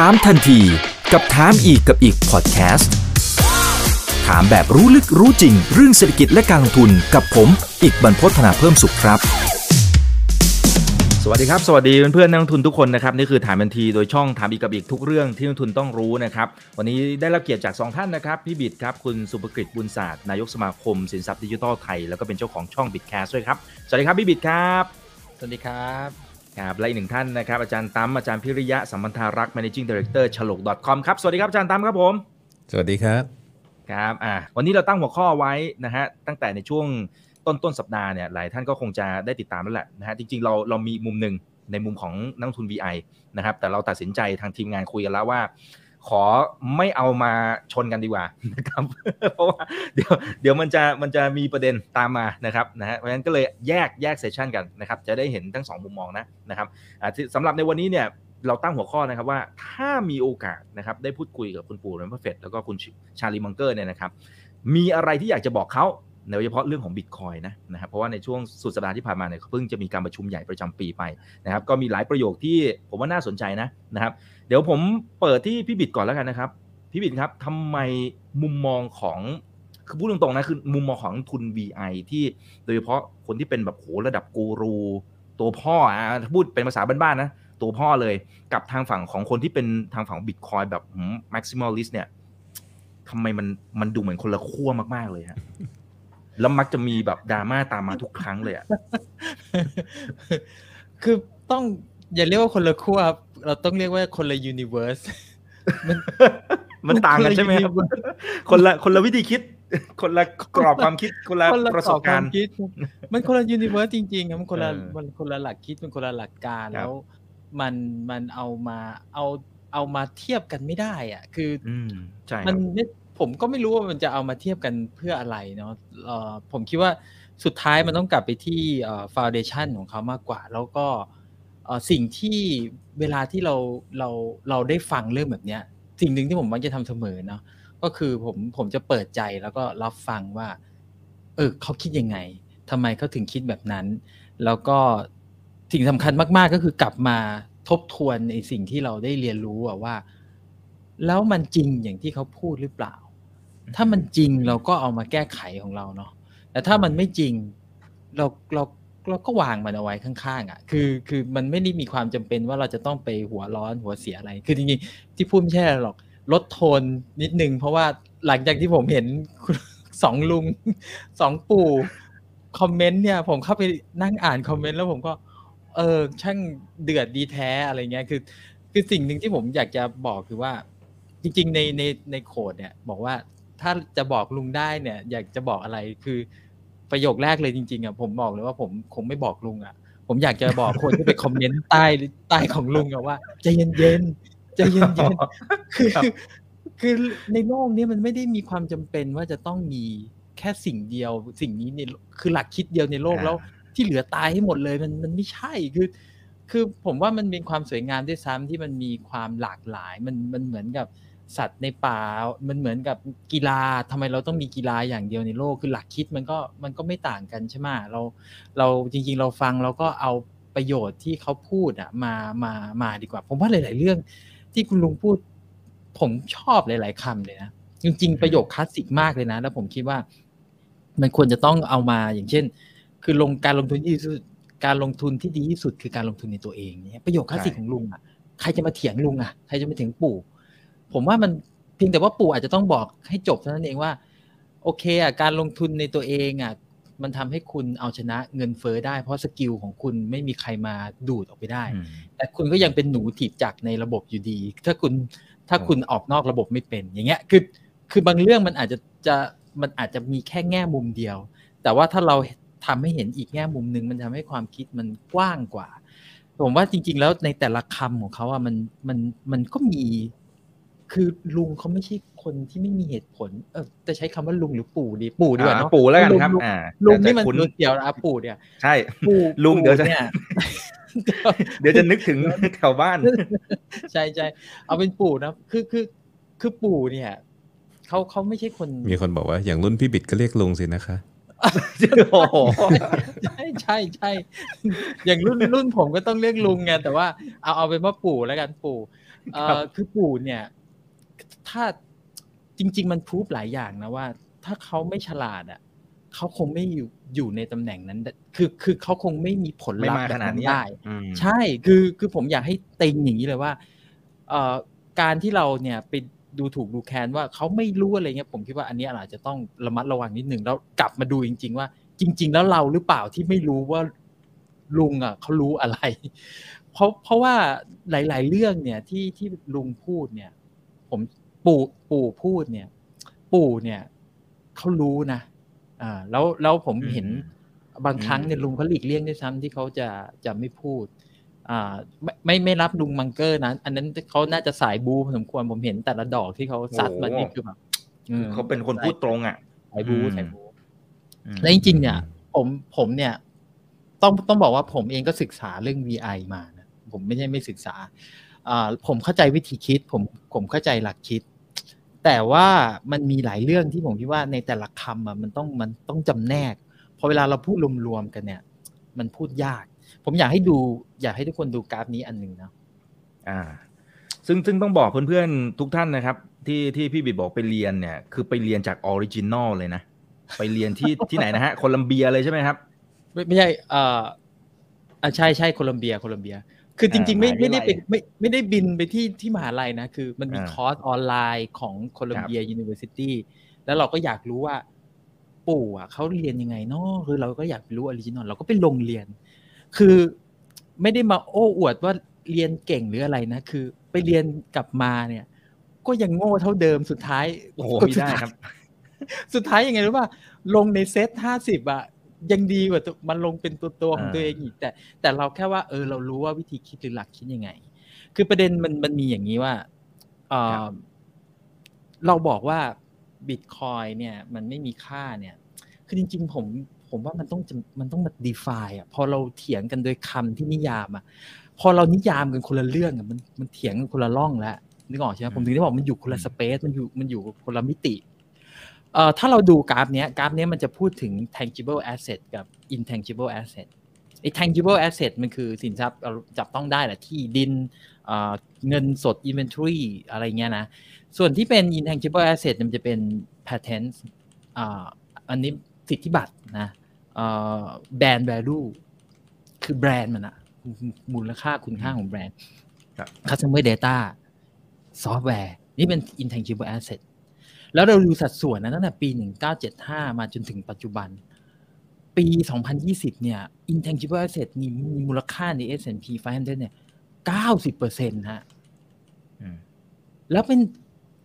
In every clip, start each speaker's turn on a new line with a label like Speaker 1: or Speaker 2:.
Speaker 1: ถามทันทีกับถามอีกกับอีกพอดแคสต์ถามแบบรู้ลึกรู้จริง เรื่องเศรษฐกิจและการลงทุนกับผม อีกบรรพฒนาเพิ่มสุขครับ สวัสดีครับ สวัสดีเพื่อนๆนักลงทุนทุกคนนะครับนี่คือถามทันทีโดยช่องถามอีกกับอีกทุกเรื่องที่นักลงทุนต้องรู้นะครับวันนี้ได้รับเกียรติจากสองท่านนะครับพี่บิดครับคุณสุภกฤษบุญศาสตร์นายกสมาคมสินทรัพย์ดิจิทัลไทยแล้วก็เป็นเจ้าของช่องบิดแคสด้วยครับสวัสดีครับพี่บิดครับ
Speaker 2: สวัสดีครับ
Speaker 1: ครับและอีกหนึ่งท่านนะครับอาจารย์ตั้มอาจารย์พิริยะสัมพันธารักษ์ managing director ฉลก .com ครับ สวัสดีครับอาจารย์ตั้มครับผม
Speaker 3: สวัสดีครับ
Speaker 1: ครับอ่าวันนี้เราตั้งหัวข้อไว้นะฮะตั้งแต่ในช่วงต้นต้นสัปดาห์เนี่ยหลายท่านก็คงจะได้ติดตามแล้วแหละนะฮะจริงๆเราเรามีมุมหนึ่งในมุมของนักลงทุน VI นะครับแต่เราตัดสินใจทางทีมงานคุยกันแล้วว่า ขอไม่เอามาชนกันดีกว่านะครับเพราะว่าเดี๋ยวเดี๋ยวมันจะมันจะมีประเด็นตามมานะครับนะฮะเพราะฉะนั้นก็เลยแยกแยก session กันนะครับจะได้เห็นทั้งสองมุมมองนะนะครับสำหรับในวันนี้เนี่ยเราตั้งหัวข้อนะครับว่าถ้ามีโอกาสนะครับได้พูดคุยกับคุณปู่เรนเฟเฟตแล้วก็คุณชาร์ลีมังเกอร์เนี่ยนะครับมีอะไรที่อยากจะบอกเขาโดยเฉพาะเรื่องของบิตคอยนะนะครับเพราะว่าในช่วงสุดสัปดาห์ที่ผ่านมาเนี่ยเขาเพิ่งจะมีการประชุมใหญ่ประจำปีไปนะครับก็มีหลายประโยคที่ผมว่าน่าสนใจนะนะครับ เดี๋ยวผมเปิดที่พี่บิดก่อนแล้วกันนะครับ พี่บิดครับทำไมมุมมองของคือพูดตรงๆนะคือมุมมองของทุน VI ที่โดยเฉพาะคนที่เป็นแบบโหระดับกูรูตัวพ่ออะพูดเป็นภาษาบ้านๆนะ ตัวพ่อเลยกับทางฝั่งของคนที่เป็นทางฝั่งบิตคอยแบบ maximalist เนี่ยทำไมมันมันดูเหมือนคนละขั้วมากๆเลยฮะแล้วมักจะมีแบบดราม่าตามมาทุกครั้งเลยอะ
Speaker 2: คือต้องอย่าเรียกว่าคนละขั้วครับ เราต้องเรียกว่าคนละยูนิเวอร์ส
Speaker 1: มันต่างกันใช่ไหมครับคนละคนละวิธีคิด คนละกรอบความคิดคนละ
Speaker 2: คนละ
Speaker 1: ประสบการณ์
Speaker 2: ควมคิดมันคนละยูนิเวอร์สจริงๆครับมันคนละ
Speaker 1: เออ
Speaker 2: มันคนละหลักคิดมันคนละหลักการ
Speaker 1: ครับ
Speaker 2: แล้ว มันมันเอามาเอาเอามาเทียบกันไม่ได้ อะ คือ
Speaker 1: อืมใช่ค
Speaker 2: มั
Speaker 1: รั
Speaker 2: น
Speaker 1: บ
Speaker 2: ไม่ผมก็ไม่รู้ว่ามันจะเอามาเทียบกันเพื่ออะไรเนาะเอ่อผมคิดว่าสุดท้ายมันต้องกลับไปที่เอ่อฟาวเดชันของเขามากกว่า แล้วก็เอ่อ สิ่งที่เวลาที่เราเราเราได้ฟังเรื่องแบบเนี้ย สิ่งหนึ่งที่ผมมักจะทำเสมอเนาะก็คือผมผมจะเปิดใจแล้วก็รับฟังว่า เออเขาคิดยังไงทำไมเขาถึงคิดแบบนั้น แล้วก็สิ่งสำคัญมาก ๆ ก็คือกลับมาทบทวนในสิ่งที่เราได้เรียนรู้อะว่า แล้วมันจริงอย่างที่เขาพูดหรือเปล่า ถ้ามันจริงเราก็เอามาแก้ไขของเราเนาะแต่ถ้ามันไม่จริงเราเรา เราก็วางมันเอาไว้ข้างๆอะคือคือมันไม่ได้มีความจำเป็นว่าเราจะต้องไปหัวร้อนหัวเสียอะไร คือจริงๆที่พูดไม่ใช่อะไรหรอกลดโทนนิดนึง เพราะว่าหลังจากที่ผมเห็นสองลุงสองปู่คอมเมนต์เนี่ย ผมเข้าไปนั่งอ่านคอมเมนต์แล้วผมก็ เออช่างเดือดดีแท้อะไรเงี้ยคือ คือสิ่งหนึ่งที่ผมอยากจะบอกคือว่า จริง ๆ ในในในโคดเนี่ย บอกว่าถ้าจะบอกลุงได้เนี่ย อยากจะบอกอะไรคือ ประโยคแรกเลยจริงๆอะผมบอกเลยว่าผมคงไม่บอกลุงอะผมอยากจะบอกคนที่ไปคอมเมนต์ใต้ใต้ของลุงอะว่าใจเย็นๆใจเย็นๆคือ
Speaker 1: ครับ
Speaker 2: คือในโลกนี้มันไม่ได้มีความจำเป็นว่าจะต้องมีแค่สิ่งเดียว สิ่งนี้ในคือหลักคิดเดียวในโลก
Speaker 1: อ่า
Speaker 2: แล้วที่เหลือตายให้หมดเลยมันมันไม่ใช่คือ คือผมว่ามันเป็นความสวยงามด้วยซ้ำที่มันมีความหลากหลาย มันมันเหมือนกับ สัตว์ในป่ามันเหมือนกับกีฬาทำไมเราต้องมีกีฬาอย่างเดียวในโลกคือหลักคิดมันก็มันก็ไม่ต่างกันใช่ไหมเราเราจริง ๆ เราฟังเราก็เอาประโยชน์ที่เขาพูดอะมามามาดีกว่า ผมว่าหลาย ๆ เรื่องที่คุณลุงพูด ผมชอบหลาย ๆคำเลยนะจริง ๆ ประโยคคลาสสิกมากเลยนะ แล้วผมคิดว่า มันควรจะต้องเอามาอย่างเช่น คือลงการลงทุนที่ดีสุดการลงทุนที่ดีที่สุดคือการลงทุนในตัวเองเนี่ยประโยคคลาสสิกของลุงอะใครจะมาเถียงลุงอะใครจะมาเถียงปู่ ผมว่ามันเพียงแต่ว่าปู่อาจจะต้องบอกให้จบเท่านั้นเองว่า โอเคอะการลงทุนในตัวเองอะมันทำให้คุณเอาชนะเงินเฟ้อได้เพราะสกิลของคุณไม่มีใครมาดูดออกไปได้
Speaker 1: อืม
Speaker 2: แต่คุณก็ยังเป็นหนูถีบจักรในระบบอยู่ดี ถ้าคุณถ้าคุณออกนอกระบบไม่เป็น อย่างเงี้ยคือคือบางเรื่องมันอาจจะจะมันอาจจะมีแค่แง่มุมเดียว แต่ว่าถ้าเราทำให้เห็นอีกแง่มุมหนึ่งมันทำให้ความคิดมันกว้างกว่า ผมว่าจริง ๆ แล้วในแต่ละคำของเขาอะมันมันมันก็มี คือลุงเขาไม่ใช่คนที่ไม่มีเหตุผล เออจะใช้คำว่าลุงหรือปู่ดีปู่ดีกว่า
Speaker 1: อ่า
Speaker 2: เนาะ
Speaker 1: ปู่แล้วกันครับ
Speaker 2: ลุง
Speaker 1: อ่า
Speaker 2: ลุงนี่มัน
Speaker 1: แต่คุณ
Speaker 2: ดูเกี่ยวนะปู่เนี่ย
Speaker 1: ใช่
Speaker 2: ปู่
Speaker 1: ลุงเดี๋ยวจะ
Speaker 2: ปู่เนี่ย
Speaker 1: เดี๋ยวจะนึกถึงแถวบ้าน
Speaker 2: ใช่ใช่เอาเป็นปู่นะ คือคือคือปู่เนี่ยเขาเขาไม่ใช่คน
Speaker 3: มีคนบอกว่าอย่างรุ่นพี่บิดก็เรียกลุงสินะคะ
Speaker 1: โอ้โห
Speaker 2: ใช่ใช่ใช่อย่างรุ่นรุ่นผมก็ต้องเรียกลุงไงแต่ว่าเอาเอาเป็นว่าปู่แล้วกันปู่เอ่อคือปู่เนี่ย ถ้าจริง ๆ มันพูฟหลายอย่างนะว่า ถ้าเขาไม่ฉลาดอะเขาคงไม่อยู่อยู่ในตำแหน่งนั้น คือคือเขาคงไม่มีผล
Speaker 1: ไม่
Speaker 2: ลัพ
Speaker 1: มา
Speaker 2: ธ์แบ
Speaker 1: ข
Speaker 2: บ
Speaker 1: นาด
Speaker 2: นั้น
Speaker 1: เนี้ย
Speaker 2: ได้
Speaker 1: อืม
Speaker 2: ใช่คือคือผมอยากให้ติงอย่างนี้เลยว่าเอ่อการที่เราเนี่ยไปดูถูกดูแคลนว่าเขาไม่รู้อะไรเงี้ยผมคิดว่าอันนี้อาจจะต้องระมัดระวังนิดหนึ่งแล้วกลับมาดูจริง ๆ ว่า จริง ๆ แล้วเราหรือเปล่าที่ไม่รู้ว่าลุงอะเขารู้อะไร เพราะเพราะว่าหลาย ๆ เรื่องเนี่ยที่ที่ลุงพูดเนี่ย ผม ปู่ปู่พูดเนี่ย ปู่เนี่ยเขารู้นะอ่าแล้วแล้วผมเห็นบางครั้งเนี่ยลุงเขาหลีกเลี่ยงด้วยซ้ำที่เขาจะจะไม่พูดอ่าไม่ไม่ไม่รับลุงมังเกอร์นะ อันนั้นเขาน่าจะสายบูพอสมควรผมเห็นแต่ละดอกที่เขาซัดมานี่คือแบบอืม
Speaker 1: เขาเป็นคนพูดตรงอะ
Speaker 2: สายบู
Speaker 1: อืม
Speaker 2: สายบู
Speaker 1: อืม
Speaker 2: และจริงๆเนี่ยผมผมเนี่ย ต้องต้องบอกว่าผมเองก็ศึกษาเรื่อง VI มานะผมไม่ใช่ไม่ศึกษาอ่าผมเข้าใจวิธีคิด ผมผมเข้าใจหลักคิด แต่ว่ามันมีหลายเรื่องที่ผมคิดว่าในแต่ละคำอะมันต้องมันต้องจำแนกพอเวลาเราพูดรวมๆกันเนี่ย มันพูดยาก ผมอยากให้ดู อยากให้ทุกคนดูกราฟนี้อันหนึ่งนะ
Speaker 1: อ่า ซึ่งซึ่งต้องบอกเพื่อนๆทุกท่านนะครับ ที่ที่พี่บิดบอกไปเรียนเนี่ย คือไปเรียนจาก original เลยนะ ไปเรียนที่ที่ไหนนะฮะโคลัมเบียเลยใช่ไหมครับ
Speaker 2: ไม่ไม่ใช่เอ่ออ่าใช่ใช่ Columbia Columbia คือจริงๆ ไม่
Speaker 1: อ่า
Speaker 2: ไม่ได้
Speaker 1: มหาวิทยาลัย
Speaker 2: ไปไม่ไม่ได้บินไปที่ที่มหาลัยนะ คือมันมี
Speaker 1: อ่า
Speaker 2: คอร์สออนไลน์ของ Columbia Universityแล้วเราก็อยากรู้ว่า ปู่อะเขาเรียนยังไงเนาะคือเราก็อยากรู้ original เราก็ไปลงเรียน คือไม่ได้มาโอ้อวดว่าเรียนเก่งหรืออะไรนะ คือไปเรียนกลับมาเนี่ย ก็ยังโง่เท่าเดิมสุดท้าย
Speaker 1: โอ้โห
Speaker 2: สุด
Speaker 1: ได้
Speaker 2: ท้ายไม่ได้
Speaker 1: ครับ
Speaker 2: สุดท้ายยังไงรู้ป่ะลงในเซตห้าสิบอะ ยังดีกว่าตัวมันลงเป็นตัวตัวของ
Speaker 1: อ่า
Speaker 2: ตัวเองอีกแต่ แต่เราแค่ว่าเออเรารู้ว่าวิธีคิดหรือหลักคิดยังไง คือประเด็นมันมันมีอย่างนี้ว่าเออเราบอกว่าบิตคอยเนี่ย มันไม่มีค่าเนี่ย คือจริง ๆ ผมผมว่ามันต้องจะมันต้องมา define อะพอเราเถียงกันโดยคำที่นิยามอะพอเรานิยามกันคนละเรื่องอะมันมันเถียงกันคนละร่องแล้วนึกออกใช่ไหมผมถึงได้บอกมันอยู่คนละสเปซมันอยู่มันอยู่คนละมิติ เอ่อถ้าเราดูกราฟเนี้ยกราฟเนี้ยมันจะพูดถึง tangible asset กับ intangible asset ไอ้ tangible asset มันคือสินทรัพย์เราจับต้องได้แหละที่ดินเอ่อเงินสด inventory อะไรเงี้ยนะ ส่วนที่เป็น intangible asset มันจะเป็น patent อ่าอันนี้สิทธิบัตรนะเอ่อ brand value คือแบรนด์มันอะมูลค่าคุณค่าของแบรนด์
Speaker 1: ครับ
Speaker 2: customer data ซอฟต์แวร์นี่เป็น intangible asset แล้วเราดูสัดส่วนนะตั้งแต่ปี 1975 มาจนถึงปัจจุบัน ปี 2020 เนี่ย intangible asset มีมีมูลค่าใน S&P 500 เนี่ย 90%ฮะ
Speaker 1: อืม
Speaker 2: แล้วเป็น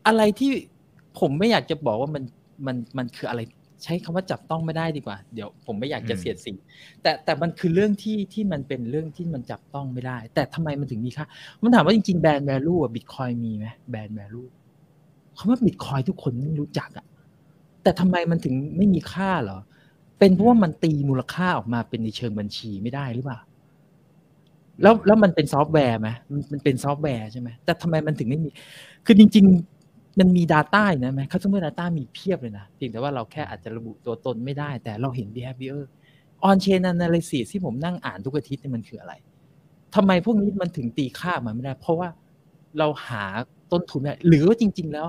Speaker 2: อะไรที่ผมไม่อยากจะบอกว่ามันมันมันคืออะไรใช้คำว่าจับต้องไม่ได้ดีกว่า เดี๋ยวผมไม่อยากจะ
Speaker 1: อืม
Speaker 2: เสียดสีแต่แต่มันคือเรื่องที่ที่มันเป็นเรื่องที่มันจับต้องไม่ได้ แต่ทำไมมันถึงมีค่ามันถามว่าจริงๆแบรนด์ value อะบิตคอยมีไหมแบรนด์ value คำว่าบิตคอยทุกคนไม่รู้จักอะแต่ทำไมมันถึงไม่มีค่าเหรอ เป็นเพราะว่ามันตีมูลค่าออกมาเป็นในเชิงบัญชีไม่ได้หรือเปล่า แล้วแล้วมันเป็นซอฟต์แวร์ไหมมันเป็นซอฟต์แวร์ใช่ไหมแต่ทำไมมันถึงไม่มี คือจริง ๆ มันมี Data นะไหม Customer Data มีเพียบเลยนะเพียงแต่ว่าเราแค่อาจจะระบุตัวตนไม่ได้ แต่เราเห็น behavior on chain analysis ที่ผมนั่งอ่านทุกอาทิตย์นี่มันคืออะไรทำไมพวกนี้มันถึงตีค่ามันไม่ได้ เพราะว่าเราหาต้นทุนไม่ได้หรือว่าจริง ๆ แล้ว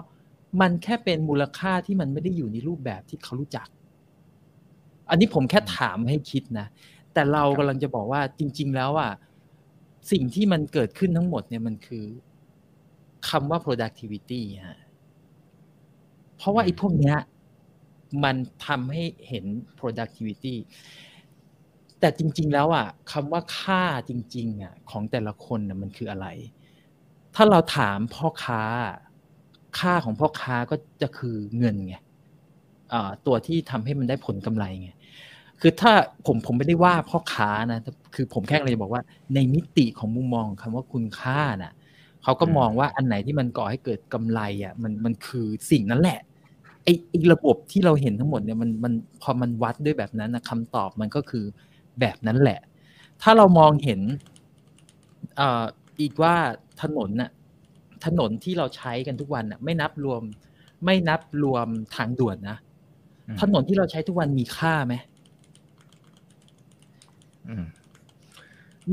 Speaker 2: มันแค่เป็นมูลค่าที่มันไม่ได้อยู่ในรูปแบบที่เขารู้จัก อันนี้ผมแค่ถามให้คิดนะ แต่เรากำลังจะบอกว่าจริง ๆ แล้วอะสิ่งที่มันเกิดขึ้นทั้งหมดเนี่ยมันคือคำว่า productivity ฮะ เพราะว่าไอ้พวกเนี้ยมันทำให้เห็น productivity แต่จริง ๆ แล้วอะคำว่าค่าจริง ๆ อะ ของแต่ละคนน่ะมันคืออะไร ถ้าเราถามพ่อค้า ค่าของพ่อค้าก็จะคือเงินไงตัวที่ทำให้มันได้ผลกำไรไงคือถ้าผมผมไม่ได้ว่าพ่อค้านะ คือผมแค่เลยบอกว่า ในมิติของมุมมองของคำว่าคุณค่าน่ะเขาก็
Speaker 1: ม
Speaker 2: องว่าอันไหนที่มันก่อให้เกิดกำไรอะมันมันคือสิ่งนั้นแหละไอ้ไอ้ระบบที่เราเห็นทั้งหมดเนี่ยมันมันพอมันวัดด้วยแบบนั้นนะคำตอบมันก็คือแบบนั้นแหละ ถ้าเรามองเห็นอ่ออีกว่าถนนน่ะ ถนนที่เราใช้กันทุกวันน่ะ ไม่นับรวม ไม่นับรวมทางด่วนนะ
Speaker 1: อืม
Speaker 2: ถนนที่เราใช้ทุกวันมีค่าไหม
Speaker 1: อืม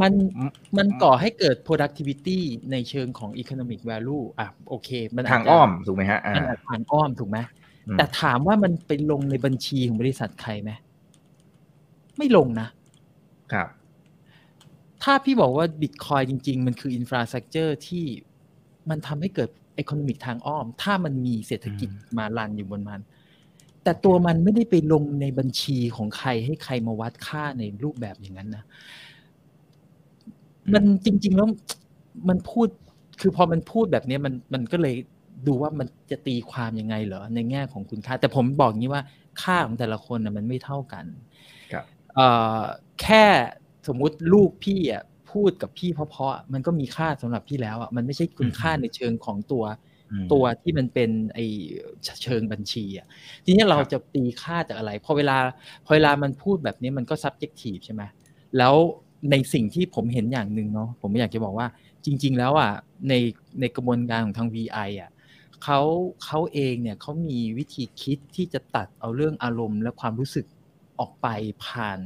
Speaker 2: มัน
Speaker 1: อืม
Speaker 2: มันก่อให้เกิด productivity ในเชิงของ economic value อะโอเค มันจ
Speaker 1: ทาง
Speaker 2: จะ
Speaker 1: อ้อมถูกไหมฮะอ่า
Speaker 2: มันอาจทางอ้อมถูกไหม
Speaker 1: อืม
Speaker 2: แต่ถามว่ามันไปลงในบัญชีของบริษัทใครไหมไม่ลงนะ
Speaker 1: ครับ
Speaker 2: ถ้าพี่บอกว่าบิตคอยจริง ๆ มันคือ infrastructure ที่ มันทำให้เกิด economic ทางอ้อม ถ้ามันมีเศรษฐกิจมา run อยู่บนมัน แต่ตัวมันไม่ได้ไปลงในบัญชีของใครให้ใครมาวัดค่าในรูปแบบอย่างนั้นนะ มันจริง ๆ แล้วมันพูด คือพอมันพูดแบบนี้มันมันก็เลยดูว่ามันจะตีความยังไงเหรอในแง่ของคุณค่า แต่ผมบอกงี้ว่าค่าของแต่ละคนนะมันไม่เท่ากัน
Speaker 1: ครับ
Speaker 2: เอ่อแค่สมมุติลูกพี่อะ พูดกับพี่เพราะๆอะมันก็มีค่าสำหรับพี่แล้วอะมันไม่ใช่คุณค่าในเชิงของตัว
Speaker 1: อืม
Speaker 2: ตัวที่มันเป็นไอเชิงบัญชีอะทีนี้เรา
Speaker 1: ครับ
Speaker 2: จะตีค่าจากอะไรพอเวลาพอเวลามันพูดแบบนี้มันก็ subjective ใช่ไหมแล้วในสิ่งที่ผมเห็นอย่างหนึ่งเนาะผมอยากจะบอกว่าจริง ๆ แล้วอะในในกระบวนการของทาง VI อะเขาเขาเองเนี่ยเขามีวิธีคิดที่จะตัดเอาเรื่องอารมณ์และความรู้สึกออกไปผ่าน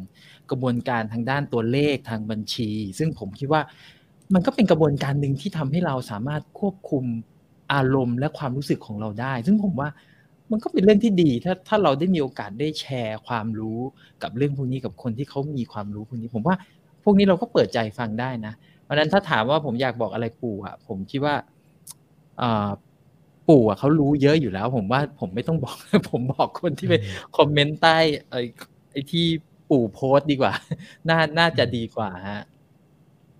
Speaker 2: กระบวนการทางด้านตัวเลขทางบัญชี ซึ่งผมคิดว่ามันก็เป็นกระบวนการหนึ่งที่ทำให้เราสามารถควบคุมอารมณ์และความรู้สึกของเราได้ ซึ่งผมว่ามันก็เป็นเรื่องที่ดี ถ้าถ้าเราได้มีโอกาสได้แชร์ความรู้กับเรื่องพวกนี้กับคนที่เขามีความรู้พวกนี้ ผมว่าพวกนี้เราก็เปิดใจฟังได้นะเพราะฉะนั้นถ้าถามว่าผมอยากบอกอะไรปู่อะผมคิดว่าอ่าปู่อะเขารู้เยอะอยู่แล้ว ผมว่าผมไม่ต้องบอก ผมบอกคนที่ไปคอมเมนต์ใต้ไอ้ไอ้ที่ปู่โพสต์ดีกว่า น่าน่าจะดีกว่าฮะ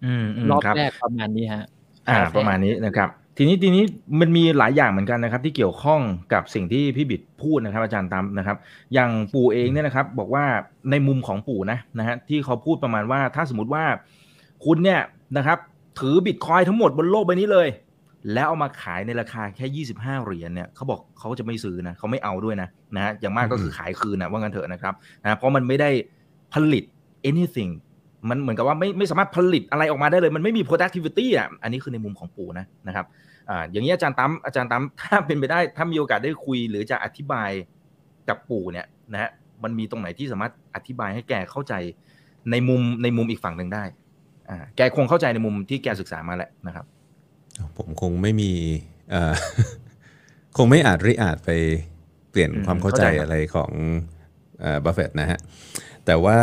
Speaker 1: อืมอืม
Speaker 2: รอบ
Speaker 1: ครับ
Speaker 2: แรกประมาณนี้ฮะ
Speaker 1: อ่า
Speaker 2: ครับ
Speaker 1: ประมาณนี้นะครับ ทีนี้ทีนี้มันมีหลายอย่างเหมือนกันนะครับ ที่เกี่ยวข้องกับสิ่งที่พี่บิดพูดนะครับ อาจารย์ตามนะครับ อย่างปู่เองเนี่ยนะครับ บอกว่าในมุมของปู่นะนะฮะที่เขาพูดประมาณว่า ถ้าสมมติว่าคุณเนี่ยนะครับ ถือบิตคอยทั้งหมดบนโลกใบนี้เลย แล้วเอามาขายในราคาแค่ 25 เหรียญเนี่ยเขาบอกเขาจะไม่ซื้อนะเขาไม่เอาด้วยนะนะฮะอย่างมากก็คือขายคืนนะว่างั้นเถอะนะครับนะเพราะมันไม่ได้ ผลิต anything มันเหมือนกับว่าไม่ไม่สามารถผลิตอะไรออกมาได้เลย มันไม่มี productivity อะอันนี้คือในมุมของปู่นะนะครับอ่าอย่างนี้อาจารย์ตั้มอาจารย์ตั้มถ้าเป็นไปได้ถ้ามีโอกาสได้คุย หรือจะอธิบายกับปู่เนี่ยนะฮะมันมีตรงไหนที่สามารถอธิบายให้แกเข้าใจในมุมในมุมอีกฝั่งหนึ่งได้อ่าแกคงเข้าใจในมุมที่แกศึกษามาแหละนะครับ
Speaker 3: ผมคงไม่มีเอ่อคงไม่อาจริอาจไปเปลี่ยน
Speaker 1: อืม
Speaker 3: ความเข้าใจ
Speaker 1: เข้าใจครับ
Speaker 3: อะไรของบัฟเฟตต์นะฮะ แต่ว่า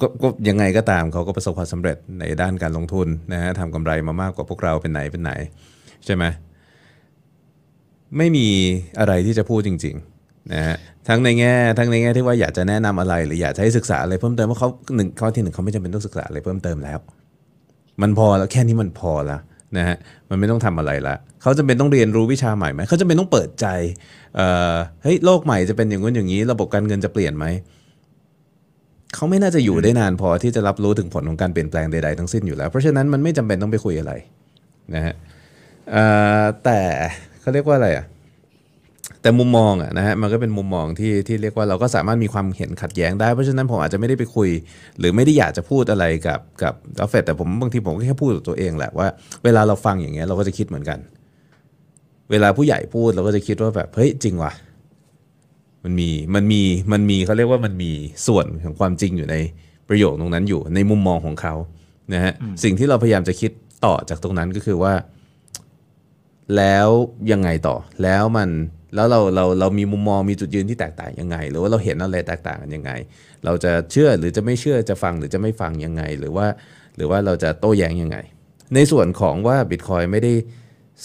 Speaker 3: ก็ก็ยังไงก็ตามเขาก็ประสบความสำเร็จในด้านการลงทุนนะฮะทำกำไรมามากกว่าพวกเราเป็นไหนเป็นไหน ใช่ไหมไม่มีอะไรที่จะพูดจริงๆนะฮะทั้งในแง่ทั้งในแง่ที่ว่าอยากจะแนะนำอะไรหรืออยากจะให้ศึกษาอะไรเพิ่มเติมเพราะเขาหนึ่งข้อที่หนึ่งเขาไม่จำเป็นต้องศึกษาอะไรเพิ่มเติมแล้ว มันพอแล้วแค่นี้มันพอแล้วนะฮะมันไม่ต้องทำอะไรละเขาจำเป็นต้องเรียนรู้วิชาใหม่ไหมเขาจำเป็นต้องเปิดใจเอ่อเฮ้ยโลกใหม่จะเป็นอย่างนู้นอย่างนี้ ระบบการเงินจะเปลี่ยนไหม เขาไม่น่าจะอยู่ได้นานพอที่จะรับรู้ถึงผลของการเปลี่ยนแปลงใดๆทั้งสิ้นอยู่แล้ว เพราะฉะนั้นมันไม่จำเป็นต้องไปคุยอะไรนะฮะเอ่อแต่เขาเรียกว่าอะไรอะแต่มุมมองอะนะฮะมันก็เป็นมุมมองที่ที่เรียกว่าเราก็สามารถมีความเห็นขัดแย้งได้ เพราะฉะนั้นผมอาจจะไม่ได้ไปคุย หรือไม่ได้อยากจะพูดอะไรกับกับอัฟเฟตแต่ผมบางทีผมก็แค่พูดกับตัวเองแหละว่าเวลาเราฟังอย่างเงี้ยเราก็จะคิดเหมือนกัน เวลาผู้ใหญ่พูดเราก็จะคิดว่าแบบเฮ้ยจริงว่ะ มันมีมันมีมันมีเขาเรียกว่ามันมีส่วนของความจริงอยู่ในประโยคตรงนั้นอยู่ในมุมมองของเขานะฮะสิ่งที่เราพยายามจะคิดต่อจากตรงนั้นก็คือว่า แล้วยังไงต่อ แล้วมันแล้วเราเราเรามีมุมมองมีจุดยืนที่แตกต่างยังไง หรือว่าเราเห็นอะไรแตกต่างกันยังไง เราจะเชื่อหรือจะไม่เชื่อจะฟังหรือจะไม่ฟังยังไง หรือว่า หรือว่าเราจะโต้แย้งยังไง ในส่วนของว่า Bitcoin ไม่ได้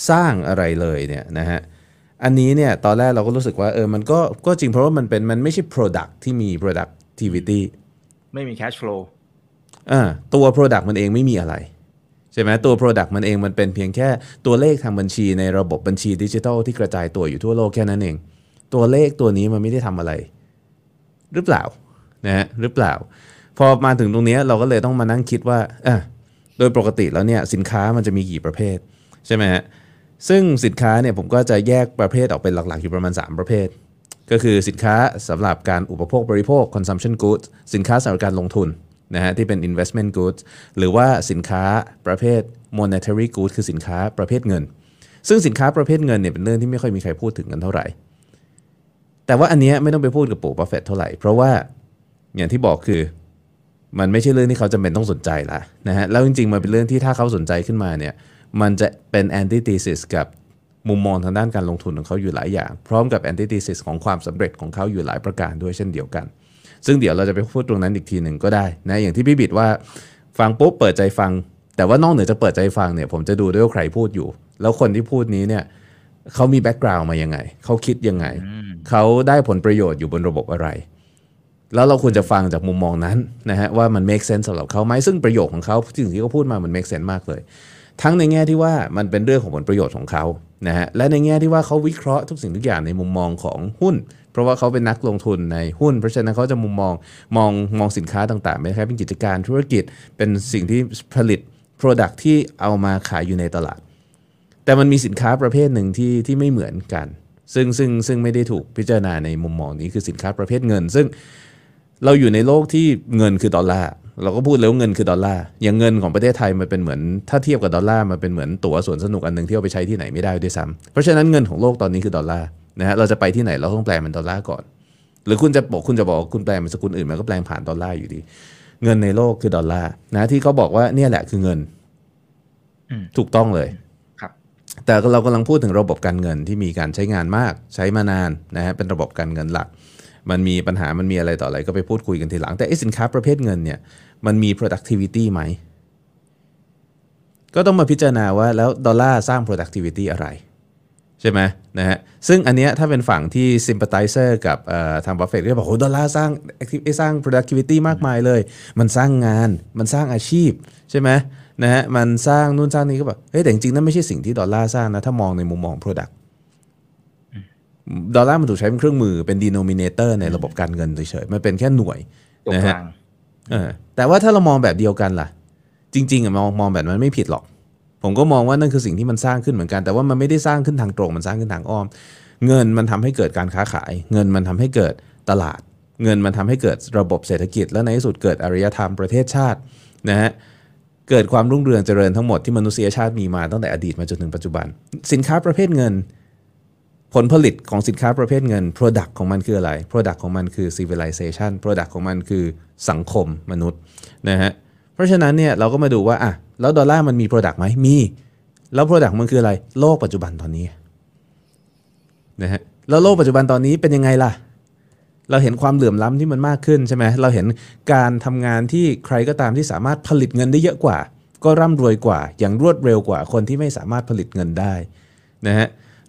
Speaker 3: สร้างอะไรเลยเนี่ยนะฮะ อันนี้เนี่ยตอนแรกเราก็รู้สึกว่าเออมันก็ก็จริงเพราะว่ามันเป็นมันไม่ใช่ Product ที่มี productivity
Speaker 1: ไม่มี cash flow
Speaker 3: อ่าตัว Product มันเองไม่มีอะไร ใช่ไหมตัว Product มันเองมันเป็นเพียงแค่ตัวเลขทางบัญชีในระบบบัญชีดิจิทัลที่กระจายตัวอยู่ทั่วโลกแค่นั้นเอง ตัวเลขตัวนี้มันไม่ได้ทำอะไร หรือเปล่านะฮะหรือเปล่า พอมาถึงตรงเนี้ยเราก็เลยต้องมานั่งคิดว่าอะโดยปกติแล้วเนี่ยสินค้ามันจะมีกี่ประเภทใช่ไหมฮะ ซึ่งสินค้าเนี่ยผมก็จะแยกประเภทออกเป็นหลักๆ อยู่ประมาณ 3 ประเภท ก็คือสินค้าสำหรับการอุปโภคบริโภค consumption goods สินค้าสำหรับการลงทุนนะฮะที่เป็น investment goods หรือว่าสินค้าประเภท monetary goods คือสินค้าประเภทเงิน ซึ่งสินค้าประเภทเงินเนี่ยเป็นเรื่องที่ไม่ค่อยมีใครพูดถึงกันเท่าไหร่ แต่ว่าอันนี้ไม่ต้องไปพูดกับปู่บัฟเฟตเท่าไหร่ เพราะว่าอย่างที่บอกคือมันไม่ใช่เรื่องที่เขาจำเป็นต้องสนใจละนะฮะแล้วจริงๆมันเป็นเรื่องที่ถ้าเขาสนใจขึ้นมาเนี่ย มันจะเป็นแอนติ e ซิสกับมุมมองทางด้านการลงทุนของเขาอยู่หลายอย่าง พร้อมกับแอนติ e ซิสของความสำเร็จของเขาอยู่หลายประการด้วยเช่นเดียวกัน ซึ่งเดี๋ยวเราจะไปพูดตรงนั้นอีกทีหนึ่งก็ได้นะอย่างที่พี่บิดว่าฟังปุ๊บเปิดใจฟัง แต่ว่านอกเหนือจากเปิดใจฟังเนี่ยผมจะดูด้วยว่าใครพูดอยู่ แล้วคนที่พูดนี้เนี่ยเขามีแบ็กกราวน์มายังไง เขาคิดยังไง เขาได้ผลประโยชน์อยู่บนระบบอะไร แล้วเราควรจะฟังจากมุมมองนั้นนะฮะว่ามัน make sense สำหรับเขาไหมซึ่งประโยคของเขาสิ่งที่เขาพูดมามัน make sense มากเลย ทั้งในแง่ที่ว่ามันเป็นเรื่องของผลประโยชน์ของเขานะฮะและในแง่ที่ว่าเขาวิเคราะห์ทุกสิ่งทุกอย่างในมุมมองของหุ้น เพราะว่าเขาเป็นนักลงทุนในหุ้น เพราะฉะนั้นเขาจะมุมมองมองมองสินค้าต่างๆไม่ใช่เป็นกิจการธุรกิจเป็นสิ่งที่ผลิต Product ที่เอามาขายอยู่ในตลาด แต่มันมีสินค้าประเภทหนึ่งที่ที่ไม่เหมือนกัน ซึ่งซึ่งซึ่งไม่ได้ถูกพิจารณาในมุมมองนี้คือสินค้าประเภทเงิน ซึ่งเราอยู่ในโลกที่เงินคือดอลลาร์ เราก็พูดแล้วว่าเงินคือดอลลาร์อย่างเงินของประเทศไทยมันเป็นเหมือนถ้าเทียบกับดอลลาร์มันเป็นเหมือนตั๋วสวนสนุกอันหนึ่งที่เอาไปใช้ที่ไหนไม่ได้ด้วยซ้ำเพราะฉะนั้นเงินของโลกตอนนี้คือดอลลาร์นะฮะเราจะไปที่ไหนเราต้องแปลเป็นดอลลาร์ก่อน หรือคุณจะบอกคุณจะบอกคุณแปลเป็นสกุลอื่นมันก็แปลผ่านดอลลาร์อยู่ดี เงินในโลกคือดอลลาร์นะที่เขาบอกว่าเนี่ยแหละคือเงิน
Speaker 1: อืม
Speaker 3: ถูกต้องเลย
Speaker 1: ครับ
Speaker 3: แต่เรากำลังพูดถึงระบบการเงินที่มีการใช้งานมากใช้มานานนะฮะเป็นระบบการเงินหลัก มันมีปัญหามันมีอะไรต่ออะไรก็ไปพูดคุยกันทีหลัง แต่ไอ้สินค้าประเภทเงินเนี่ยมันมี productivity ไหม ก็ต้องมาพิจารณาว่าแล้วดอลลาร์สร้าง productivity อะไร ใช่ไหมนะฮะซึ่งอันเนี้ยถ้าเป็นฝั่งที่ sympathizer กับทางบัฟเฟตต์ก็บอกโอ้ดอลลาร์สร้าง active สร้าง productivity มากมายเลย มันสร้างงานมันสร้างอาชีพใช่ไหมนะฮะมันสร้างนู่นสร้างนี่ก็แบบเฮ้ยแต่จริงๆนั่นไม่ใช่สิ่งที่ดอลลาร์สร้างนะถ้ามองในมุมมอง product ดอลลาร์มันถูกใช้เป็นเครื่องมือเป็น denominator ในระบบการเงินเฉยๆมันเป็นแค่หน่วย
Speaker 1: ตัว
Speaker 3: นะ
Speaker 1: ก
Speaker 3: ฮะ
Speaker 1: ลาง
Speaker 3: เออแต่ว่าถ้าเรามองแบบเดียวกันล่ะ จริงๆอะมองมองแบบนั้นไม่ผิดหรอก ผมก็มองว่านั่นคือสิ่งที่มันสร้างขึ้นเหมือนกัน แต่ว่ามันไม่ได้สร้างขึ้นทางตรง มันสร้างขึ้นทางอ้อม เงินมันทำให้เกิดการค้าขาย เงินมันทำให้เกิดตลาด เงินมันทำให้เกิดระบบเศรษฐกิจ และในที่สุดเกิดอารยธรรมประเทศชาตินะฮะเกิดความรุ่งเรืองเจริญทั้งหมดที่มนุษยชาติมีมาตั้งแต่อดีตมาจนถึงปัจจุบัน สินค้าประเภทเงิน ผลผลิตของสินค้าประเภทเงิน Product ของมันคืออะไร Product ของมันคือ civilization Product ของมันคือสังคมมนุษย์นะฮะเพราะฉะนั้นเนี่ยเราก็มาดูว่าอะแล้วดอลลาร์มันมี Product ไหมมี แล้ว Product มันคืออะไร โลกปัจจุบันตอนนี้นะฮะแล้วโลกปัจจุบันตอนนี้เป็นยังไงล่ะ เราเห็นความเหลื่อมล้ำที่มันมากขึ้นใช่ไหมเราเห็นการทำงานที่ใครก็ตามที่สามารถผลิตเงินได้เยอะกว่า ก็ร่ำรวยกว่า อย่างรวดเร็วกว่าคนที่ไม่สามารถผลิตเงินได้นะฮะ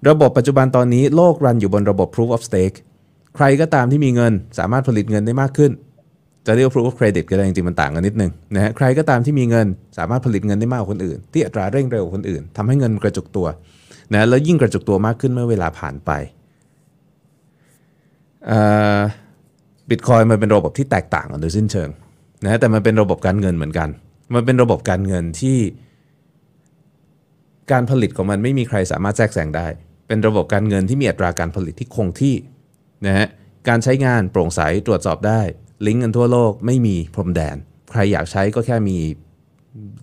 Speaker 3: ระบบปัจจุบันตอนนี้โลกรันอยู่บนระบบ proof of stake ใครก็ตามที่มีเงินสามารถผลิตเงินได้มากขึ้น จะเรียกว่า proof of credit ก็ได้จริงๆมันต่างกันนิดนึงนะฮะใครก็ตามที่มีเงินสามารถผลิตเงินได้มากกว่าคนอื่น ที่อัตราเร่งเร็วกว่าคนอื่นทำให้เงินกระจุกตัวนะแล้วยิ่งกระจุกตัวมากขึ้นเมื่อเวลาผ่านไปบิตคอยมันเป็นระบบที่แตกต่างกันโดยสิ้นเชิงนะฮะแต่มันเป็นระบบการเงินเหมือนกัน มันเป็นระบบการเงินที่การผลิตของมันไม่มีใครสามารถแทรกแซงได้ เป็นระบบการเงินที่มีอัตราการผลิตที่คงที่นะฮะการใช้งานโปร่งใสตรวจสอบได้ ลิงก์กันทั่วโลกไม่มีพรมแดน ใครอยากใช้ก็แค่มี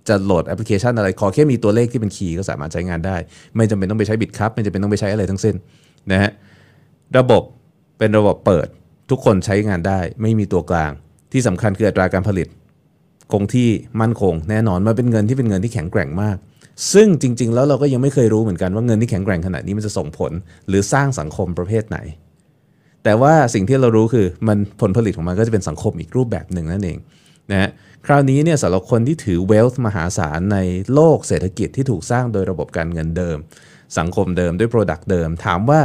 Speaker 3: จะโหลดแอปพลิเคชันอะไรขอแค่มีตัวเลขที่เป็นคีย์ก็สามารถใช้งานได้ ไม่จำเป็นต้องไปใช้บิตครับไม่จำเป็นต้องไปใช้อะไรทั้งสิ้นนะฮะระบบเป็นระบบเปิดทุกคนใช้งานได้ ไม่มีตัวกลาง ที่สำคัญคืออัตราการผลิต คงที่มั่นคง แน่นอนมันเป็นเงินที่เป็นเงินที่แข็งแกร่งมาก ซึ่งจริง ๆ แล้วเราก็ยังไม่เคยรู้เหมือนกันว่าเงินที่แข็งแกร่งขนาดนี้มันจะส่งผลหรือสร้างสังคมประเภทไหน แต่ว่าสิ่งที่เรารู้คือมันผลผลิตของมันก็จะเป็นสังคมอีกรูปแบบหนึ่งนั่นเองนะฮะคราวนี้เนี่ยสำหรับคนที่ถือ wealth มหาศาลในโลกเศรษฐกิจที่ถูกสร้างโดยระบบการเงินเดิม สังคมเดิมด้วย Product เดิม ถามว่า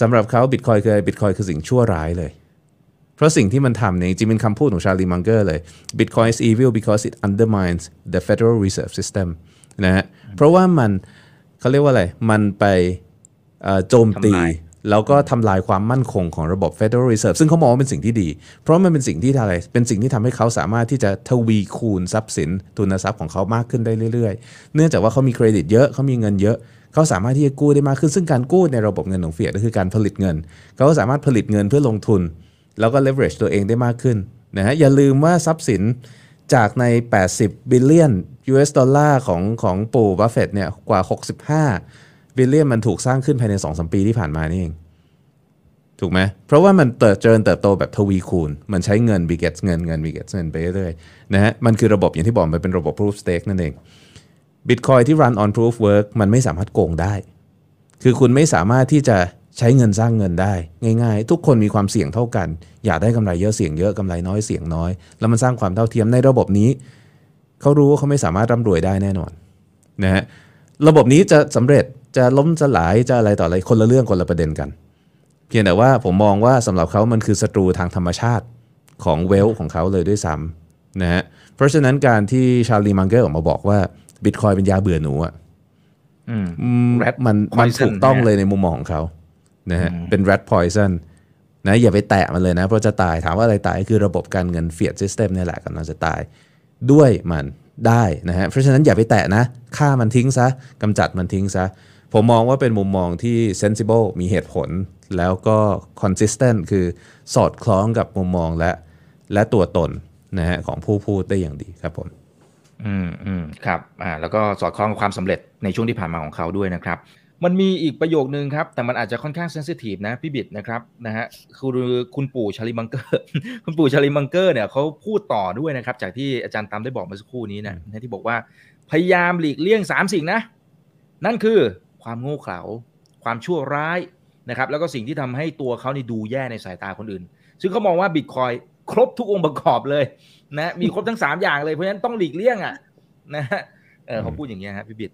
Speaker 3: สำหรับเขาบิตคอยคืออะไรบิตคอยคือสิ่งชั่วร้ายเลย ราะสิ่งที่มันทำเนี่ยจริงๆเป็นคำพูดของชาลีมังเกอร์เลย Bitcoin is evil because it undermines the Federal Reserve System นะฮะเพราะว่ามันเขาเรียกว่าอะไร มันไปเอ่อโจมตี
Speaker 1: ทำลาย
Speaker 3: แล้วก็ทำลายความมั่นคงของระบบ Federal Reserve ซึ่งเขามองว่าเป็นสิ่งที่ดี เพราะมันเป็นสิ่งที่อะไรเป็นสิ่งที่ทำให้เขาสามารถที่จะทวีคูณทรัพย์สินทุนทรัพย์ของเขามากขึ้นได้เรื่อยๆ เนื่องจากว่าเขามีเครดิตเยอะเขามีเงินเยอะเขาสามารถที่จะกู้ได้มากขึ้นซึ่งการกู้ในระบบเงินของ fiat ก็คือการผลิตเงิน เขาก็สามารถผลิตเงินเพื่อลงทุน แล้วก็ leverage ตัวเองได้มากขึ้นนะฮะอย่าลืมว่าทรัพย์สินจากใน 80 บิลเลียน US ดอลลาร์ของของปู่บัฟเฟตเนี่ยกว่า 65 billion มันถูกสร้างขึ้นภายใน 2-3 ปีที่ผ่านมานี่เอง ถูกไหม เพราะว่ามันเติบเจริญเติบโตแบบทวีคูณ มันใช้เงิน b i g e t เงินเงิน b i g e t เงินไปเรื่อยๆนะฮะมันคือระบบอย่างที่บอกมันเป็นระบบ proof of stake นั่นเอง Bitcoin ที่ run on proof work มันไม่สามารถโกงได้ คือคุณไม่สามารถที่จะ ใช้เงินสร้างเงินได้ ง่าย ๆ ทุกคนมีความเสี่ยงเท่ากัน อยากได้กำไรเยอะเสี่ยงเยอะกำไรน้อยเสี่ยงน้อย แล้วมันสร้างความเท่าเทียมในระบบนี้ เขารู้ว่าเขาไม่สามารถร่ำรวยได้แน่นอนนะฮะระบบนี้จะสำเร็จจะล้มสลายจะอะไรต่ออะไรคนละเรื่องคนละประเด็นกัน เพียงแต่ว่าผมมองว่าสำหรับเขามันคือศัตรูทางธรรมชาติของเวลของเขาเลยด้วยซ้ำนะฮะเพราะฉะนั้นการที่ชาลีมังเกอร์ออกมาบอกว่าบิตคอยเป็นยาเบื่อหนูอะ
Speaker 1: อืม
Speaker 3: อืม
Speaker 1: Rat
Speaker 3: มันมัน
Speaker 1: poison
Speaker 3: ถูกต้อง
Speaker 1: นะฮะ
Speaker 3: เลยในมุมมองของเขา นะฮะ
Speaker 1: อืม
Speaker 3: เป็น rat poison นะอย่าไปแตะมันเลยนะ เพราะจะตายถามว่าอะไรตายคือระบบการเงิน fiat system เนี่ยแหละกำลังจะตายด้วยมันได้นะฮะเพราะฉะนั้นอย่าไปแตะนะฆ่ามันทิ้งซะกำจัดมันทิ้งซะ ผมมองว่าเป็นมุมมองที่ sensible มีเหตุผล แล้วก็ consistent คือสอดคล้องกับมุมมองและ และตัวตนนะฮะของผู้พูดได้อย่างดีครับผม
Speaker 1: อืมอืมครับอ่าแล้วก็สอดคล้องกับความสำเร็จในช่วงที่ผ่านมาของเขาด้วยนะครับ มันมีอีกประโยคนึงครับ แต่มันอาจจะค่อนข้างเซนซิทีฟนะพี่บิดนะครับนะฮะคือคุณปู่ชาลิมังเกอร์ คุณปู่ชาลิมังเกอร์เนี่ยเขาพูดต่อด้วยนะครับ จากที่อาจารย์ตามได้บอกเมื่อสักครู่นี้นะนะที่บอกว่าพยายามหลีกเลี่ยงสามสิ่งนะ นั่นคือความโง่เขลาความชั่วร้ายนะครับ แล้วก็สิ่งที่ทำให้ตัวเขานี่ดูแย่ในสายตาคนอื่น ซึ่งเขามองว่าบิตคอยครบทุกองค์ประกอบเลยนะมีครบทั้งสามอย่างเลยเพราะฉะนั้นต้องหลีกเลี่ยงอะนะฮะเออเขาพูดอย่างเงี้ยฮะพี่บิด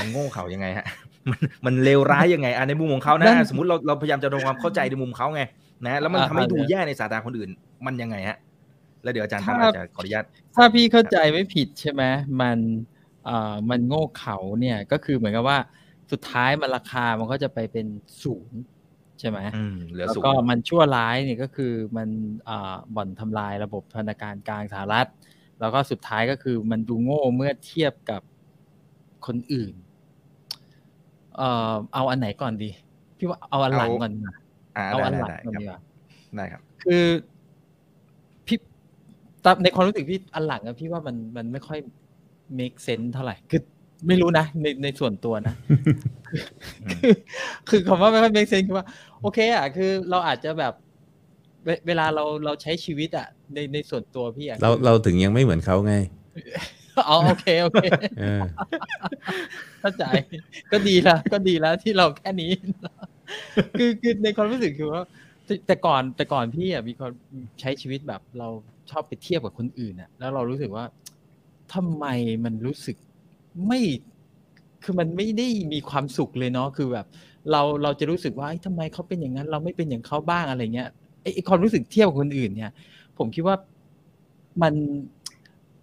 Speaker 1: มันโง่เขายังไงฮะมันมันเลวร้ายยังไงอะในมุมของเขา
Speaker 2: นั่
Speaker 1: นะ
Speaker 2: น
Speaker 1: สมมติเราเราพยายามจะทำความเข้าใจในมุมเขาไงนะแล้วมัน
Speaker 2: อ่า
Speaker 1: ทำให้ดู
Speaker 2: อ่า
Speaker 1: แย่ในสายตาคนอื่น มันยังไงฮะ แล้วเดี๋ยวอาจารย์
Speaker 2: ถ้า
Speaker 1: ตามอาจจะขออนุญาต
Speaker 2: ถ้าพี่เข้าใจไม่ผิดใช่ไหมมันเอ่อมันโง่เขาเนี่ยก็คือเหมือนกับว่าสุดท้ายมันราคามันก็จะไปเป็นศูนย์ใช่ไหม
Speaker 1: อืมเหลือ
Speaker 2: แล้ว
Speaker 1: ศูน
Speaker 2: ก็
Speaker 1: ย์
Speaker 2: มันชั่วร้ายเนี่ยก็คือมันเอ่อบ่อนทำลายระบบธนาคารกลางสหรัฐ แล้วก็สุดท้ายก็คือมันดูโง่เมื่อเทียบกับ คนอื่น เอ่อเอาอันไหนก่อนดี พี่ว่าเอาอันหลังก่อนดีกว่า
Speaker 1: อ่า
Speaker 2: เอา
Speaker 1: ได้
Speaker 2: อัน
Speaker 1: ได้
Speaker 2: หลัง
Speaker 1: ได้
Speaker 2: ก่อน
Speaker 1: ครับ
Speaker 2: ดีกว่า
Speaker 1: ได้ครับ
Speaker 2: คือพี่ตามในความรู้สึกพี่อันหลังอะพี่ว่ามันมันไม่ค่อย make sense เท่าไหร่ คือไม่รู้นะในในส่วนตัวนะ คือคือคำว่าไม่ค่อย make sense คือว่า โอเคอะคือเราอาจจะแบบเวเวลาเราเราใช้ชีวิตอะในในส่วนตัวพี่อะ
Speaker 3: เราเราถึงยังไม่เหมือนเขาไง
Speaker 2: อ๋อโอเคโอเค
Speaker 3: เออ
Speaker 2: เข้าใจ ก็ดีแล้วก็ดีแล้วที่เราแค่นี้ คือคือในความรู้สึกคือว่าแต่แต่ก่อนแต่ก่อนพี่อะมีความใช้ชีวิตแบบเราชอบไปเทียบกับคนอื่นอะ แล้วเรารู้สึกว่าทำไมมันรู้สึกไม่คือมันไม่ได้มีความสุขเลยเนาะคือแบบ เราเราจะรู้สึกว่าเอ้ยทำไมเขาเป็นอย่างนั้น เราไม่เป็นอย่างเขาบ้างอะไรเงี้ยไอ้ไอ้ความรู้สึกเทียบกับคนอื่นเนี่ย ผมคิดว่ามัน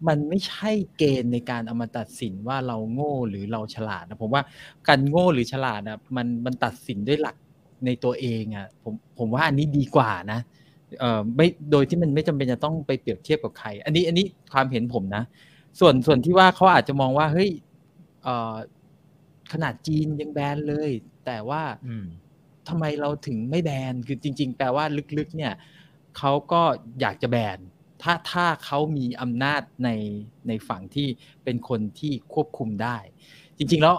Speaker 2: มันไม่ใช่เกณฑ์ในการเอามาตัดสินว่าเราโง่หรือเราฉลาดนะผมว่าการโง่หรือฉลาดนะมันมันตัดสินด้วยหลักในตัวเองอะผมผมว่าอันนี้ดีกว่านะเอ่อไม่โดยที่มันไม่จำเป็นจะต้องไปเปรียบเทียบกับใคร อันนี้อันนี้ความเห็นผมนะ ส่วนส่วนที่ว่าเขาอาจจะมองว่าเฮ้ยเอ่อขนาดจีนยังแบนเลย แต่ว่า
Speaker 1: อืม
Speaker 2: ทำไมเราถึงไม่แบนคือจริง ๆ แปลว่าลึกๆ เนี่ยเขาก็อยากจะแบน ถ้าถ้าเขามีอำนาจในในฝั่งที่เป็นคนที่ควบคุมได้ จริง ๆ แล้ว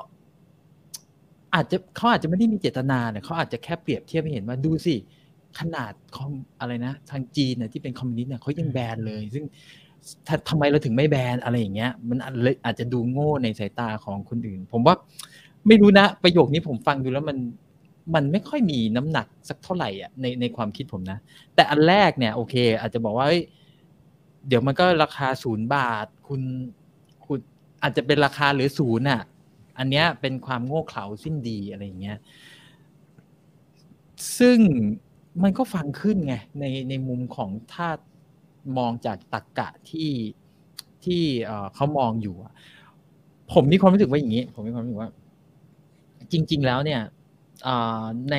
Speaker 2: อาจจะเขาอาจจะไม่ได้มีเจตนาเนี่ยเขาอาจจะแค่เปรียบเทียบให้เห็นว่าดูสิขนาดคอมอะไรนะ ทางจีนเนี่ยที่เป็นคอมมิวนิสต์เนี่ยเขายังแบนเลย ซึ่งถ้าทำไมเราถึงไม่แบนอะไรอย่างเงี้ย มันอาจเลยอาจจะดูโง่ในสายตาของคนอื่น ผมว่าไม่รู้นะ ประโยคนี้ผมฟังดูแล้วมันมันไม่ค่อยมีน้ำหนักสักเท่าไหร่อะในในความคิดผมนะ แต่อันแรกเนี่ยโอเค อาจจะบอกว่าเฮ้ย เดี๋ยวมันก็ราคาศูนย์บาท คุณคุณอาจจะเป็นราคาหรือศูนย์อะ อันเนี้ยเป็นความโง่เขลาสิ้นดีอะไรอย่างเงี้ย ซึ่งมันก็ฟังขึ้นไงในในมุมของถ้ามองจากตรกกะที่ที่เขามองอยู่ ผมมีความรู้สึกว่าอย่างนี้ ผมมีความรู้สึกว่า จริง ๆ แล้วเนี่ยใน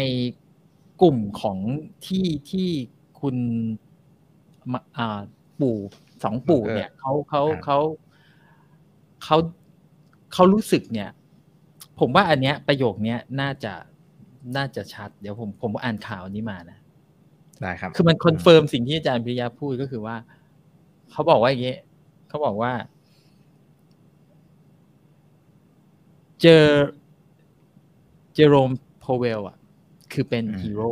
Speaker 2: กลุ่มของที่ที่คุณ ปู่สองปู่เนี่ยเขาเขา
Speaker 1: ครับ
Speaker 2: เขาเขาเขารู้สึกเนี่ย ผมว่าอันเนี้ยประโยคเนี้ยน่าจะน่าจะชัด เดี๋ยวผมผมอ่านข่าวนี้มานะ
Speaker 1: ได้ครับ
Speaker 2: คือมัน confirm สิ่งที่อาจารย์พิริยาพูดก็คือว่าเขาบอกว่าอย่างนี้เขาบอกว่า เจอเจอโรมพาวเวลอะ คือเป็น
Speaker 1: อืม
Speaker 2: ฮีโร่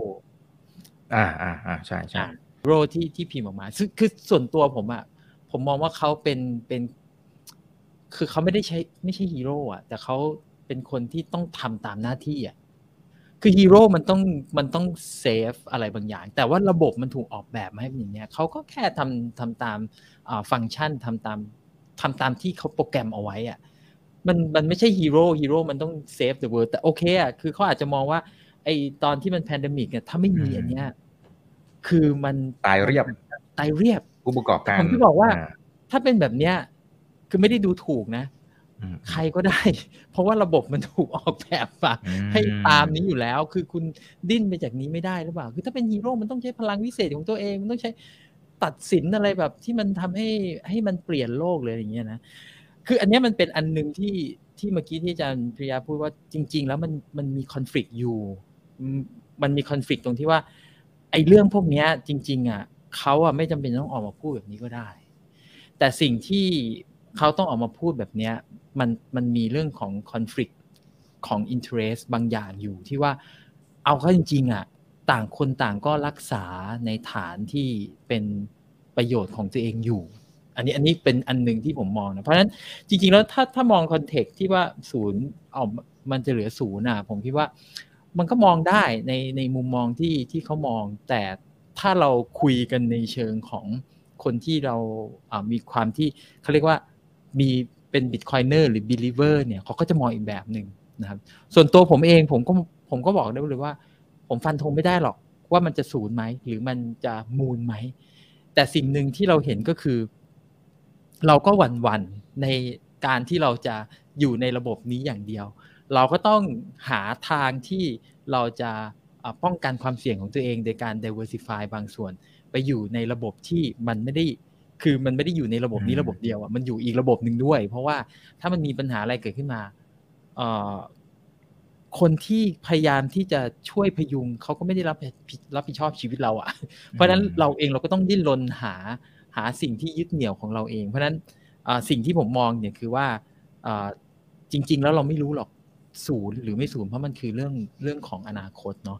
Speaker 1: อ่าอ่าอ่าใช่ใช่
Speaker 2: อะฮี โร่ที่ที่พิมพ์ออกมาซึ่งคือส่วนตัวผมอะผมมองว่าเขาเป็นเป็น คือเขาไม่ได้ใช้ไม่ใช่ฮีโร่อะแต่เขาเป็นคนที่ต้องทำตามหน้าที่อะคือฮีโร่มันต้องมันต้อง save อะไรบางอย่าง แต่ว่าระบบมันถูกออกแบบมาให้เป็นอย่างเนี้ยเขาก็แค่ทำทำตามอ่าฟังก์ชันทำตามทำตามที่เขาโปรแกรมเอาไว้อะมันมันไม่ใช่ฮีโร่ฮีโร่มันต้อง save the world แต่โอเคอะคือเขาอาจจะมองว่าไอ้ตอนที่มัน pandemic เนี่ยถ้าไม่มีอันเนี้ย คือมัน
Speaker 1: ตายเรียบ
Speaker 2: ตายเรียบ
Speaker 1: ผู้ประกอบการ
Speaker 2: ผมที่บอกว่า ถ้าเป็นแบบเนี้ย คือไม่ได้ดูถูกนะ
Speaker 1: อืม
Speaker 2: ใครก็ได้ เพราะว่าระบบมันถูกออกแบบมา
Speaker 1: อืม
Speaker 2: ให้ตามนี้อยู่แล้ว คือคุณดิ้นไปจากนี้ไม่ได้หรือเปล่า คือถ้าเป็นฮีโร่มันต้องใช้พลังวิเศษของตัวเอง มันต้องใช้ตัดสินอะไรแบบที่มันทำให้ให้มันเปลี่ยนโลกเลยอย่างเงี้ยนะ คืออันเนี้ยมันเป็นอันหนึ่งที่ที่เมื่อกี้ที่อาจารย์ปริยาพูดว่าจริง ๆ แล้วมันมันมีคอน FLICT อยู่อืมมันมีคอน FLICT ตรงที่ว่าไอ้เรื่องพวกนี้จริง ๆอะเขาอะไม่จำเป็นต้องออกมาพูดแบบนี้ก็ได้ แต่สิ่งที่เขาต้องออกมาพูดแบบเนี้ยมันมันมีเรื่องของคอน FLICT ของ interest บางอย่างอยู่ที่ว่าเอาเข้าจริง ๆอะต่างคนต่างก็รักษาในฐานที่เป็นประโยชน์ของตัวเองอยู่ อันนี้อันนี้เป็นอันหนึ่งที่ผมมองนะ เพราะฉะนั้นจริง ๆ แล้วถ้าถ้ามอง context ที่ว่าศูนย์เอามันจะเหลือศูนย์อะผมคิดว่า มันก็มองได้ในในมุมมองที่ที่เขามอง แต่ถ้าเราคุยกันในเชิงของคนที่เราอ่ามีความที่เขาเรียกว่ามีเป็น Bitcoiner หรือ believer เนี่ยเขาก็จะมองอีกแบบหนึ่งนะครับ ส่วนตัวผมเองผมก็ผมก็บอกได้เลยว่า ผมฟันธงไม่ได้หรอกว่ามันจะศูนย์ไหมหรือมันจะมูลไหม แต่สิ่งหนึ่งที่เราเห็นก็คือ เราก็หวั่นๆในการที่เราจะอยู่ในระบบนี้อย่างเดียว เราก็ต้องหาทางที่เราจะอ่าป้องกันความเสี่ยงของตัวเองโดยการ diversify บางส่วน ไปอยู่ในระบบที่มันไม่ได้คือมันไม่ได้อยู่ในระบบนี้
Speaker 1: อืม
Speaker 2: ระบบเดียวอะมันอยู่อีกระบบหนึ่งด้วย เพราะว่าถ้ามันมีปัญหาอะไรเกิดขึ้นมาเอ่อคนที่พยายามที่จะช่วยพยุงเขาก็ไม่ได้รับผิดรับผิดชอบชีวิตเราอะ เพราะฉะนั้นเราเองเราก็ต้องดิ้นรนหาหาสิ่งที่ยึดเหนี่ยวของเราเอง เพราะฉะนั้นอ่าสิ่งที่ผมมองเนี่ยคือว่าอ่าจริง ๆ แล้วเราไม่รู้หรอก ศูนย์หรือไม่ศูนย์เพราะมันคือเรื่องเรื่องของอนาคตเนาะ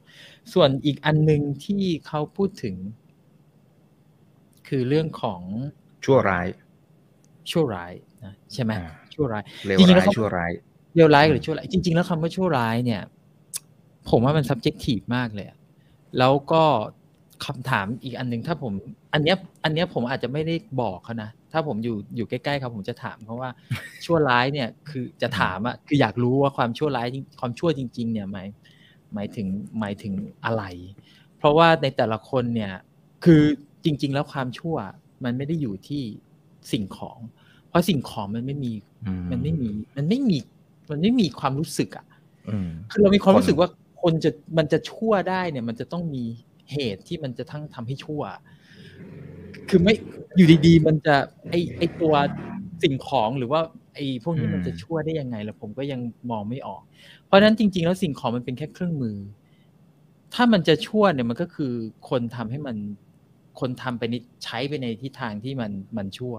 Speaker 2: ส่วนอีกอันหนึ่งที่เขาพูดถึง คือเรื่องของ
Speaker 1: ชั่วร้าย
Speaker 2: ชั่วร้ายนะใช่ไหม
Speaker 1: อ่า
Speaker 2: ชั่วร้าย
Speaker 1: เลว
Speaker 2: จริงๆแล้
Speaker 1: ร้า
Speaker 2: วยเขา
Speaker 1: ชั่วร้าย
Speaker 2: เลวร้ายหรือชั่วร้ายจริง ๆ แล้วคำว่าชั่วร้ายเนี่ย ผมว่ามัน subjective มากเลยอะแล้วก็คำถามอีกอันหนึ่งถ้าผม อันเนี้ย อันเนี้ยผมอาจจะไม่ได้บอกเขานะ ถ้าผมอยู่อยู่ใกล้ๆเขาผมจะถามเขาว่าชั่วร้ายเนี่ยคือจะถามอะคืออยากรู้ว่าความชั่วร้ายจริงความชั่วจริง ๆ เนี่ยหมายหมายถึงหมายถึงอะไร เพราะว่าในแต่ละคนเนี่ยคือจริง ๆ แล้วความชั่วมันไม่ได้อยู่ที่สิ่งของ เพราะสิ่งของมันไม่มี
Speaker 1: อื
Speaker 2: มันไม่มีมันไม่มีมันไม่มีความรู้สึกอะ
Speaker 1: อืม
Speaker 2: คือเรามีความ
Speaker 1: คน
Speaker 2: รู้สึกว่าคนจะมันจะชั่วได้เนี่ย มันจะต้องมีเหตุที่มันจะทั้งทำให้ชั่ว คือไม่อยู่ดีๆ มันจะไอไอตัวสิ่งของหรือว่าไอพวกนี้มันจะชั่วได้ยังไงแล้วผมก็ยังมองไม่ออก เพราะฉะนั้นจริง ๆ แล้วสิ่งของมันเป็นแค่เครื่องมือ ถ้ามันจะชั่วเนี่ยมันก็คือคนทำให้มันคนทำไปนิดใช้ไปในทิศทางที่มันมันชั่ว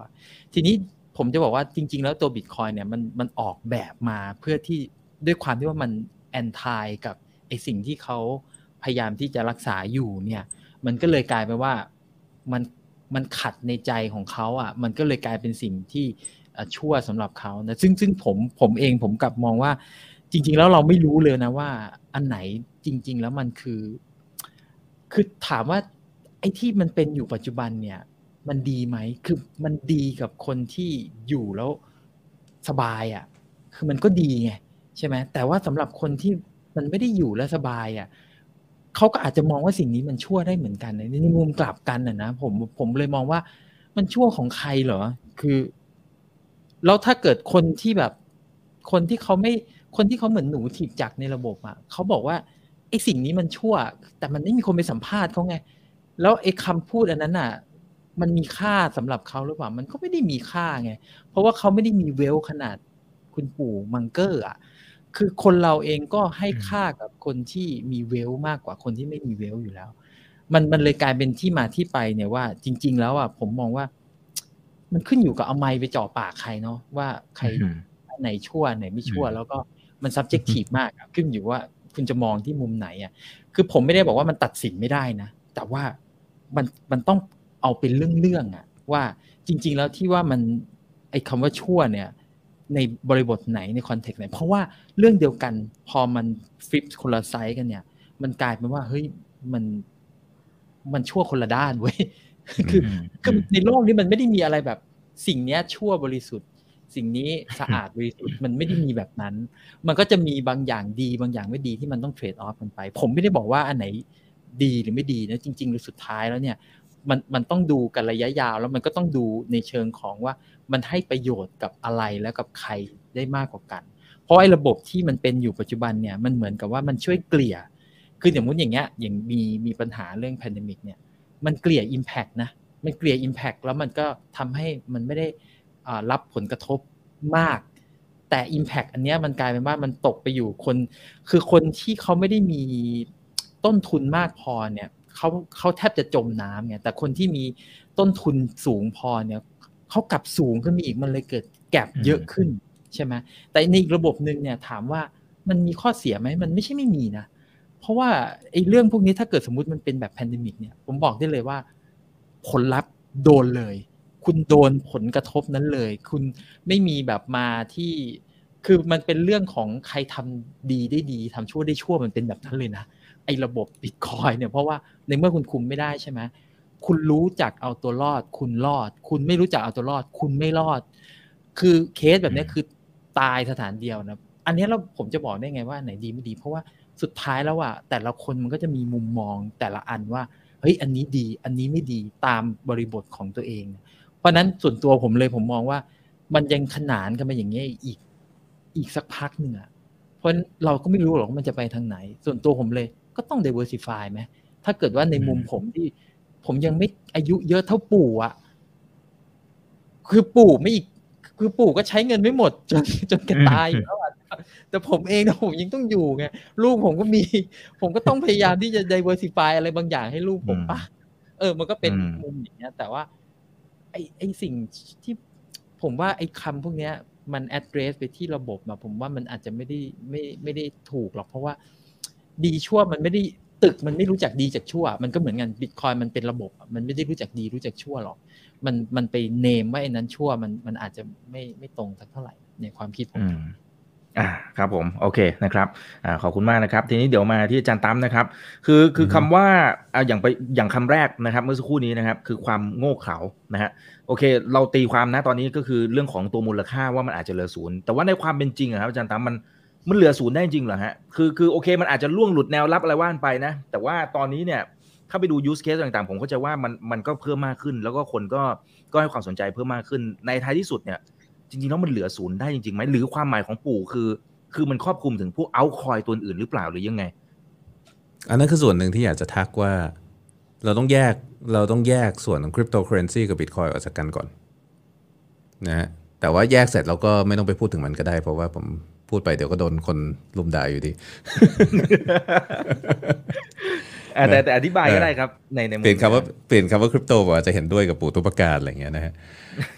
Speaker 2: ทีนี้ผมจะบอกว่าจริง ๆ แล้วตัวบิตคอยเนี่ยมันมันออกแบบมาเพื่อที่ด้วยความที่ว่ามันแอนทายกับไอสิ่งที่เขาพยายามที่จะรักษาอยู่เนี่ย มันก็เลยกลายเป็นว่ามัน มันขัดในใจของเขาอะ มันก็เลยกลายเป็นสิ่งที่ชั่วสำหรับเขานะซึ่งซึ่งผมผมเองผมกลับมองว่า จริง ๆ แล้วเราไม่รู้เลยนะว่า อันไหนจริง ๆ แล้วมันคือ คือถามว่า ไอ้ที่มันเป็นอยู่ปัจจุบันเนี่ย มันดีไหมคือมันดีกับคนที่อยู่แล้วสบายอะ่ะ คือมันก็ดีไงใช่ไหมแต่ว่าสำหรับคนที่มันไม่ได้อยู่แล้วสบายอะ่ะ เขาก็อาจจะมองว่าสิ่งนี้มันชั่วได้เหมือนกันในมุมกลับกันนะนะผมผมเลยมองว่ามันชั่วของใครเหรอ คือ แล้วถ้าเกิดคนที่แบบ คนที่เขาไม่คนที่เขาเหมือนหนูถีบจักในระบบอะ่ะเขาบอกว่าไอ้สิ่งนี้มันชั่ว แต่มันไม่มีคนไปสัมภาษณ์เขาไง แล้วไอ้คำพูดอันนั้นน่ะ มันมีค่าสำหรับเขาหรือเปล่า มันก็ไม่ได้มีค่าไง เพราะว่าเขาไม่ได้มีเวลขนาดคุณปู่มังเกอร์อะ คือคนเราเองก็ให้ค่ากับคนที่มีเวลมากกว่าคนที่ไม่มีเวลอยู่แล้ว มันมันเลยกลายเป็นที่มาที่ไปเนี่ยว่า จริง ๆ แล้วอะผมมองว่า มันขึ้นอยู่กับเอาไม้ไปจ่อปากใครเนาะว่าใคร
Speaker 1: อืม
Speaker 2: อันไหนชั่วอันไหนไม่ชั่ว แล้วก็มัน subjective มากอะขึ้นอยู่ว่าคุณจะมองที่มุมไหนอะ คือผมไม่ได้บอกว่ามันตัดสินไม่ได้นะ แต่ว่ามันมันต้องเอาเป็นเรื่องๆอะ ว่าจริง ๆ แล้วที่ว่ามันไอ้คำว่าชั่วเนี่ย ในบริบทไหนในคอนเทกต์ไหน เพราะว่าเรื่องเดียวกันพอมันฟลิปคนละไซส์กันเนี่ย มันกลายเป็นว่าเฮ้ยมันมันชั่วคนละด้านเว้ยคือ
Speaker 1: อืม
Speaker 2: คือในโลกนี้มันไม่ได้มีอะไรแบบ สิ่งเนี้ยชั่วบริสุทธิ์ สิ่งนี้สะอาดบริสุทธิ์มันไม่ได้มีแบบนั้น มันก็จะมีบางอย่างดีบางอย่างไม่ดีที่มันต้องเทรดออฟกันไป ผมไม่ได้บอกว่าอันไหนดีหรือไม่ดีนะจริง ๆ หรือสุดท้ายแล้วเนี่ย มันมันต้องดูกันระยะยาว แล้วมันก็ต้องดูในเชิงของว่ามันให้ประโยชน์กับอะไรแล้วกับใครได้มากกว่ากัน เพราะไอ้ระบบที่มันเป็นอยู่ปัจจุบันเนี่ยมันเหมือนกับว่ามันช่วยเกลี่ย คืออย่างมุติอย่างเงี้ยอย่างมีมีปัญหาเรื่องแพนดมิกเนี่ยมันเกลี่ย Impact นะมันเกลี่ย Impact แล้วมันก็ทำให้มันไม่ได้อ่ารับผลกระทบมาก แต่ Impact อันเนี้ยมันกลายเป็นว่ามันตกไปอยู่คน คือคนที่เขาไม่ได้มีต้นทุนมากพอเนี่ย เขาเขาแทบจะจมน้ำไงแต่คนที่มีต้นทุนสูงพอเนี่ยเขากลับสูงขึ้นมาอีกมันเลยเกิดแกลบเยอะขึ้นใช่ไหมแต่ในอีกระบบหนึ่งเนี่ยถามว่ามันมีข้อเสียไหมมันไม่ใช่ไม่มีนะเพราะว่าไอ้เรื่องพวกนี้ถ้าเกิดสมมติมันเป็นแบบแพนดมิกเนี่ยผมบอกได้เลยว่า ผลลัพธ์โดนเลย คุณโดนผลกระทบนั้นเลย คุณไม่มีแบบมาที่คือมันเป็นเรื่องของใครทำดีได้ดีทำชั่วได้ชั่วมันเป็นแบบนั้นเลยนะ ไอ้ระบบบิตคอยเนี่ยเพราะว่าในเมื่อคุณคุมไม่ได้ใช่ไหมคุณรู้จักเอาตัวรอด คุณรอด คุณไม่รู้จักเอาตัวรอด คุณไม่รอด คือเคสแบบเนี้ยคือตายสถานเดียวนะอันเนี้ยเราผมจะบอกได้ไงว่าไหนดีไม่ดี เพราะว่าสุดท้ายแล้วอะแต่ละคนมันก็จะมีมุมมองแต่ละอันว่าเฮ้ยอันนี้ดี อันนี้ไม่ดีตามบริบทของตัวเอง เพราะฉะนั้นส่วนตัวผมเลยผมมองว่า มันยังขนานกันมาอย่างเงี้ยอีกอีกสักพักหนึ่งอะเพราะเราก็ไม่รู้หรอกว่ามันจะไปทางไหน ส่วนตัวผมเลย ก็ต้อง diversify ไหมถ้าเกิดว่าในมุมผมที่ ผมยังไม่อายุเยอะเท่าปู่อะคือปู่ไม่อีกคือปู่ก็ใช้เงินไม่หมด จนจนแกตายอยู่แล้วอะแต่ผมเองนะผมยังต้องอยู่ไงลูกผมก็มี ผมก็ต้องพยายามที่จะ diversify อะไรบางอย่างให้ลูกผมปะเออ มันก็เป็น
Speaker 1: อืม
Speaker 2: มุมอย่างเงี้ย แต่ว่า ไอไอสิ่งที่ผมว่าไอคำพวกเนี้ย มัน address ไปที่ระบบมาผมว่ามันอาจจะไม่ได้ไม่ไม่ได้ถูกหรอกเพราะว่า ดีชั่วมันไม่ได้ตึกมันไม่รู้จักดีจากชั่ว มันก็เหมือนกันบิตคอยมันเป็นระบบอะมันไม่ได้รู้จักดีรู้จักชั่วหรอก มันมันไปเนมว่าไอ้นั้นชั่วมันมันอาจจะไม่ไม่ตรงสักเท่าไหร่ในความคิดผม
Speaker 1: อืมอ่าครับผมโอเคนะครับอ่าขอบคุณมากนะครับ ทีนี้เดี๋ยวมาที่อาจารย์ตั้มนะครับ คือคือคำว่าอ่าอย่างไปอย่างคำแรกนะครับ เมื่อสักครู่นี้นะครับ คือความโง่เขลานะฮะโอเค เราตีความนะตอนนี้ก็คือเรื่องของตัวมูลค่าว่ามันอาจจะเหลือศูนย์แต่ว่าในความเป็นจริงอะครับอาจารย์ตั้มมัน มันเหลือศูนย์ได้จริงเหรอฮะ คือคือโอเคมันอาจจะล่วงหลุดแนวรับอะไรว่านไปนะ แต่ว่าตอนนี้เนี่ยถ้าไปดู use case ต่างๆ ผมเข้าใจว่ามันมันก็เพิ่มมากขึ้น แล้วก็คนก็ก็ให้ความสนใจเพิ่มมากขึ้น ในท้ายที่สุดเนี่ยจริงๆแล้วมันเหลือศูนย์ได้จริงๆไหมหรือความหมายของปู่คือ คือมันครอบคลุมถึงพวกเอาคอยตัวอื่นหรือเปล่าหรือยังไง
Speaker 3: อันนั้นคือส่วนหนึ่งที่อยากจะทักว่า เราต้องแยกเราต้องแยกส่วนของคริปโตเคอเรนซีกับบิตคอยออกจากกันก่อนนะฮะแต่ว่าแยกเสร็จเราก็ไม่ต้องไปพูดถึงมันก็ได้ เพราะว่าผม พูดไปเดี๋ยวก็โดนคนรุมด่าอยู่ดี
Speaker 1: อ่าแต่แต่อธิบายก็ได้ครับในในมุม
Speaker 3: เปลี่ยนคำว่าเปลี่ยนคำว่าคริปโตบอกว่าจะเห็นด้วยกับปู่ทุกประการอะไรอย่างเงี้ยนะฮะ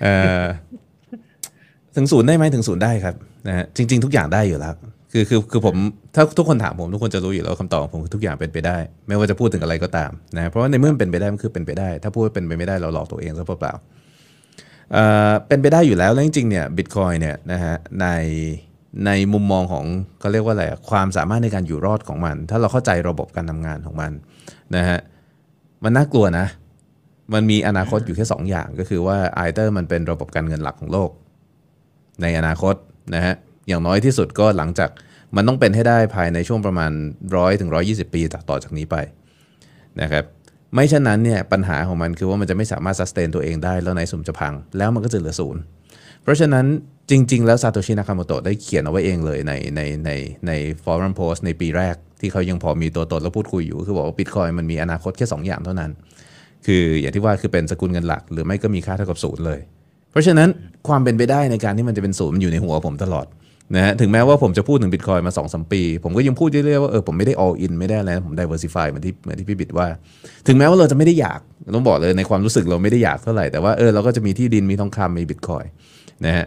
Speaker 3: เอ่อถึงศูนย์ได้ไหมถึงศูนย์ได้ครับนะฮะจริง ๆ ทุกอย่างได้อยู่แล้วคือคือคือผมถ้าทุกคนถามผมทุกคนจะรู้อยู่แล้วคำตอบของผมคือทุกอย่างเป็นไปได้ ไม่ว่าจะพูดถึงอะไรก็ตามนะฮะเพราะว่าในเมื่อมันเป็นไปได้มันคือเป็นไปได้ ถ้าพูดว่าเป็นไปไม่ได้เราหลอกตัวเองซะเปล่าๆเอ่อเป็นไปได้อยู่แล้วแล้วจริงๆเนี่ยบิตคอยเนี่ยนะฮะใน ในมุมมองของเขาเรียกว่าอะไรอะความสามารถในการอยู่รอดของมัน ถ้าเราเข้าใจระบบการทำงานของมันนะฮะมันน่ากลัวนะ มันมีอนาคตอยู่แค่2ออย่างก็คือว่าไอเตอร์มันเป็นระบบการเงินหลักของโลก ในอนาคตนะฮะอย่างน้อยที่สุดก็หลังจากมันต้องเป็นให้ได้ภายในช่วงประมาณ 100ถึง120 ปีจากต่อจากนี้ไปนะครับไม่เช่นนั้นเนี่ยปัญหาของมันคือว่ามันจะไม่สามารถ sustain ตัวเองได้แล้วในสุ่มจะพัง แล้วมันก็จะเหลือศูนย์ เพราะฉะนั้นจริง ๆ แล้วซาโตชินากาโมโตะได้เขียนเอาไว้เองเลยในในในในฟอรัมโพสในปีแรก ที่เขายังพอมีตัวตนและพูดคุยอยู่ คือบอกว่าบิตคอยมันมีอนาคตแค่ 2 อย่างเท่านั้น คืออย่างที่ว่าคือเป็นสกุลเงินหลัก หรือไม่ก็มีค่าเท่ากับศูนย์เลย เพราะฉะนั้นความเป็นไปได้ในการที่มันจะเป็นศูนย์มันอยู่ในหัวผมตลอดนะฮะถึงแม้ว่าผมจะพูดถึงบิตคอยมา2อสปี ผมก็ยังพูดเรื่อยๆว่าเออผมไม่ได้ all in ไม่ได้อะไรผม diversify เหมือนที่เหมือนที่พี่บิดว่า ถึงแม้ว่าเราจะไม่ได้อยากต้องบอกเลยในความรู้สึกเราไม่ได้อยากเท่าไหร่แต่ว่าเออเราก็จะมีที่ดินมีทองคำมีบิตคอย นะฮะ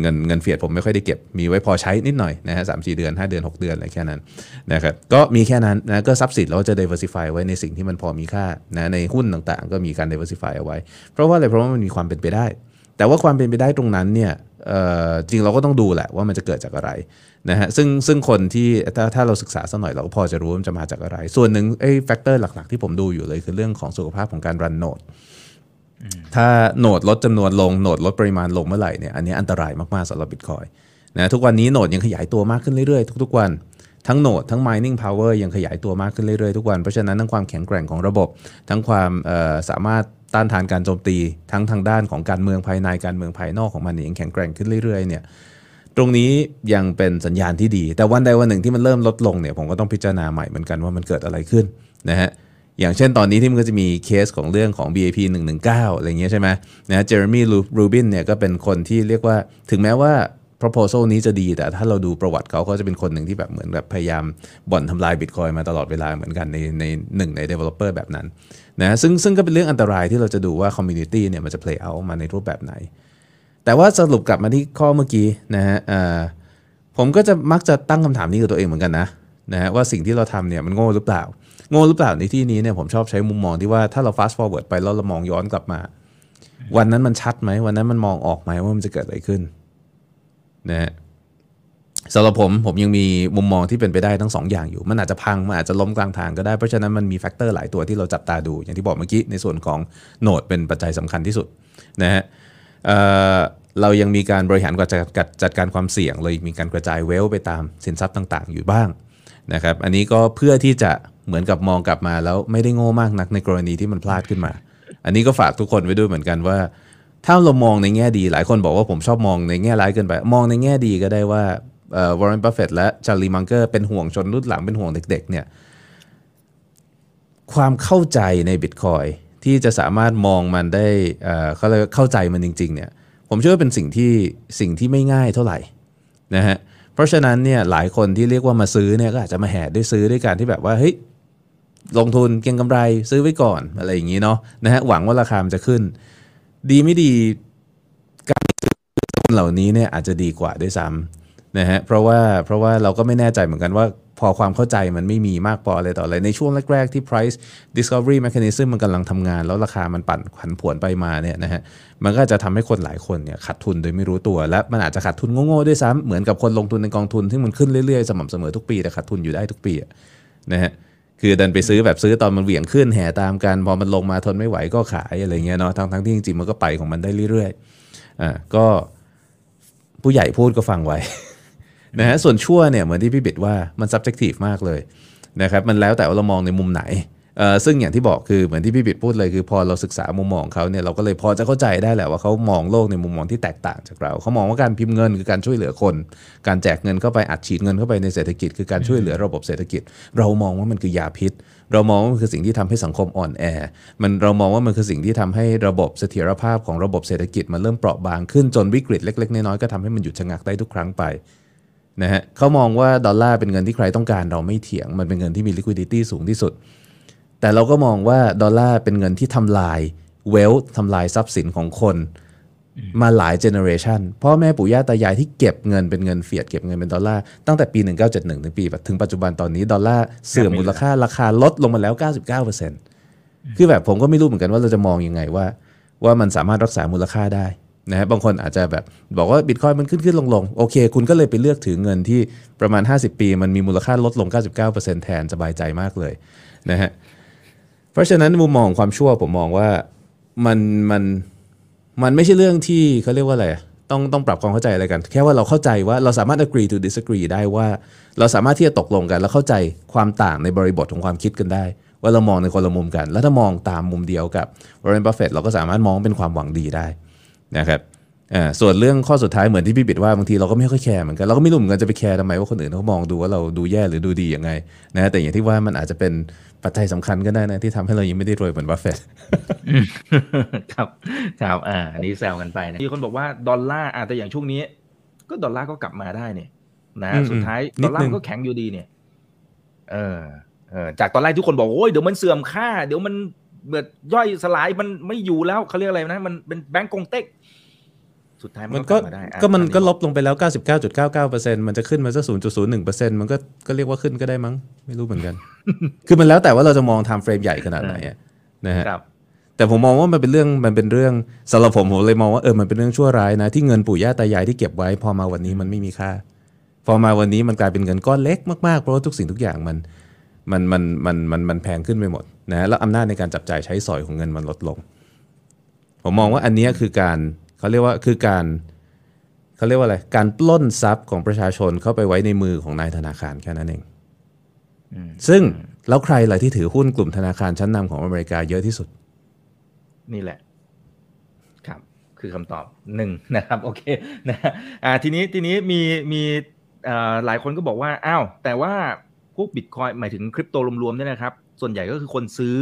Speaker 3: เงินเงินเฟียดผมไม่ค่อยได้เก็บ มีไว้พอใช้นิดหน่อยนะฮะสามสี่เดือน 5 เดือน 6 เดือนอะไรแค่นั้นนะครับก็มีแค่นั้นนะก็ทรัพย์สินเราจะ diversify ไว้ในสิ่งที่มันพอมีค่านะในหุ้นต่างๆ ก็มีการ diversify เอาไว้ เพราะว่าอะไรเพราะว่ามันมีความเป็นไปได้ แต่ว่าความเป็นไปได้ตรงนั้นเนี่ยจริงเราก็ต้องดูแหละว่ามันจะเกิดจากอะไรนะฮะซึ่งซึ่งคนที่ถ้าถ้าเราศึกษาสักหน่อยเราก็พอจะรู้ว่ามันจะมาจากอะไร ส่วนหนึ่งไอ้ factor หลักๆ ที่ผมดูอยู่เลยคือเรื่องของสุขภาพของการ run node ถ้า node ลดจำนวนลง node ลดปริมาณลงเมื่อไหร่เนี่ยอันนี้อันตรายมากๆสำหรับบิตคอยนะทุกวันนี้ node ยังขยายตัวมากขึ้นเรื่อยๆ ทุกๆวันทั้งโหนดทั้ง mining power ยังขยายตัวมากขึ้นเรื่อยๆ ทุกวัน เพราะฉะนั้นทั้งความแข็งแกร่งของระบบ ทั้งความสามารถต้านทานการโจมตี ทั้งทางด้านของการเมืองภายในการเมืองภายนอกของมันยังแข็งแกร่งขึ้นเรื่อยๆเนี่ยตรงนี้ยังเป็นสัญญาณที่ดี แต่วันใดวันหนึ่งที่มันเริ่มลดลงเนี่ยผมก็ต้องพิจารณาใหม่เหมือนกันว่ามันเกิดอะไรขึ้นนะฮะ อย่างเช่นตอนนี้ที่มันก็จะมีเคสของเรื่องของ BAP 119 อะไรเงี้ยใช่ไหมนะเจอร์มี่รูบินเนี่ยก็เป็นคนที่เรียกว่าถึงแม้ว่า proposal นี้จะดี แต่ถ้าเราดูประวัติเขาเขาจะเป็นคนหนึ่งที่แบบเหมือนแบบพยายามบ่อนทำลายบิตคอยมาตลอดเวลาเหมือนกันในในหนึ่งใน developer แบบนั้นนะซึ่งซึ่งก็เป็นเรื่องอันตรายที่เราจะดูว่า community เนี่ยมันจะ play out มาในรูปแบบไหน แต่ว่าสรุปกลับมาที่ข้อเมื่อกี้นะฮะเออผมก็จะมักจะตั้งคำถามนี้กับตัวเองเหมือนกันนะนะฮะว่าสิ่งที่เราทำเนี่ยมันโง่หรือเปล่า โง่หรือเปล่าในที่นี้เนี่ยผมชอบใช้มุมมองที่ว่าถ้าเรา fast forward ไปแล้วเรามองย้อนกลับมา วันนั้นมันชัดไหมวันนั้นมันมองออกไหมว่ามันจะเกิดอะไรขึ้นนะฮะสำหรับผมผมยังมีมุมมองที่เป็นไปได้ทั้งสองอย่างอยู่ มันอาจจะพัง มันอาจจะล้มกลางทางก็ได้ เพราะฉะนั้นมันมีแฟกเตอร์หลายตัวที่เราจับตาดู อย่างที่บอกเมื่อกี้ ในส่วนของโหนดเป็นปัจจัยสำคัญที่สุดนะฮะเออเรายังมีการบริหารจัดการจัดการความเสี่ยงเลยมีการกระจายเวลไปตามสินทรัพย์ต่าง ๆ อยู่บ้างนะครับ อันนี้ก็เพื่อที่จะ เหมือนกับมองกลับมาแล้วไม่ได้โง่มากนักในกรณีที่มันพลาดขึ้นมา อันนี้ก็ฝากทุกคนไว้ด้วยเหมือนกันว่า ถ้าเรามองในแง่ดี หลายคนบอกว่าผมชอบมองในแง่ร้ายเกินไป มองในแง่ดีก็ได้ว่าวอร์เรนบัฟเฟตต์และชาร์ลีมังเกอร์เป็นห่วงชนรุ่นหลังเป็นห่วงเด็ก ๆ เนี่ย ความเข้าใจในบิตคอยที่จะสามารถมองมันได้เขาเรียกเข้าใจมันจริง ๆ เนี่ย ผมเชื่อว่าเป็นสิ่งที่สิ่งที่ไม่ง่ายเท่าไหร่นะฮะเพราะฉะนั้นเนี่ยหลายคนที่เรียกว่ามาซื้อเนี่ยก็อาจจะมาแห่ด้วยซื้อด้วยการที่แบบว่าเฮ้ย ลงทุนเก็งกำไรซื้อไว้ก่อนอะไรอย่างนี้เนาะนะฮะหวังว่าราคามันจะขึ้น ดีไม่ดีการซื้อหุ้นเหล่านี้เนี่ยอาจจะดีกว่าด้วยซ้ำนะฮะเพราะว่าเพราะว่าเราก็ไม่แน่ใจเหมือนกันว่าพอความเข้าใจมันไม่มีมากพออะไรต่ออะไร ในช่วงแรกๆที่ price discovery mechanism มันกำลังทำงาน แล้วราคามันปั่นผันผวนไปมาเนี่ยนะฮะมันก็จะทำให้คนหลายคนเนี่ยขาดทุนโดยไม่รู้ตัว และมันอาจจะขาดทุนโง่ๆด้วยซ้ำเหมือนกับคนลงทุนในกองทุนที่มันขึ้นเรื่อยๆ สม่ำเสมอทุกปีแต่ขาดทุนอยู่ได้ทุกปีนะฮะ คือดันไปซื้อแบบซื้อตอนมันเหวี่ยงขึ้นแห่ตามกันพอมันลงมาทนไม่ไหวก็ขายอะไรเงี้ยเนาะทั้งๆที่จริงๆมันก็ไปของมันได้เรื่อยๆอ่าก็ผู้ใหญ่พูดก็ฟังไว้นะฮะส่วนชั่วเนี่ยเหมือนที่พี่บิดว่ามัน subjective มากเลยนะครับมันแล้วแต่ว่าเรามองในมุมไหน ซึ่งอย่างที่บอกคือเหมือนที่พี่บิดพูดเลยคือพอเราศึกษามุมมองเขาเนี่ยเราก็เลยพอจะเข้าใจได้แหละว่าเขามองโลกในมุมมองที่แตกต่างจากเราเขามองว่าการพิมพ์เงินคือการช่วยเหลือคน การแจกเงินเข้าไปอัดฉีดเงินเข้าไปในเศรษฐกิจ คือการช่วยเหลือระบบเศรษฐกิจ เรามองว่ามันคือยาพิษ เรามองว่ามันคือสิ่งที่ทำให้สังคมอ่อนแอ มันเรามองว่ามันคือสิ่งที่ทำให้ระบบเสถียรภาพของระบบเศรษฐกิจมันเริ่มเปราะบางขึ้นจนวิกฤตเล็กๆน้อยๆก็ทำให้มันหยุดชะงักได้ทุกครั้งไปนะฮะเขามองว่าดอลลาร์เป็นเงินที่ใครต้องการเราไม่เถียงมันเป็นเงินที่มี liquidity สูงที่สุด แต่เราก็มองว่าดอลลาร์เป็นเงินที่ทำลาย wealth ทำลายทรัพย์สินของคน มาหลาย generation พ่อแม่ปู่ย่าตายายที่เก็บเงินเป็นเงิน fiat เก็บเงินเป็นดอลลาร์ตั้งแต่ปี 1971 ถึงปีถึงปัจจุบันตอนนี้ดอลลาร์เสื่อมมูลค่าราคาลดลงมาแล้ว 99%คือแบบผมก็ไม่รู้เหมือนกันว่าเราจะมองยังไงว่า ว่ามันสามารถรักษามูลค่าได้นะฮะบางคนอาจจะแบบบอกว่าบิตคอยมันขึ้นขึ้นลงลงโอเค คุณก็เลยไปเลือกถือเงินที่ประมาณ 50 ปี มันมีมูลค่าลดลง 99%แทนสบายใจมากเลยนะฮะ เพราะฉะนั้นมุมมองความชั่วผมมองว่ามันมันมันไม่ใช่เรื่องที่เขาเรียกว่าอะไรต้องต้องปรับความเข้าใจอะไรกัน แค่ว่าเราเข้าใจว่าเราสามารถ agree to disagree ได้ว่า เราสามารถที่จะตกลงกัน แล้วเข้าใจความต่างในบริบทของความคิดกันได้ ว่าเรามองในคนละมุมกัน แล้วถ้ามองตามมุมเดียวกับ Warren Buffett เราก็สามารถมองเป็นความหวังดีได้นะครับ อ่าส่วนเรื่องข้อสุดท้ายเหมือนที่พี่บิดว่าบางทีเราก็ไม่ค่อยแคร์เหมือนกันเราก็ไม่รู้เหมือนกันจะไปแคร์ทำไมว่าคนอื่นเขามองดูว่าเราดูแย่หรือดูดียังไงนะแต่อย่างที่ว่ามันอาจจะเป็นปัจจัยสำคัญก็ได้นะที่ทำให้เรายังไม่ได้รวยเหมือนบัฟเฟตต์
Speaker 1: ครับครับอ่าอันนี้แซวกันไปนะมีคนบอกว่าดอลลาร์อาจจะแต่อย่างช่วงนี้ ก็ดอลลาร์ก็กลับมาได้เนี่ย นะ
Speaker 3: อืม
Speaker 1: สุดท้าย
Speaker 3: นิ
Speaker 1: ด
Speaker 3: ด
Speaker 1: อลลาร์
Speaker 3: นึง
Speaker 1: ก็แข็งอยู่ดีเนี่ย เออเออจากตอนแรกทุกคนบอกโอ้ยเดี๋ยวมันเสื่อมค่า เดี๋ยวมันระเบิดย่อยสลายมันไม่อยู่แล้วเขาเรียกอะไรนะมันเป็นแบงก์กงเต็ก สุดท้าย
Speaker 3: มัน
Speaker 1: มัน
Speaker 3: ก็
Speaker 1: ก็กลับมาได้อะ
Speaker 3: ก็มัน
Speaker 1: ตอ
Speaker 3: ก็ลบลงไปแล้ว 99.99%มันจะขึ้นมาสัก0.01%มันก็ก็เรียกว่าขึ้นก็ได้มั้ง ไม่รู้เหมือนกัน คือมันแล้วแต่ว่าเราจะมอง timeframe ใหญ่ขนาดไหนอะนะฮะ
Speaker 1: ครับ
Speaker 3: แต่ผมมองว่ามันเป็นเรื่องมันเป็นเรื่องสำหรับผมผมเลยมองว่าเออมันเป็นเรื่องชั่วร้ายนะ ที่เงินปู่ย่าตายายที่เก็บไว้ พอมาวันนี้มันไม่มีค่า พอมาวันนี้มันกลายเป็นเงินก้อนเล็กมากๆเพราะว่าทุกสิ่งทุกอย่างมันมันมันมันมันมันแพงขึ้นไปหมดนะแล้วอำนาจในการจับจ่ายใช้สอยของเงินมันลดลง ผมมองว่าอันเนี้ยคือการ เขาเรียกว่าคือการเขาเรียกว่าอะไรการปล้นทรัพย์ของประชาชนเข้าไปไว้ในมือของนายธนาคารแค่นั้นเอง
Speaker 1: อืม
Speaker 3: ซึ่งแล้วใครล่ะที่ถือหุ้นกลุ่มธนาคารชั้นนำของอเมริกาเยอะที่สุด
Speaker 1: นี่แหละ ครับ คือคำตอบหนึ่งนะครับ โอเคนะฮะอ่าทีนี้ทีนี้มีมีเอ่อหลายคนก็บอกว่าอ้าวแต่ว่าพวกบิตคอยหมายถึงคริปโตรวมๆเนี่ยนะครับ ส่วนใหญ่ก็คือคนซื้อ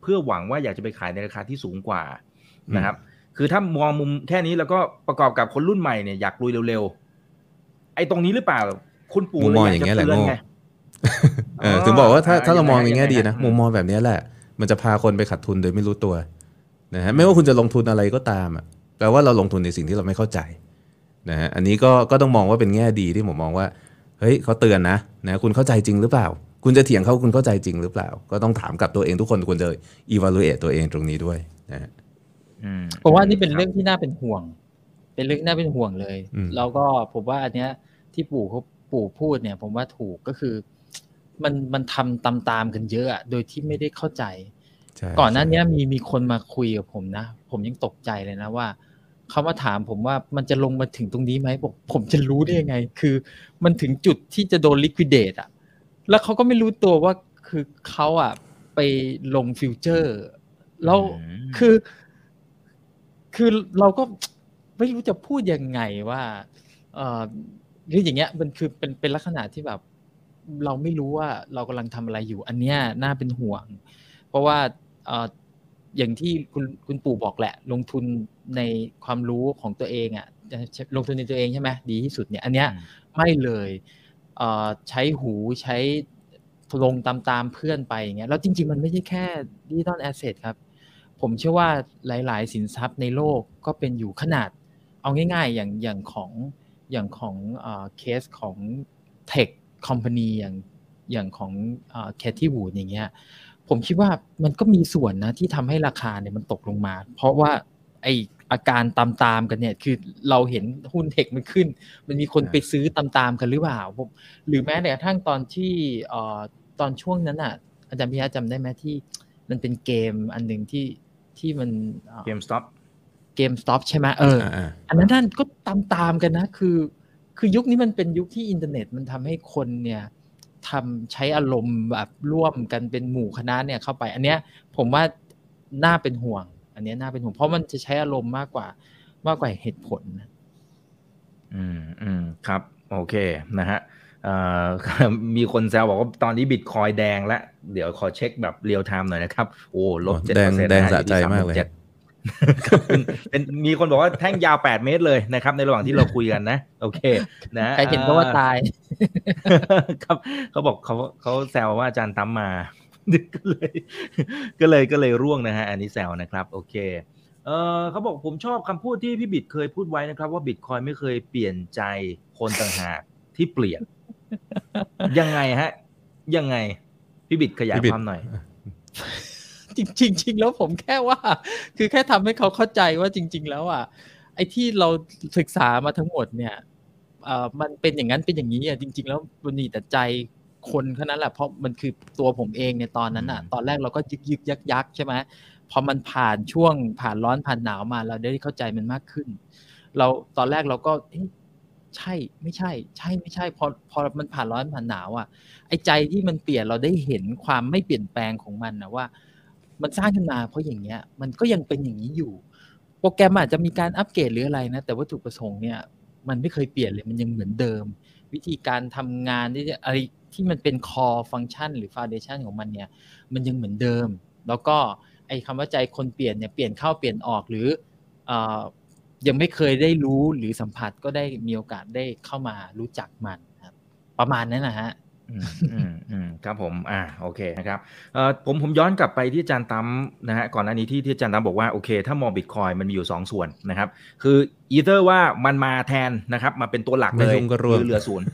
Speaker 1: เพื่อหวังว่าอยากจะไปขายในราคาที่สูงกว่านะครับ คือถ้ามองมุมแค่นี้แล้วก็ประกอบกับคนรุ่นใหม่เนี่ยอยากรวยเร็วๆไอ้ตรงนี้หรือเปล่า คุณปู่
Speaker 3: มุมมอง
Speaker 1: เล
Speaker 3: อย่างเงี้ยแหละ
Speaker 1: จตื
Speaker 3: โง่
Speaker 1: ไง
Speaker 3: เออถึงบอกว่าถ้า
Speaker 1: อ่า
Speaker 3: ถ้าเรามองใน
Speaker 1: ยังไง
Speaker 3: แง่ดี
Speaker 1: ยังไง
Speaker 3: นะ
Speaker 1: ฮะ
Speaker 3: มุมมองแบบนี้แหละ มันจะพาคนไปขาดทุนโดยไม่รู้ตัวนะฮะไม่ว่าคุณจะลงทุนอะไรก็ตามอะแปลว่าเราลงทุนในสิ่งที่เราไม่เข้าใจนะฮะอันนี้ก็ก็ต้องมองว่าเป็นแง่ดีที่ผมมองว่าเฮ้ยเขาเตือนนะนะคุณเข้าใจจริงหรือเปล่า คุณจะเถียงเขาคุณเข้าใจจริงหรือเปล่า ก็ต้องถามกับตัวเองทุกคนควรจะ evaluate ตัวเองตรงนี้ด้วยนะฮะ
Speaker 1: อืม
Speaker 2: ผมว่านี่เป็น
Speaker 1: คบ
Speaker 2: เรื่องที่น่าเป็นห่วง เป็นเรื่องที่น่าเป็นห่วงเลย
Speaker 3: อืม
Speaker 2: แล้วก็ผมว่าอันเนี้ยที่ปู่เขาปู่พูดเนี่ย ผมว่าถูกก็คือ มันมันทำตามตามๆกันเยอะอะโดยที่ไม่ได้เข้าใจ
Speaker 3: ใช่
Speaker 2: ก่อนหน้า
Speaker 3: ใช่
Speaker 2: เนี้ยมีมีคนมาคุยกับผมนะ ผมยังตกใจเลยนะว่าเขามาถามผมว่ามันจะลงมาถึงตรงนี้ไหมผมผมจะรู้ได้ยังไง คือมันถึงจุดที่จะโดนลิควิดเดตอะ แล้วเขาก็ไม่รู้ตัวว่าคือเขาอะไปลงฟิวเจอร์ แล้ว
Speaker 1: อืม
Speaker 2: คือ คือเราก็ไม่รู้จะพูดยังไงว่าเออคืออย่างเงี้ยมันคือเป็นเป็นลักษณะที่แบบ เราไม่รู้ว่าเรากำลังทำอะไรอยู่ อันเนี้ยน่าเป็นห่วง เพราะว่าเอออย่างที่คุณคุณปู่บอกแหละ ลงทุนในความรู้ของตัวเองอะ่ะลงทุนในตัวเองใช่ไหมดีที่สุดเนี่ย อันเนี้ย
Speaker 1: อืม
Speaker 2: ไม่เลยเอ่อใช้หูใช้ลงตามตามๆเพื่อนไปอย่างเงี้ยแล้วจริง ๆ มันไม่ใช่แค่ digital asset ครับ ผมเชื่อว่าหลาย ๆ สินทรัพย์ในโลกก็เป็นอยู่ขนาด เอาง่าย ๆ อย่างอย่างของอย่างของเอ่อเคสของ tech company อย่างอย่างของ Cathie Wood อย่างเงี้ยผมคิดว่ามันก็มีส่วนนะที่ทำให้ราคาเนี่ยมันตกลงมา เพราะว่าไออาการตามๆกันเนี่ยคือเราเห็นหุ้น tech มันขึ้น มันมีคนไปซื้อตามๆกันหรือเปล่าผมหรือแม้แต่กระทั่งตอนที่เอ่อตอนช่วงนั้นอะอาจารย์พิริยะจำได้ไหมที่ มันเป็นเกมอันหนึ่งที่ ที่มัน GameStop GameStop ใช่ไหมเออ
Speaker 3: อ่า
Speaker 2: อันนั้นท่านก็ตามตามๆกันนะ คือ คือยุคนี้มันเป็นยุคที่อินเทอร์เน็ตมันทำให้คนเนี่ยทำใช้อารมณ์แบบร่วมกันเป็นหมู่คณะเนี่ยเข้าไป อันเนี้ยผมว่าน่าเป็นห่วง อันเนี้ยน่าเป็นห่วง เพราะมันจะใช้อารมณ์มากกว่ามากกว่าเหตุผลนะ
Speaker 1: อืมอืมครับ โอเคนะฮะเอ่อ มีคนแซวบอกว่าตอนนี้บิตคอยแดงแล้ว เดี๋ยวขอเช็คแบบ real-time หน่อยนะครับ โอ้ลบ
Speaker 3: โอ้
Speaker 1: เจ็ด
Speaker 3: แปด
Speaker 1: เปอร์เซ็นต์
Speaker 3: แดงสะใจมากเลย
Speaker 1: ครับเป็นเป็นมีคนบอกว่าแท่งยาว8เมตรเลยนะครับ ในระหว่างที่เราคุยกันนะ โอเค นะ
Speaker 2: ใครเห็นก็ว่าตาย
Speaker 1: ครับเขาบอกเขาเขาแซวว่าอาจารย์ตั้มมาก็เลย ก็เลยก็เลยร่วงนะฮะ อันนี้แซวนะครับ โอเคเออเขาบอกผมชอบคำพูดที่พี่บิดเคยพูดไว้นะครับ ว่าบิตคอยไม่เคยเปลี่ยนใจคนต่างหากที่เปลี่ยน ยังไงฮะ ยังไง พี่บิดขยาย
Speaker 3: พี่บิด
Speaker 1: ความหน่อย
Speaker 2: จริงๆจริงๆแล้วผมแค่ว่า คือแค่ทำให้เขาเข้าใจว่าจริง ๆ แล้วอะไอ้ที่เราศึกษามาทั้งหมดเนี่ยเอ่อมันเป็นอย่างนั้นเป็นอย่างนี้อะจริง ๆ แล้วมันมีแต่ใจคนแค่นั้นแหละเพราะมันคือตัวผมเองในตอนนั้นอะ
Speaker 1: อืม
Speaker 2: ตอนแรกเราก็ยึกยึกยักยักใช่ไหมพอมันผ่านช่วงผ่านร้อนผ่านหนาวมาเราได้เข้าใจมันมากขึ้น เราตอนแรกเราก็เอ๊ะ ใช่ไม่ใช่ ใช่ไม่ใช่พอพอมันผ่านร้อนผ่านหนาวอะไอ้ใจที่มันเปลี่ยนเราได้เห็นความไม่เปลี่ยนแปลงของมันนะว่า มันสร้างขึ้นมาเพราะอย่างเงี้ย มันก็ยังเป็นอย่างนี้อยู่ โปรแกรมอาจจะมีการอัปเกรดหรืออะไรนะแต่วัตถุประสงค์เนี่ย มันไม่เคยเปลี่ยนเลยมันยังเหมือนเดิม วิธีการทำงานที่อะไรที่มันเป็น core function หรือ foundation ของมันเนี่ย มันยังเหมือนเดิม แล้วก็ไอ้คำว่าใจคนเปลี่ยนเนี่ยเปลี่ยนเข้าเปลี่ยนออกหรืออ ยังไม่เคยได้รู้หรือสัมผัสก็ได้มีโอกาสได้เข้ามารู้จักมันครับ ประมาณนั้นนะฮะ
Speaker 1: อืมอืมอืมครับผมอ่าโอเคนะครับเอ่อผมผมย้อนกลับไปที่อาจารย์ตั้มนะฮะก่อนหน้านี้ที่ที่อาจารย์ตั้มบอกว่าโอเค ถ้ามองบิตคอยมันมีอยู่สองส่วนนะครับ คืออีเ e อร์ว่ามันมาแทนนะครับ มาเป็นตัวหลัก
Speaker 3: ไม่
Speaker 1: เลย
Speaker 3: รุ่งก็ร่วง
Speaker 1: หรือเหลือศูนย์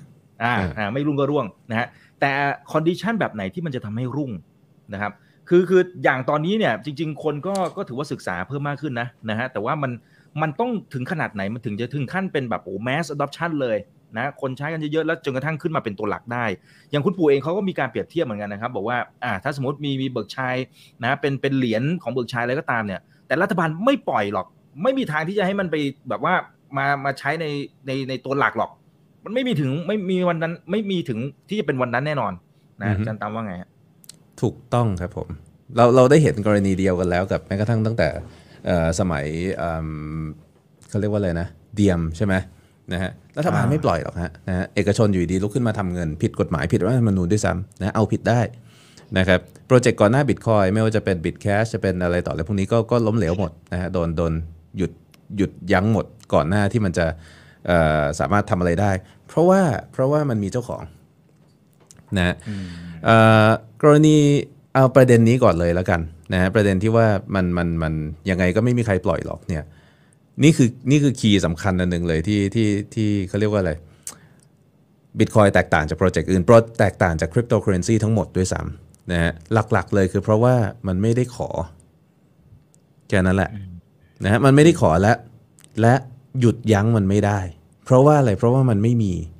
Speaker 1: อ่า
Speaker 3: อ่า
Speaker 1: อ่าไม่รุ่งก็ร่วงนะฮะแต่ condition แบบไหนที่มันจะทำให้รุ่งนะครับคือคืออย่างตอนนี้เนี่ยจริง ๆ คนก็ก็ถือว่าศึกษาเพิ่มมากขึ้นนะนะฮะแต่ว่ามัน มันต้องถึงขนาดไหนมันถึงจะถึงขั้นเป็นแบบโอ้ mass adoption เลยนะคนใช้กันเยอะๆแล้วจนกระทั่งขึ้นมาเป็นตัวหลักได้ อย่างคุณปู่เองเขาก็มีการเปรียบเทียบเหมือนกันนะครับบอกว่าอ่าถ้าสมมติมีมี Berkshire นะเป็นเป็นเหรียญของ Berkshire อะไรก็ตามเนี่ยแต่รัฐบาลไม่ปล่อยหรอก ไม่มีทางที่จะให้มันไปแบบว่ามามาใช้ในในในตัวหลักหรอก มันไม่มีถึงไม่มีวันนั้นไม่มีถึงที่จะเป็นวันนั้นแน่นอนนะอาจารย์ตั้มว่าไงฮะ
Speaker 3: ถูกต้องครับผม เราเราได้เห็นกรณีเดียวกันแล้วกับแม้กระทั่งตั้งแต่เอ่อ สมัยเอิ่มเขาเรียกว่าอะไรนะ Diem ใช่ไหมนะฮะรัฐบาล
Speaker 1: อ่า
Speaker 3: ไม่ปล่อยหรอกฮะนะฮะเอกชนอยู่ดีลุกขึ้นมาทำเงิน ผิดกฎหมายผิดรัฐธรรมนูญด้วยซ้ำนะเอาผิดได้นะครับโปรเจกต์ก่อนหน้าบิตคอยไม่ว่าจะเป็นบิตแคชจะเป็นอะไรต่ออะไรพวกนี้ก็ก็ล้มเหลวหมดนะฮะโดนโดนหยุดหยุดยั้งหมดก่อนหน้าที่มันจะเอ่อสามารถทำอะไรได้ เพราะว่าเพราะว่ามันมีเจ้าของนะฮะเอ่อกรณี เอาประเด็นนี้ก่อนเลยแล้วกันนะฮะประเด็นที่ว่ามันมันมันยังไงก็ไม่มีใครปล่อยหรอกเนี่ยนี่คือนี่คือ key สำคัญอันหนึ่งเลยที่ที่ที่เขาเรียกว่าอะไรบิตคอยแตกต่างจาก project อื่นโปรแตกต่างจากคริปโตเคอเรนซีทั้งหมดด้วยซ้ำนะฮะหลักๆเลยคือเพราะว่ามันไม่ได้ขอ แค่นั้นแหละนะฮะมันไม่ได้ขอและและหยุดยั้งมันไม่ได้ เพราะว่าอะไรเพราะว่ามันไม่มีผม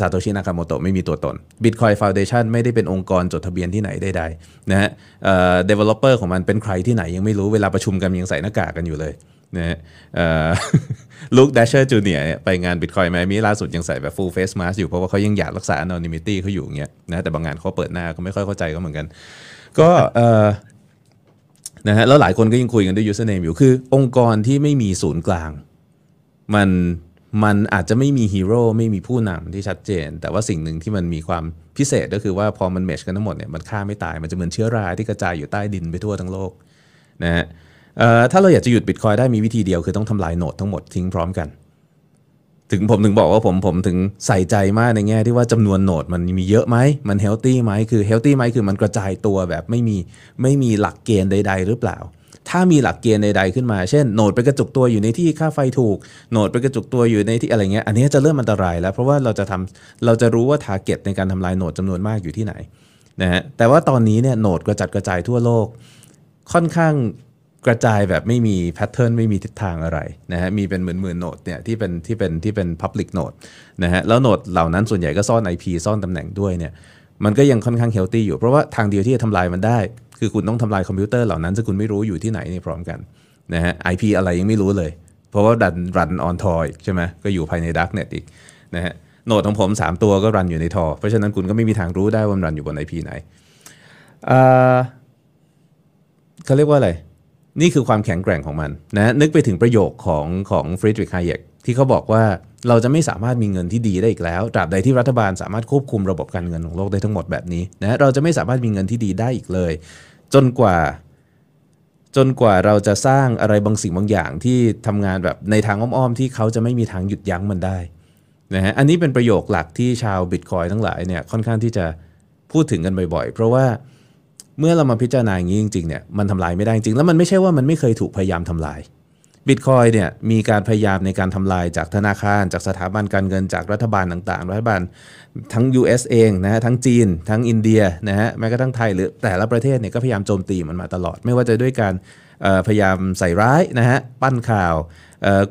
Speaker 3: Satoshi Nakamoto ไม่มีตัวตน Bitcoin Foundation ไม่ได้เป็นองค์กรจดทะเบียนที่ไหนใดๆนะฮะเอ่อ developer ของมันเป็นใครที่ไหนยังไม่รู้เวลาประชุมกันยังใส่หน้ากากกันอยู่เลยนะฮะลูกดัชเชอร์จูเนียไปงาน Bitcoin ไมมีล่าสุดยังใส่แบบ full face mask อยู่เพราะว่าเขายังอยากรักษา anonymity เขาอยู่อย่างเงี้ยนะแต่บางงานเขาเปิดหน้าก็ไม่ค่อยเข้าใจก็เหมือนกัน ก็เอ่อนะฮะแล้วหลายคนก็ยังคุยกันด้วย username อยู่คือ องค์กรที่ไม่มีศูนย์กลาง มัน มันอาจจะไม่มีฮีโร่ไม่มีผู้นำที่ชัดเจน แต่ว่าสิ่งหนึ่งที่มันมีความพิเศษก็คือว่าพอมัน mesh กันทั้งหมดเนี่ยมันฆ่าไม่ตาย มันจะเหมือนเชื้อราที่กระจายอยู่ใต้ดินไปทั่วทั้งโลกนะฮะถ้าเราอยากจะหยุดบิตคอยได้มีวิธีเดียวคือต้องทำลาย node ทั้งหมดทิ้งพร้อมกัน ถึงผมถึงบอกว่าผมผมถึงใส่ใจมากในแง่ที่ว่าจำนวน node มันมีเยอะไหมมัน healthy ไหมคือ healthy ไหมคือมันกระจายตัวแบบไม่มีไม่มีหลักเกณฑ์ใด ๆ หรือเปล่า ถ้ามีหลักเกณฑ์ใดๆขึ้นมา เช่น node ไปกระจุกตัวอยู่ในที่ค่าไฟถูก node ไปกระจุกตัวอยู่ในที่อะไรเงี้ยอันนี้จะเริ่มอันตรายแล้ว เพราะว่าเราจะทำเราจะรู้ว่า target ในการทำลาย node จำนวนมากอยู่ที่ไหนนะฮะแต่ว่าตอนนี้เนี่ย node กระจัดกระจายทั่วโลก ค่อนข้างกระจายแบบไม่มี pattern ไม่มีทิศทางอะไรนะฮะมีเป็นหมื่นหมื่น node เนี่ยที่เป็นที่เป็นที่เป็น Public โหนดนะฮะแล้ว node เหล่านั้นส่วนใหญ่ก็ซ่อน IP ซ่อนตำแหน่งด้วยเนี่ยมันก็ยังค่อนข้าง healthy อยู่เพราะว่าทางเดียวที่จะทำลายมันได้ คือคุณต้องทำลายคอมพิวเตอร์เหล่านั้นซึ่งคุณไม่รู้อยู่ที่ไหนนี่พร้อมกันนะฮะ IP อะไรยังไม่รู้เลย เพราะว่าดันรันออนทอยใช่ไหมก็อยู่ภายในดักเน็ตอีกนะฮะโหนดของผม 3 ตัวก็รันอยู่ในทอ เพราะฉะนั้นคุณก็ไม่มีทางรู้ได้ว่ามันรันอยู่บน IP ไหนเขาเรียกว่าอะไร นี่คือความแข็งแกร่งของมันนะนึกไปถึงประโยคของของฟรีดริ h ไฮเยกที่เขาบอกว่าเราจะไม่สามารถมีเงินที่ดีได้อีกแล้วตราบใดที่รัฐบาลสามารถควบคุมระบบการเงินของโลกได้ทั้งหมดแบบนี้นะเราจะไม่สามารถมีเงินที่ดีได้อีกเลย จนกว่า จนกว่าเราจะสร้างอะไรบางสิ่งบางอย่างที่ทำงานแบบในทางอ้อมๆที่เขาจะไม่มีทางหยุดยั้งมันได้นะฮะอันนี้เป็นประโยคหลักที่ชาวบิตคอยทั้งหลายเนี่ยค่อนข้างที่จะพูดถึงกันบ่อยๆ เพราะว่าเมื่อเรามาพิจารณาอย่างนี้จริงๆเนี่ยมันทำลายไม่ได้จริงแล้วมันไม่ใช่ว่ามันไม่เคยถูกพยายามทำลาย บิตคอยเนี่ยมีการพยายามในการทำลายจากธนาคาร จากสถาบันการเงินจากรัฐบาลต่างๆ รัฐบาลทั้ง US เองนะฮะทั้งจีน ทั้งอินเดียนะฮะแม้กระทั่งไทยหรือแต่ละประเทศเนี่ยก็พยายามโจมตีมันมาตลอด ไม่ว่าจะด้วยการพยายามใส่ร้ายนะฮะปั้นข่าว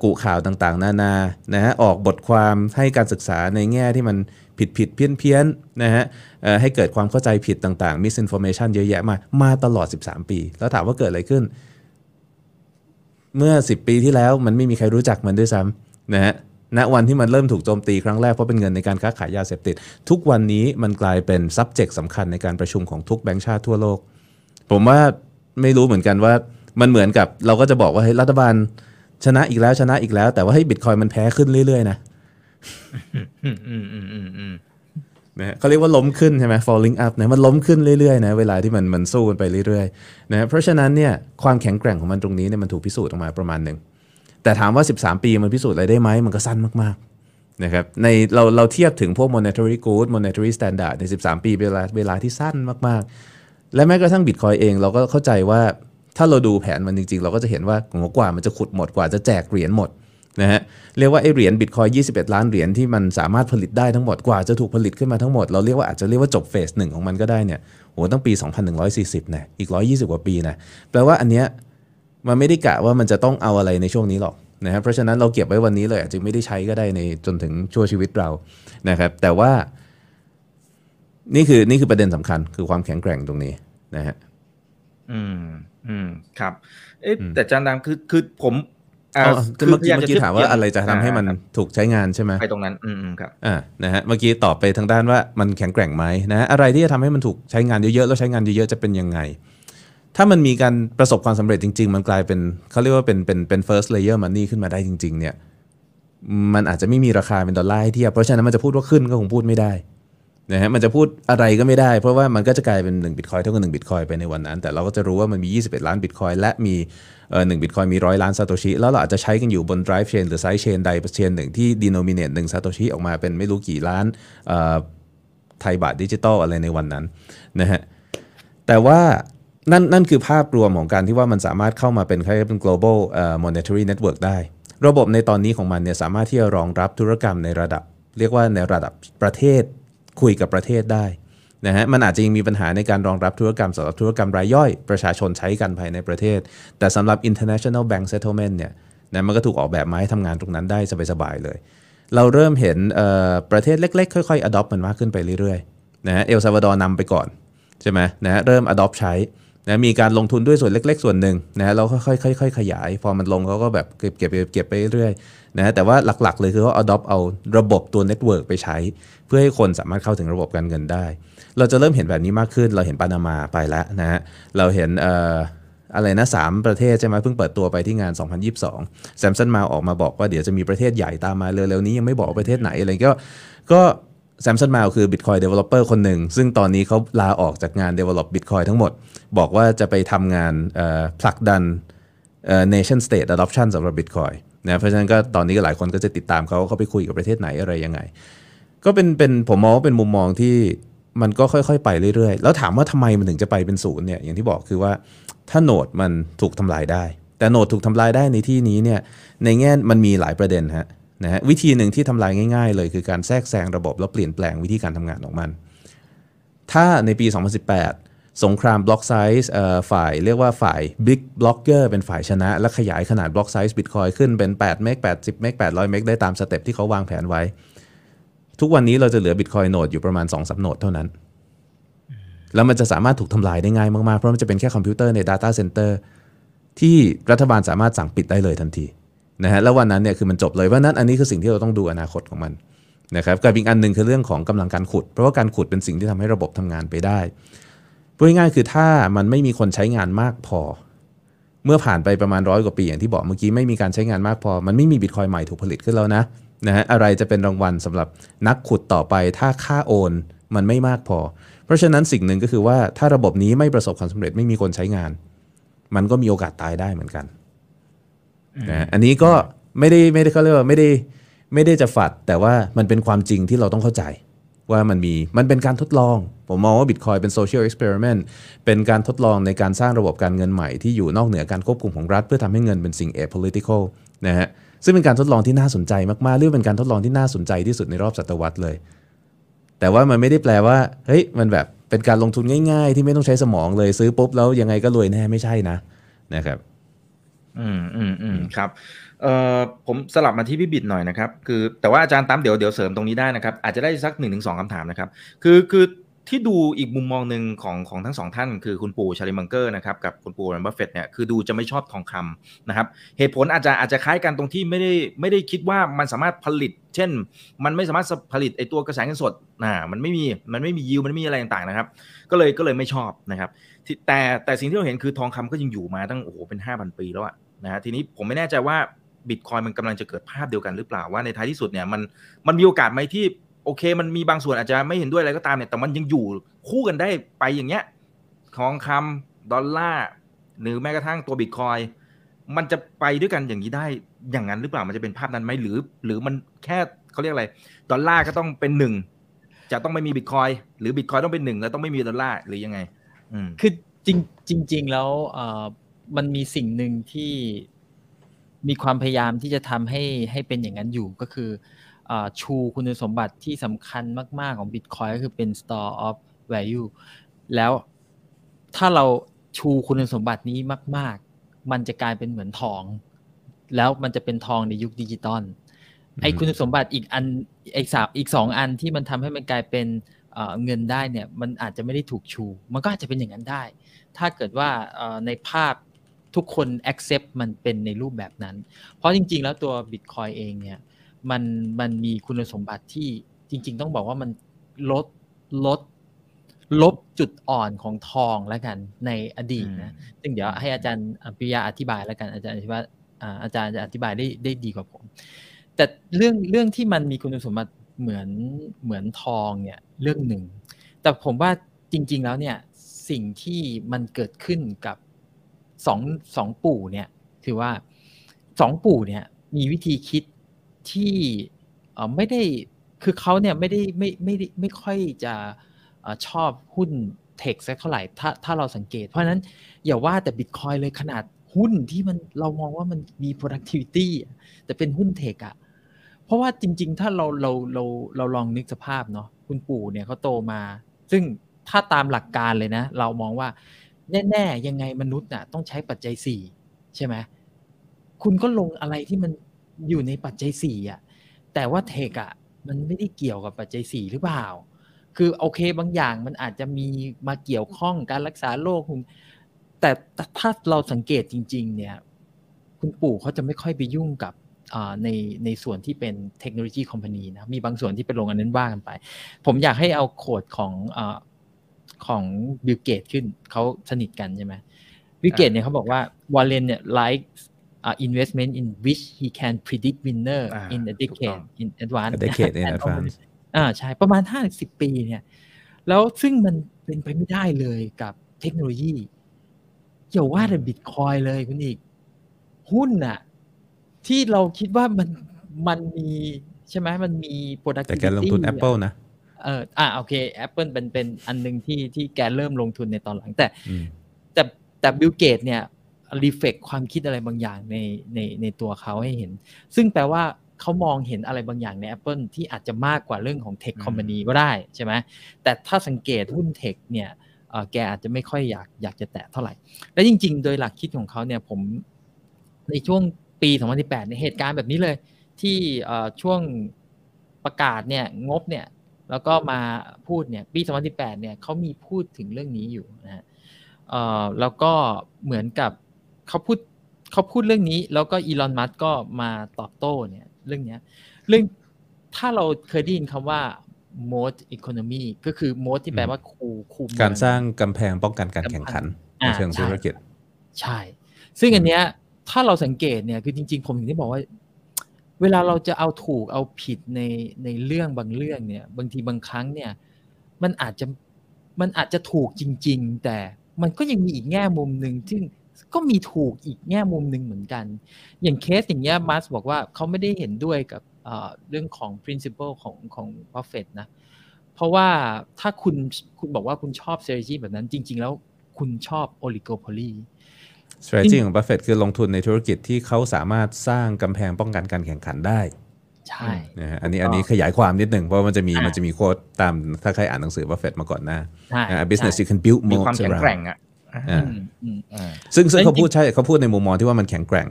Speaker 3: กุข่าวต่างๆ นานานะฮะออกบทความให้การศึกษาในแง่ที่มันผิดผิดเพี้ยนเพี้ยนนะฮะให้เกิดความเข้าใจผิดต่างๆ misinformation เยอะแยะมามาตลอด 13 ปี แล้วถามว่าเกิดอะไรขึ้น เมื่อ 10 ปีที่แล้วมันไม่มีใครรู้จักมันด้วยซ้ำนะฮะณวันที่มันเริ่มถูกโจมตีครั้งแรกเพราะเป็นเงินในการค้าขายยาเสพติด ทุกวันนี้มันกลายเป็น subject สำคัญในการประชุมของทุกแบงก์ชาติทั่วโลก ผมว่าไม่รู้เหมือนกันว่ามันเหมือนกับเราก็จะบอกว่าเฮ้ยรัฐบาลชนะอีกแล้วชนะอีกแล้ว แต่ว่าให้บิตคอยมันแพ้ขึ้นเรื่อยๆนะ นะฮะเขาเรียกว่าล้มขึ้นใช่ไหม falling up นะมันล้มขึ้นเรื่อยๆนะเวลาที่มันมันสู้กันไปเรื่อยๆนะเพราะฉะนั้นเนี่ยความแข็งแกร่งของมันตรงนี้เนี่ยมันถูกพิสูจน์ออกมาประมาณหนึ่งแต่ถามว่า 13 ปีมันพิสูจน์อะไรได้ไหมมันก็สั้นมากๆนะครับในเราเราเทียบถึงพวก monetary good monetary standard ใน 13 ปีเวลาเวลาที่สั้นมากๆ และแม้กระทั่งบิตคอยเองเราก็เข้าใจว่าถ้าเราดูแผนมันจริงๆ เราก็จะเห็นว่ากว่ามันจะขุดหมดกว่าจะแจกเหรียญหมด นะฮะเรียกว่าไอเหรียญบิตคอย21 ล้านเหรียญที่มันสามารถผลิตได้ทั้งหมดกว่าจะถูกผลิตขึ้นมาทั้งหมด เราเรียกว่าอาจจะเรียกว่าจบเฟสหนึ่งของมันก็ได้เนี่ยโหตั้งปี 2140นะอีก 120 กว่าปีนะแปลว่าอันเนี้ยมันไม่ได้กะว่ามันจะต้องเอาอะไรในช่วงนี้หรอกนะครับเพราะฉะนั้นเราเก็บไว้วันนี้เลยอาจจะไม่ได้ใช้ก็ได้ในจนถึงชั่วชีวิตเรานะครับแต่ว่านี่คือนี่คือประเด็นสำคัญคือความแข็งแกร่งตรงนี้นะฮะ
Speaker 1: อืมอืมครับ เอ๊ะแต่อาจารย์ดังคือคือผม อ่า
Speaker 3: อ๋อ
Speaker 1: คื
Speaker 3: เมื่อกี้
Speaker 1: พยย
Speaker 3: เมื่อกี้
Speaker 1: ทียบ
Speaker 3: ถามว่าอะไรจะทำให้มัน
Speaker 1: อ่า
Speaker 3: ถูกใช้งานใช่ไหม
Speaker 1: ไปตรงนั้นอืมอืมครับ
Speaker 3: อ่านะฮะเมื่อกี้ตอบไปทางด้านว่ามันแข็งแกร่งไหมนะฮะอะไรที่จะทำให้มันถูกใช้งานเยอะๆแล้วใช้งานเยอะๆจะเป็นยังไง ถ้ามันมีการประสบความสำเร็จจริง ๆ มันกลายเป็นเขาเรียกว่าเป็นเป็นเป็น first layer money ขึ้นมาได้จริง ๆ เนี่ย มันอาจจะไม่มีราคาเป็นดอลลาร์ให้เทียบเพราะฉะนั้นมันจะพูดว่าขึ้นก็คงพูดไม่ได้ นะฮะมันจะพูดอะไรก็ไม่ได้ เพราะว่ามันก็จะกลายเป็น1บิตคอยเท่ากับ1บิตคอยไปในวันนั้น แต่เราก็จะรู้ว่ามันมี 21 ล้านบิตคอยและมีเอ่อ1บิตคอยมีร้อยล้านซาโตชิแล้วเราอาจจะใช้กันอยู่บน drive chain หรือ side chain ใดเชนหนึ่งที่ denominate 1ซาโตชิออกมาเป็นไม่รู้กี่ล้านเอ่อไทยบาทดิจิตอลอะไรในวันนั้นนะฮะแต่ว่านั่นนั่นคือภาพรวมของการที่ว่ามันสามารถเข้ามาเป็นคล้ายๆเป็น global monetary network ได้ ระบบในตอนนี้ของมันเนี่ยสามารถที่จะรองรับธุรกรรมในระดับ เรียกว่าในระดับประเทศ คุยกับประเทศได้นะฮะมันอาจจะยังมีปัญหาในการรองรับธุรกรรมสำหรับธุรกรรมรายย่อย ประชาชนใช้กันภายในประเทศ แต่สำหรับ international bank settlement เนี่ยนะมันก็ถูกออกแบบมาให้ทำงานตรงนั้นได้สบายๆเลย เราเริ่มเห็นประเทศเล็กๆ ค่อยๆ adopt มันมากขึ้นไปเรื่อยๆนะฮะเอลซาวาดอร์นำไปก่อนใช่ไหมนะฮะเริ่ม adopt ใช้ นะมีการลงทุนด้วยส่วนเล็ก ๆ ส่วนหนึ่งนะฮะแล้วค่อยๆค่อยๆขยาย พอมันลงเขาก็แบบเก็บเก็บเก็บไปเรื่อยๆนะฮะแต่ว่าหลักๆ เลยคือเขา adopt เอาระบบตัว network ไปใช้ เพื่อให้คนสามารถเข้าถึงระบบการเงินได้ เราจะเริ่มเห็นแบบนี้มากขึ้น เราเห็นปานามาไปแล้วนะฮะเราเห็นเอ่ออะไรนะสามประเทศใช่ไหมเพิ่งเปิดตัวไปที่งาน 2022แซมสันมาออกมาบอกว่าเดี๋ยวจะมีประเทศใหญ่ตามมาเร็วๆนี้ยังไม่บอกประเทศไหนอะไรก็ก็ แซมสันมาลคือ Bitcoin Developer คนหนึ่ง ซึ่งตอนนี้เขาลาออกจากงาน Develop Bitcoin ทั้งหมด บอกว่าจะไปทำงานผลักดันเอ่อ nation state adoption สำหรับ Bitcoin นะเพราะฉะนั้นก็ตอนนี้ก็หลายคนก็จะติดตามเขาว่าเขาไปคุยกับประเทศไหนอะไรยังไง ก็เป็นเป็นผมมองว่าเป็นมุมมองที่มันก็ค่อยๆ ไปเรื่อยๆ แล้วถามว่าทำไมมันถึงจะไปเป็นศูนย์เนี่ยอย่างที่บอกคือว่าถ้า node มันถูกทำลายได้ แต่ node ถูกทำลายได้ในที่นี้เนี่ยในแง่มันมีหลายประเด็นฮะ นะฮะวิธีหนึ่งที่ทำลายง่าย ๆ เลยคือการแทรกแซงระบบแล้วเปลี่ยนแปลงวิธีการทำงานของมัน ถ้าในปี 2018 สงคราม block size ฝ่ายเรียกว่าฝ่าย Big Blocker เป็นฝ่ายชนะ และขยายขนาด block size Bitcoin ขึ้นเป็น8 meg 80 meg 800 meg ได้ตาม step ที่เขาวางแผนไว้ ทุกวันนี้เราจะเหลือ Bitcoin โนดอยู่ประมาณ2 3โนดเท่านั้นแล้วมันจะสามารถถูกทำลายได้ง่ายมาก ๆ เพราะมันจะเป็นแค่คอมพิวเตอร์ใน Data Center ที่รัฐบาลสามารถสั่งปิดได้เลยทันที นะฮะแล้ววันนั้นเนี่ยคือมันจบเลยเพราะนั้นอันนี้คือสิ่งที่เราต้องดูอนาคตของมันนะครับกับอีกอันหนึ่งคือเรื่องของกำลังการขุด เพราะว่าการขุดเป็นสิ่งที่ทำให้ระบบทำงานไปได้พูดง่ายๆคือถ้ามันไม่มีคนใช้งานมากพอ เมื่อผ่านไปประมาณร้อยกว่าปีอย่างที่บอกเมื่อกี้ไม่มีการใช้งานมากพอ มันไม่มีบิตคอยใหม่ถูกผลิตขึ้นแล้วนะนะฮะอะไรจะเป็นรางวัลสำหรับนักขุดต่อไป ถ้าค่าโอนมันไม่มากพอ เพราะฉะนั้นสิ่งหนึ่งก็คือว่าถ้าระบบนี้ไม่ประสบความสำเร็จไม่มีคนใช้งาน มันก็มีโอกาสตายได้เหมือนกัน นะอันนี้ก็ไม่ได้ไม่ได้เขาเรียกว่าไม่ได้ไม่ได้จะ FUD แต่ว่ามันเป็นความจริงที่เราต้องเข้าใจ ว่ามันมีมันเป็นการทดลอง ผมมองว่าบิตคอยเป็น social experiment เป็นการทดลองในการสร้างระบบการเงินใหม่ที่อยู่นอกเหนือการควบคุมของรัฐ เพื่อทำให้เงินเป็นสิ่ง apolitical นะฮะซึ่งเป็นการทดลองที่น่าสนใจมากๆหรือเป็นการทดลองที่น่าสนใจที่สุดในรอบศตวรรษเลย แต่ว่ามันไม่ได้แปลว่าเฮ้ยมันแบบเป็นการลงทุนง่าย ๆ ที่ไม่ต้องใช้สมองเลยซื้อปุ๊บแล้วยังไงก็รวยแน่ไม่ใช่นะนะครับ
Speaker 1: อืมอืมอืมครับเอ่อผมสลับมาที่พี่บิดหน่อยนะครับ คือแต่ว่าอาจารย์ตั้มเดี๋ยวเดี๋ยวเสริมตรงนี้ได้นะครับ อาจจะได้สักหนึ่งถึงสองคำถามนะครับ คือคือ ที่ดูอีกมุมมองหนึ่งของของทั้งสองท่าน คือคุณปู่ Charlie Munger นะครับกับคุณปู่ Warren Buffett เนี่ยคือดูจะไม่ชอบทองคำนะครับเหตุผลอาจจะอาจจะคล้ายกันตรงที่ไม่ได้ไม่ได้คิดว่ามันสามารถผลิต เช่น มันไม่สามารถผลิตไอตัวกระแสเงินสดอ่ามันไม่มีมันไม่มียิวมันไม่มีอะไรต่างๆนะครับ ก็เลยก็เลยไม่ชอบนะครับที่แต่แต่สิ่งที่เราเห็นคือทองคำก็ยังอยู่มาตั้งโอ้โหเป็นห้าพันปีแล้วอะนะฮะทีนี้ผมไม่แน่ใจว่าบิตคอยมันกำลังจะเกิดภาพเดียวกันหรือเปล่าว่าในท้ายที่สุดเนี่ยมันมันมีโอกาสไหมที่ โอเค มันมีบางส่วนอาจจะไม่เห็นด้วยอะไรก็ตามเนี่ยแต่มันยังอยู่คู่กันได้ไปอย่างเงี้ยทองคำดอลลาร์หรือแม้กระทั่งตัวบิตคอยมันจะไปด้วยกันอย่างนี้ได้อย่างนั้นหรือเปล่ามันจะเป็นภาพนั้นไหมหรือ หรือมันแค่เขาเรียกอะไร ดอลลาร์ก็ต้องเป็นหนึ่งจะต้องไม่มีบิตคอยหรือบิตคอยต้องเป็นหนึ่งแล้วต้องไม่มีดอลลาร์หรือยังไง
Speaker 2: คือจริงจริง ๆ แล้วมันมีสิ่งหนึ่งที่มีความพยายามที่จะทำให้ให้เป็นอย่างนั้นอยู่ก็คือ ชูคุณสมบัติที่สำคัญมาก ๆ ของ Bitcoin ก็คือเป็น store of value แล้วถ้าเราชูคุณสมบัตินี้มาก ๆ มันจะกลายเป็นเหมือนทอง แล้วมันจะเป็นทองในยุคดิจิตอลไอ้คุณสมบัติอีกอันไอ้สามอีกสองอันที่มันทำให้มันกลายเป็นเอ่อเงินได้เนี่ยมันอาจจะไม่ได้ถูกชู มันก็อาจจะเป็นอย่างนั้นได้ ถ้าเกิดว่าเอ่อในภาพทุกคน accept มันเป็นในรูปแบบนั้น เพราะจริง ๆ แล้วตัว Bitcoin เองเนี่ย มันมันมีคุณสมบัติที่จริง ๆ ต้องบอกว่ามันลดลดลบจุดอ่อนของทองแล้วกันในอดีตนะซึ่งเดี๋ยวให้อาจารย์ปิยาอธิบายแล้วกัน อาจารย์อธิบายอ่าอาจารย์จะอธิบายได้ได้ดีกว่าผม แต่เรื่องเรื่องที่มันมีคุณสมบัติเหมือนเหมือนทองเนี่ยเรื่องหนึ่ง แต่ผมว่าจริง ๆ แล้วเนี่ยสิ่งที่มันเกิดขึ้นกับสองสองปู่เนี่ยคือว่าสองปู่เนี่ยมีวิธีคิด ที่ไม่ได้คือเขาเนี่ยไม่ได้ไม่ไม่ได้ไม่ค่อยจะชอบหุ้นเทคสักเท่าไหร่ถ้าถ้าเราสังเกต เพราะนั้นอย่าว่าแต่บิตคอยเลยขนาดหุ้นที่มันเรามองว่ามันมี productivity แต่เป็นหุ้นเทคอะเพราะว่าจริง ๆ ถ้าเราเราเราเราลองนึกสภาพเนาะคุณปู่เนี่ยเขาโตมา ซึ่งถ้าตามหลักการเลยนะ เรามองว่าแน่ๆยังไงมนุษย์น่ะต้องใช้ปัจจัยสี่ใช่ไหมคุณก็ลงอะไรที่มัน อยู่ในปัจจัยสี่อะแต่ว่าเทคอะมันไม่ได้เกี่ยวกับปัจจัยสี่หรือเปล่า คือโอเคบางอย่างมันอาจจะมีมาเกี่ยวข้องการรักษาโรคคุณแต่ถ้าเราสังเกตจริง ๆ เนี่ย คุณปู่เขาจะไม่ค่อยไปยุ่งกับในในส่วนที่เป็นเทคโนโลยีคอมพานีนะ มีบางส่วนที่ไปลงอันนั้นว่ากันไป ผมอยากให้เอา quote ของอของบิลเกตขึ้น เขาสนิทกันใช่ไหมบิลเกตเนี่ยเขาบอกว่าวอร์เรนเนี่ย likes uh, investment in which he can predict winner
Speaker 1: อ่า
Speaker 2: in a
Speaker 1: ถูกต้อง
Speaker 2: decade in advance
Speaker 3: A decade in
Speaker 2: and
Speaker 3: advance
Speaker 2: อ่าใช่ประมาณห้าสิบปีเนี่ย แล้วซึ่งมันเป็นไปไม่ได้เลยกับเทคโนโลยีอย่าว่าแต่บิตคอยเลยคุณอีก หุ้นน่ะ ที่เราคิดว่ามันมันมีใช่ไหมมันมี productivity
Speaker 3: แต่แกลงทุน Apple นะ
Speaker 2: เอออ่าโอเค Apple เป็นเป็นอันหนึ่งที่ที่แกเริ่มลงทุนในตอนหลังแต่
Speaker 3: อืม
Speaker 2: แต่แต่บิลเกตเนี่ย reflect ความคิดอะไรบางอย่างในในในตัวเขาให้เห็น ซึ่งแปลว่าเขามองเห็นอะไรบางอย่างใน Apple ที่อาจจะมากกว่าเรื่องของ tech
Speaker 1: อืม
Speaker 2: company ก็ได้ใช่ไหมแต่ถ้าสังเกตหุ้น tech เนี่ยเอ่อแกอาจจะไม่ค่อยอยากอยากจะแตะเท่าไหร่ และจริง ๆ โดยหลักคิดของเขาเนี่ยผมในช่วงปี 2018ในยเหตุการณ์แบบนี้เลย ที่เอ่อช่วงประกาศเนี่ยงบเนี่ยแล้วก็มาพูดเนี่ยปี 2018เนี่ยเขามีพูดถึงเรื่องนี้อยู่นะฮะเอ่อแล้วก็เหมือนกับ เขาพูดเขาพูดเรื่องนี้ แล้วก็อีลอนมัสก็มาตอบโต้เนี่ย เรื่องเนี้ย เรื่องถ้าเราเคยได้ยินคำว่า mode economy ก็คือ mode ที่แปลว่าคูคูเมือง
Speaker 3: การสร้างกำแพงป้องกันการแข่งขันใน
Speaker 2: อ่า
Speaker 3: เชิง
Speaker 2: ใช่
Speaker 3: ธุรกิจ
Speaker 2: ใช่ ซึ่งอันเนี้ยถ้าเราสังเกตเนี่ยคือจริง ๆ ผมถึงได้บอกว่า เวลาเราจะเอาถูกเอาผิดในในเรื่องบางเรื่องเนี่ย บางทีบางครั้งเนี่ย มันอาจจะมันอาจจะถูกจริง ๆ แต่มันก็ยังมีอีกแง่มุมหนึ่งซึ่ง ก็มีถูกอีกแง่มุมหนึ่งเหมือนกัน อย่างเคสอย่างเงี้ยมัสบอกว่าเขาไม่ได้เห็นด้วยกับเอ่อเรื่องของ principle ของของ Buffett นะ เพราะว่าถ้าคุณคุณบอกว่าคุณชอบ strategy แบบนั้นจริง ๆ แล้วคุณชอบ oligopoly
Speaker 3: strategy ของบัฟเฟตคือลงทุนในธุรกิจที่เขาสามารถสร้างกำแพงป้องกันการแข่งขันได้
Speaker 2: ใช่
Speaker 3: นะฮะอันนี้อันนี้ขยายความนิดหนึ่งเพราะว่ามันจะมี
Speaker 2: อ่ามั
Speaker 3: มันจะมี quote ตามถ้าใครอ่านหนังสือบัฟเฟตมาก่อนหน้า
Speaker 2: ใช่
Speaker 3: อ่า business
Speaker 2: ใช่
Speaker 3: you can build
Speaker 1: มี
Speaker 3: moats
Speaker 1: ความแข็งแกร่ง
Speaker 3: around
Speaker 1: อะ
Speaker 3: อ่า
Speaker 2: อืมอืม
Speaker 1: อ่า
Speaker 3: ซึ่งซึ่ง
Speaker 2: แล้ว
Speaker 3: เขาพูด
Speaker 2: จริง
Speaker 3: ใช่เขาพูดในมุมมองที่ว่ามันแข็งแกร่ง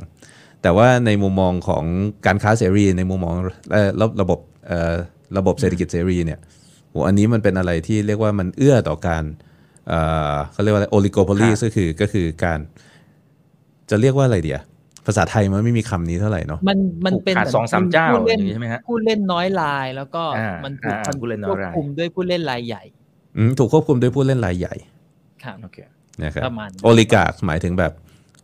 Speaker 3: แต่ว่าในมุมมองของการค้าเสรี ในมุมมองเอ่อระระบบเอ่อระบบเศรษฐกิจเสรีเนี่ยโหอันนี้มันเป็นอะไรที่เรียกว่ามันเอื้อต่อการเอ่อเขาเรียกว่าอะไรโอลิโกโพลี
Speaker 1: ค่ะ
Speaker 3: ก็คือก็คือการจะเรียกว่าอะไรเดียภาษาไทยมันไม่มีคำนี้เท่าไหร่เนาะ
Speaker 2: มันมันเป็น
Speaker 1: ขาด
Speaker 2: เห
Speaker 1: สองสามเจ้า
Speaker 2: ผู้เล่น
Speaker 1: อย่างนี้ใช่ไหมฮะ
Speaker 2: ผู้เล่นน้อยรายแล้วก็
Speaker 1: อ่ามั
Speaker 2: มันถูก
Speaker 1: อ่าผู้เล่นน้
Speaker 2: ค
Speaker 1: อ
Speaker 2: วยบ
Speaker 1: ราย
Speaker 2: คุมด้วยผู้เล่นรายใหญ่
Speaker 3: อืมถูกควบคุมโดยผู้เล่นรายใหญ่
Speaker 2: ครับ
Speaker 1: โอเค
Speaker 3: นะครับ
Speaker 2: ประมาณนั้น
Speaker 3: โอลิกาหมายถึงแบบ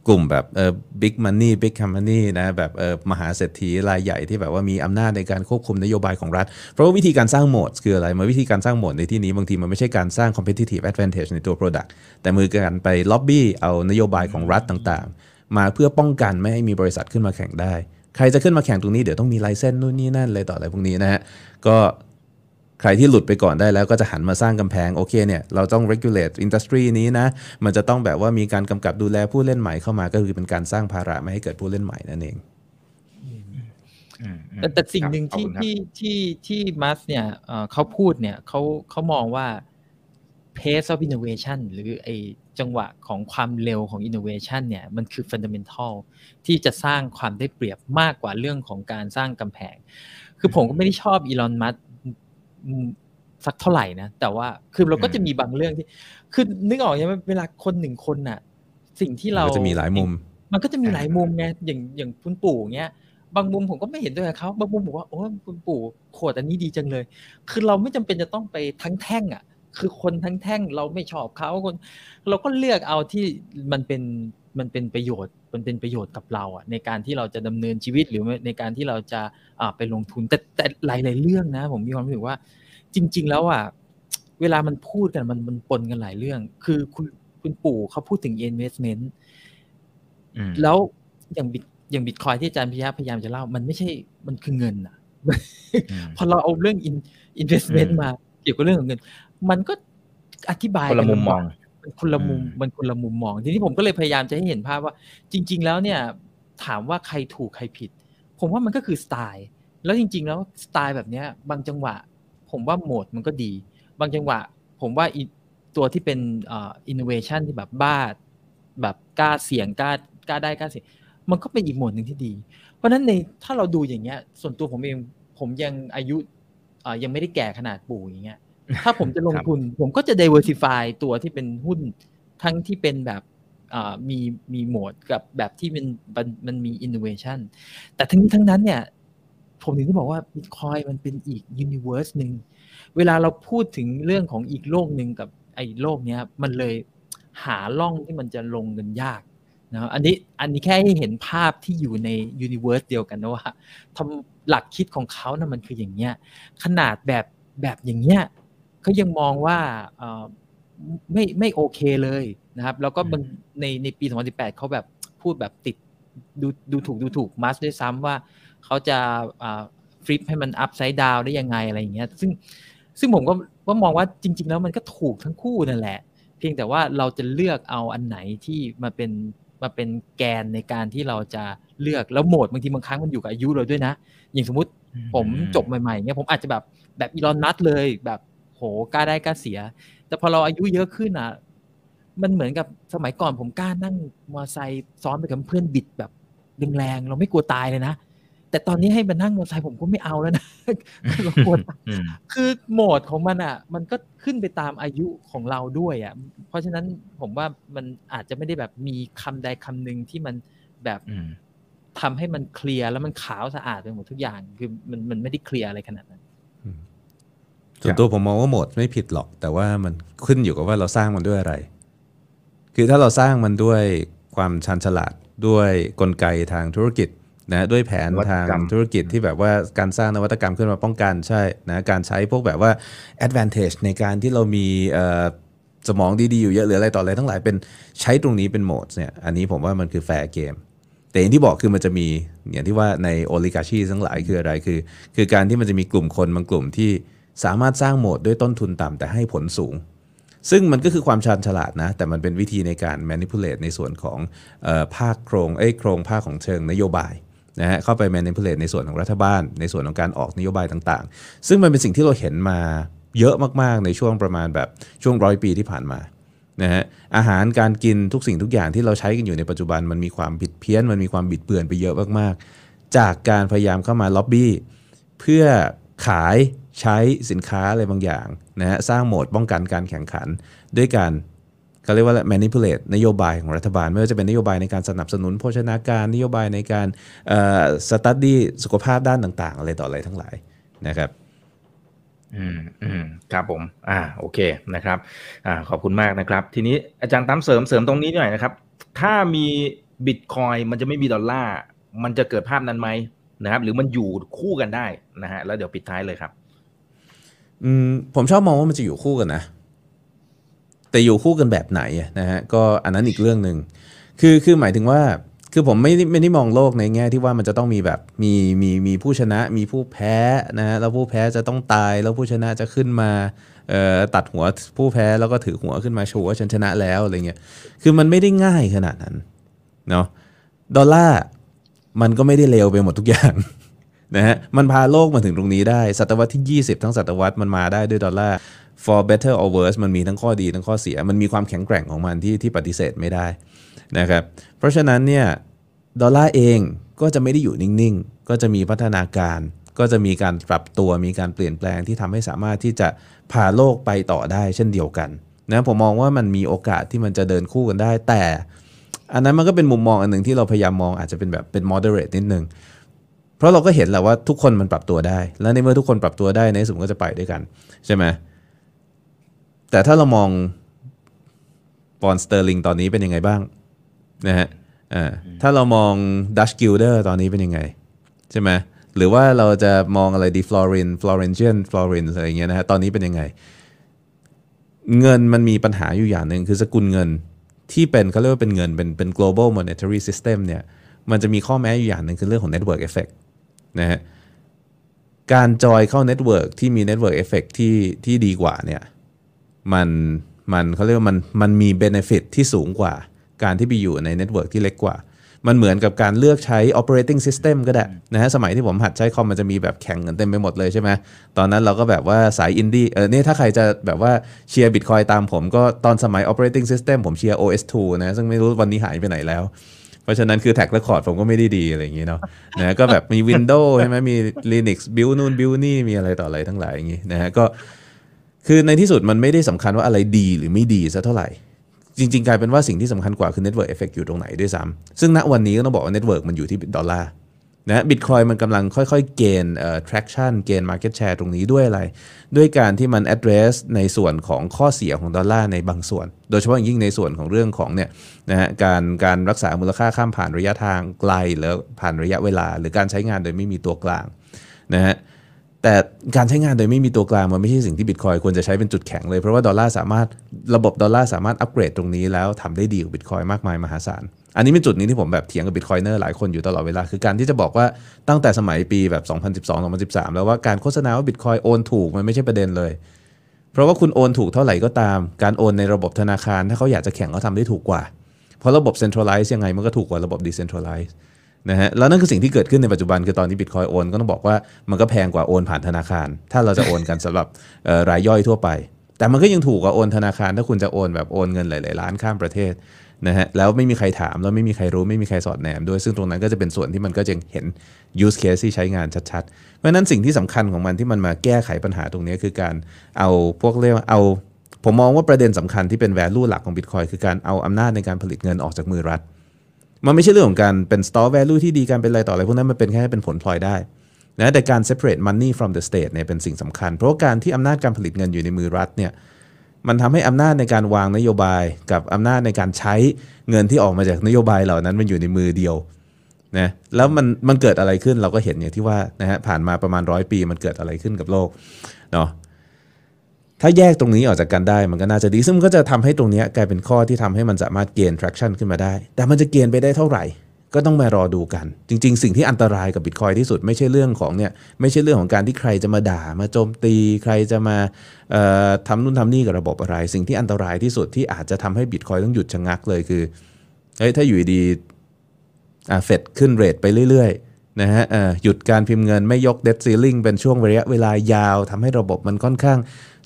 Speaker 3: กลุ่มแบบเออบิ๊กมันนี่บิ๊กคัมพานีนะแบบเออมหาเศรษฐีรายใหญ่ที่แบบว่ามีอำนาจในการควบคุมนโยบายของรัฐ เพราะว่าวิธีการสร้างโหมดคืออะไรมันวิธีการสร้างโหมดในที่นี้บางทีมันไม่ใช่การสร้าง competitive advantage ในตัว product แต่มือการไปล็อบบี้เอานโยบายของรัฐต่างๆ มาเพื่อป้องกันไม่ให้มีบริษัทขึ้นมาแข่งได้ ใครจะขึ้นมาแข่งตรงนี้เดี๋ยวต้องมีไลเซนส์นู่นนี่นั่นอะไรต่ออะไรพวกนี้นะฮะก็ ใครที่หลุดไปก่อนได้แล้วก็จะหันมาสร้างกำแพง โอเคเนี่ย เราต้อง regulate industry นี้นะ มันจะต้องแบบว่ามีการกำกับดูแลผู้เล่นใหม่เข้ามาก็คือเป็นการสร้างภาระไม่ให้เกิดผู้เล่นใหม่นั่นเอง
Speaker 1: อืมอืม
Speaker 2: แต่แต่สิ่งหนึ่ง
Speaker 1: ครับ
Speaker 2: ที่
Speaker 1: ขอบคุณครับ
Speaker 2: ที่ที่ที่มัสเนี่ยเอ่อเขาพูดเนี่ยเขาเขามองว่า pace of innovation หรือไอจังหวะของความเร็วของ innovation เนี่ยมันคือ fundamental ที่จะสร้างความได้เปรียบมากกว่าเรื่องของการสร้างกำแพง คือผมก็ไม่ได้ชอบอีลอนมัส สักเท่าไหร่นะแต่ว่าคือเราก็จะมีบางเรื่องที่ คือนึกออกใช่ไหมเวลาคนหนึ่งคนน่ะ สิ่งที่เรา
Speaker 3: มันก็จะมีหลายมุม
Speaker 2: มันก็จะมีหลายมุมไงอย่างอย่างคุณปู่เงี้ยบางมุมผมก็ไม่เห็นด้วยกับเขาบางมุมบอกว่าโอ้ยคุณปู่โขดอันนี้ดีจังเลย คือเราไม่จำเป็นจะต้องไปทั้งแท่งอะ คือคนทั้งแท่งเราไม่ชอบเขาคน เราก็เลือกเอาที่มันเป็นมันเป็นประโยชน์ มันเป็นประโยชน์กับเราอะในการที่เราจะดำเนินชีวิตหรือในการที่เราจะอ่าไปลงทุนแต่แต่หลาย ๆ เรื่องนะ ผมมีความรู้สึกว่า จริง ๆ แล้วอะเวลามันพูดกันมันมันปนกันหลายเรื่อง คือคุณคุณปู่เขาพูดถึง investment
Speaker 1: อืม
Speaker 2: แล้วอย่างบิตอย่างบิตคอยที่อาจารย์พิยะพยายามจะเล่า มันไม่ใช่มันคือเงินอะ
Speaker 1: อืม
Speaker 2: พอเราเอาเรื่อง in investment
Speaker 1: อืม
Speaker 2: มาเกี่ยวกับเรื่องของเงิน มันก็อธิบาย
Speaker 1: คนละ
Speaker 2: กั
Speaker 1: มุมมอง
Speaker 2: ลำบาก มันคนละมุม
Speaker 1: อืม
Speaker 2: มันคนละมุมมอง ทีนี้ผมก็เลยพยายามจะให้เห็นภาพว่า จริง ๆ แล้วเนี่ย ถามว่าใครถูกใครผิด ผมว่ามันก็คือสไตล์ แล้วจริง ๆ แล้วสไตล์แบบเนี้ย บางจังหวะ ผมว่าโหมดมันก็ดี บางจังหวะ ผมว่าอีตัวที่เป็นเอ่อ innovation ที่แบบบ้าแบบกล้าเสี่ยงกล้ากล้าได้กล้าเสี่ยงมันก็เป็นอีกโหมดหนึ่งที่ดี เพราะฉะนั้นในถ้าเราดูอย่างเงี้ย ส่วนตัวผมเองผมยังอายุเอ่อยังไม่ได้แก่ขนาดปู่อย่างเงี้ย ถ้าผมจะลง
Speaker 1: ครับ
Speaker 2: ทุน ผมก็จะ diversify ตัวที่เป็นหุ้นทั้งที่เป็นแบบอ่ามีมีโหมดกับแบบที่มันมันมันมี innovation แต่ทั้งนี้ทั้งนั้นเนี่ย ผมถึงที่บอกว่า Bitcoin มันเป็นอีก universe หนึ่งเวลาเราพูดถึงเรื่องของอีกโลกหนึ่งกับไอ้โลกเนี้ยมันเลยหาล่องที่มันจะลงเงินยากนะครับอันนี้อันนี้แค่ให้เห็นภาพที่อยู่ใน universe เดียวกันนะว่าทำหลักคิดของเขานะ่ะมันคืออย่างเงี้ยขนาดแบบแบบอย่างเงี้ย เขายังมองว่าเอ่อไม่ไม่โอเคเลยนะครับ แล้วก็มันในในปี 2018 เขาแบบพูดแบบติดดูดูถูกดูถูกมัสด้วยซ้ำว่าเขาจะฟลิปให้มันอัพไซด์ดาวได้ยังไงอะไรอย่างเงี้ย ซึ่งซึ่งผมก็ว่ามองว่าจริง ๆ แล้วมันก็ถูกทั้งคู่นั่นแหละ เพียงแต่ว่าเราจะเลือกเอาอันไหนที่มาเป็นมาเป็นแกนในการที่เราจะเลือกแล้วโหมดบางทีบางครั้งมันอยู่กับอายุเราด้วยนะ อย่างสมมติผมจบใหม่ๆเนี่ยผมอาจจะแบบแบบอีลอนมัสเลยแบบ โหกล้าได้กล้าเสีย แต่พอเราอายุเยอะขึ้นอะ มันเหมือนกับสมัยก่อนผมกล้านั่งมอเตอร์ไซค์ซ้อนไปกับเพื่อนบิดแบบแรงๆเราไม่กลัวตายเลยนะแต่ตอนนี้ให้มานั่งมอเตอร์ไซค์ผมก็ไม่เอาแล้วนะเรากลัวตาย
Speaker 1: อืม
Speaker 2: คือโหมดของมันอะ มันก็ขึ้นไปตามอายุของเราด้วยอะ เพราะฉะนั้นผมว่ามันอาจจะไม่ได้แบบมีคำใดคำหนึ่งที่มันแบบ
Speaker 1: อืม
Speaker 2: ทำให้มันเคลียร์แล้วมันขาวสะอาดไปหมดทุกอย่าง คือมันมันไม่ได้เคลียร์อะไรขนาดนั้น
Speaker 3: ส่วนตัวผมมองว่าโหมดไม่ผิดหรอก แต่ว่ามันขึ้นอยู่กับว่าเราสร้างมันด้วยอะไร คือถ้าเราสร้างมันด้วยความชันฉลาดด้วยกลไกทางธุรกิจนะด้วยแผน
Speaker 1: นวัต
Speaker 3: ทาง
Speaker 1: กรรม
Speaker 3: ธุรกิจที่แบบว่าการสร้างนวัตกรรมขึ้นมาป้องกันใช่นะการใช้พวกแบบว่า advantage ในการที่เรามีเอ่อสมองดีๆ อยู่เยอะหรืออะไรต่ออะไรทั้งหลายเป็นใช้ตรงนี้เป็น moat เนี่ยอันนี้ผมว่ามันคือ fair game แต่อย่างที่บอกคือมันจะมีอย่างที่ว่าใน oligarchy ทั้งหลายคืออะไรคือ คือการที่มันจะมีกลุ่มคนบางกลุ่มที่ สามารถสร้าง moat ด้วยต้นทุนต่ำแต่ให้ผลสูง ซึ่งมันก็คือความชาญฉลาดนะ แต่มันเป็นวิธีในการ manipulate ในส่วนของออภาคโครงเอ้โครงภาคของเชิงนโยบายนะฮะเข้าไป manipulate ในส่วนของรัฐบาล ในส่วนของการออกนโยบายต่างๆ ซึ่งมันเป็นสิ่งที่เราเห็นมาเยอะมากๆ ในช่วงประมาณแบบช่วงร้อยปีที่ผ่านมานะฮะอาหารการกินทุกสิ่งทุกอย่างที่เราใช้กันอยู่ในปัจจุบันมันมีความผิดเพี้ยน มันมีความบิดเบือนไปเยอะมากๆ จากการพยายามเข้ามาล็อบบี้เพื่อขาย ใช้สินค้าอะไรบางอย่างนะฮะสร้างโหมดป้องกันการแข่งขัน ด้วยการเขาเรียกว่า manipulate นโยบายของรัฐบาล ไม่ว่าจะเป็นนโยบายในการสนับสนุนโภชนาการนโยบายในการเอ่อ study สุขภาพด้านต่างๆ อะไรต่ออะไรทั้งหลายนะครับ
Speaker 1: อืมอืมครับผม อ่าโอเคนะครับอ่าขอบคุณมากนะครับ ทีนี้อาจารย์ตั้มเสริมเสริมตรงนี้หน่อยนะครับ ถ้ามีบิตคอยมันจะไม่มีดอลลาร์มันจะเกิดภาพนั้นไหมนะครับ หรือมันอยู่คู่กันได้นะฮะแล้วเดี๋ยวปิดท้ายเลยครับ
Speaker 3: อืมผมชอบมองว่ามันจะอยู่คู่กันนะ แต่อยู่คู่กันแบบไหนนะฮะก็อันนั้นอีกเรื่องหนึ่งคือคือหมายถึงว่าคือผมไม่ได้ไม่ได้มองโลกในแง่ที่ว่ามันจะต้องมีแบบมีมีมีผู้ชนะมีผู้แพ้นะฮะแล้วผู้แพ้จะต้องตายแล้วผู้ชนะจะขึ้นมาเอ่อตัดหัวผู้แพ้แล้วก็ถือหัวขึ้นมาโชว์ว่าฉันชนะแล้วอะไรเงี้ยคือมันไม่ได้ง่ายขนาดนั้นเนาะดอลลาร์มันก็ไม่ได้เลวไปหมดทุกอย่าง นะฮะมันพาโลกมาถึงตรงนี้ได้ศตวรรษที่ 20 ทั้งศตวรรษมันมาได้ด้วยดอลลาร์ for better or worse มันมีทั้งข้อดีทั้งข้อเสีย มันมีความแข็งแกร่งของมันที่ที่ปฏิเสธไม่ได้นะครับเพราะฉะนั้นเนี่ยดอลลาร์เองก็จะไม่ได้อยู่นิ่งๆ ก็จะมีพัฒนาการ ก็จะมีการปรับตัวมีการเปลี่ยนแปลงที่ทำให้สามารถที่จะพาโลกไปต่อได้เช่นเดียวกันนะผมมองว่ามันมีโอกาสที่มันจะเดินคู่กันได้ แต่ อันนั้นมันก็เป็นมุมมองอันหนึ่งที่เราพยายามมองอาจจะเป็นแบบเป็น moderate นิดนึง เพราะเราก็เห็นแหละว่าทุกคนมันปรับตัวได้ และในเมื่อทุกคนปรับตัวได้ในที่สุดมันก็จะไปด้วยกัน ใช่ไหมแต่ถ้าเรามองปอนด์สเตอร์ลิงตอนนี้เป็นยังไงบ้างนะฮะอ่าถ้าเรามอง Dutch guilder ตอนนี้เป็นยังไง ใช่ไหมหรือว่าเราจะมองอะไรดี florin Florentine florin อะไรอย่างเงี้ยนะฮะตอนนี้เป็นยังไง เงินมันมีปัญหาอยู่อย่างหนึ่งคือสกุลเงินที่เป็นเขาเรียกว่าเป็นเงินเป็นเป็น global monetary system เนี่ยมันจะมีข้อแม้อยู่อย่างหนึ่งคือเรื่องของ network effect นะฮะการจอยเข้า network ที่มี network effect ที่ที่ดีกว่าเนี่ยมันมันเขาเรียกว่ามันมันมี benefit ที่สูงกว่า การที่ไปอยู่ใน network ที่เล็กกว่า มันเหมือนกับการเลือกใช้ operating system ก็ได้นะฮะสมัยที่ผมหัดใช้คอมมันจะมีแบบแข่งกันเต็มไปหมดเลยใช่ไหมตอนนั้นเราก็แบบว่าสายอินดี้เออเนี่ยถ้าใครจะแบบว่าเชียร์บิตคอยตามผมก็ตอนสมัย operating system ผมเชียร์ OS2 นะซึ่งไม่รู้วันนี้หายไปไหนแล้ว เพราะฉะนั้นคือ track record ผมก็ไม่ได้ดีอะไรอย่างงี้เนาะนะก็แบบมี Windows ใช่ไหมมี Linux บิวนู่นบิวนี่มีอะไรต่ออะไรทั้งหลายอย่างงี้นะฮะก็คือในที่สุดมันไม่ได้สำคัญว่าอะไรดีหรือไม่ดีซะเท่าไหร่ จริง ๆ กลายเป็นว่าสิ่งที่สำคัญกว่าคือ Network Effect อยู่ตรงไหนด้วยซ้ำซึ่งณวันนี้ก็ต้องบอกว่า Network มันอยู่ที่ดอลลาร์ นะบิตคอยมันกำลังค่อยๆ เกณฑ์ traction เกณฑ์ market share ตรงนี้ด้วยอะไร ด้วยการที่มัน address ในส่วนของข้อเสียของดอลลาร์ในบางส่วน โดยเฉพาะอย่างยิ่งในส่วนของเรื่องของเนี่ยนะฮะการการรักษามูลค่าข้ามผ่านระยะทางไกลหรือผ่านระยะเวลา หรือการใช้งานโดยไม่มีตัวกลางนะฮะ แต่การใช้งานโดยไม่มีตัวกลางมันไม่ใช่สิ่งที่บิตคอยควรจะใช้เป็นจุดแข็งเลยเพราะว่าดอลลาร์สามารถระบบดอลลาร์สามารถอัปเกรดตรงนี้แล้วทำได้ดีกว่าบิตคอยมากมายมหาศาลอันนี้เป็นจุดนี้ที่ผมแบบเถียงกับ Bitcoiner หลายคนอยู่ตลอดเวลา คือการที่จะบอกว่าตั้งแต่สมัยปีแบบ 2012 2013 แล้วว่าการโฆษณาว่าบิตคอยโอนถูกมันไม่ใช่ประเด็นเลย เพราะว่าคุณโอนถูกเท่าไหร่ก็ตาม การโอนในระบบธนาคาร ถ้าเขาอยากจะแข่งเขาทำได้ถูกกว่า เพราะระบบ centralize ยังไงมันก็ถูกกว่าระบบ decentralize น นะฮะแล้วนั่นคือสิ่งที่เกิดขึ้นในปัจจุบันคือตอนนี้บิตคอยโอนก็ต้องบอกว่ามันก็แพงกว่าโอนผ่านธนาคาร ถ้าเราจะโอนกันสำหรับรายย่อยทั่วไป แต่มันก็ยังถูกกว่าโอนธนาคาร ถ้าคุณจะโอนแบบโอนเงินหลายๆล้านข้ามประเทศนะฮะแล้วไม่มีใครถามแล้วไม่มีใครรู้ไม่มีใครสอดแนมด้วยซึ่งตรงนั้นก็จะเป็นส่วนที่มันก็จะเห็น use case ที่ใช้งานชัดๆ เพราะฉะนั้นสิ่งที่สำคัญของมันที่มันมาแก้ไขปัญหาตรงนี้คือการเอาพวกเรียกว่าเอาผมมองว่าประเด็นสำคัญที่เป็น value หลักของ Bitcoin คือการเอาอำนาจในการผลิตเงินออกจากมือรัฐ มันไม่ใช่เรื่องของการเป็น store value ที่ดีการเป็นอะไรต่ออะไรพวกนั้นมันเป็นแค่เป็นผลพลอยได้นะแต่การ separate money from the state เนี่ยเป็นสิ่งสำคัญ เพราะการที่อำนาจการผลิตเงินอยู่ในมือรัฐเนี่ยมันทำให้อำนาจในการวางนโยบายกับอำนาจในการใช้เงินที่ออกมาจากนโยบายเหล่านั้นมันอยู่ในมือเดียวนะแล้วมันมันเกิดอะไรขึ้นเราก็เห็นอย่างที่ว่านะฮะผ่านมาประมาณร้อยปีมันเกิดอะไรขึ้นกับโลกเนาะ ถ้าแยกตรงนี้ออกจากกันได้มันก็น่าจะดี ซึ่งมันก็จะทำให้ตรงนี้กลายเป็นข้อที่ทำให้มันสามารถเกณฑ์ traction ขึ้นมาได้ แต่มันจะเกณฑ์ไปได้เท่าไหร่ ก็ต้องมารอดูกัน จริง ๆ สิ่งที่อันตรายกับบิตคอยที่สุดไม่ใช่เรื่องของเนี่ยไม่ใช่เรื่องของการที่ใครจะมาด่ามาโจมตี ใครจะมาทำนู่นทำนี่กับระบบอะไร สิ่งที่อันตรายที่สุดที่อาจจะทำให้บิตคอยต้องหยุดชะงักเลยคือเฮ้ยถ้าอยู่ดีเฟดขึ้นเรทไปเรื่อยๆ นะฮะเอ่อหยุดการพิมพ์เงินไม่ยก debt ceiling เป็นช่วงระยะเวลายาวทำให้ระบบมันค่อนข้าง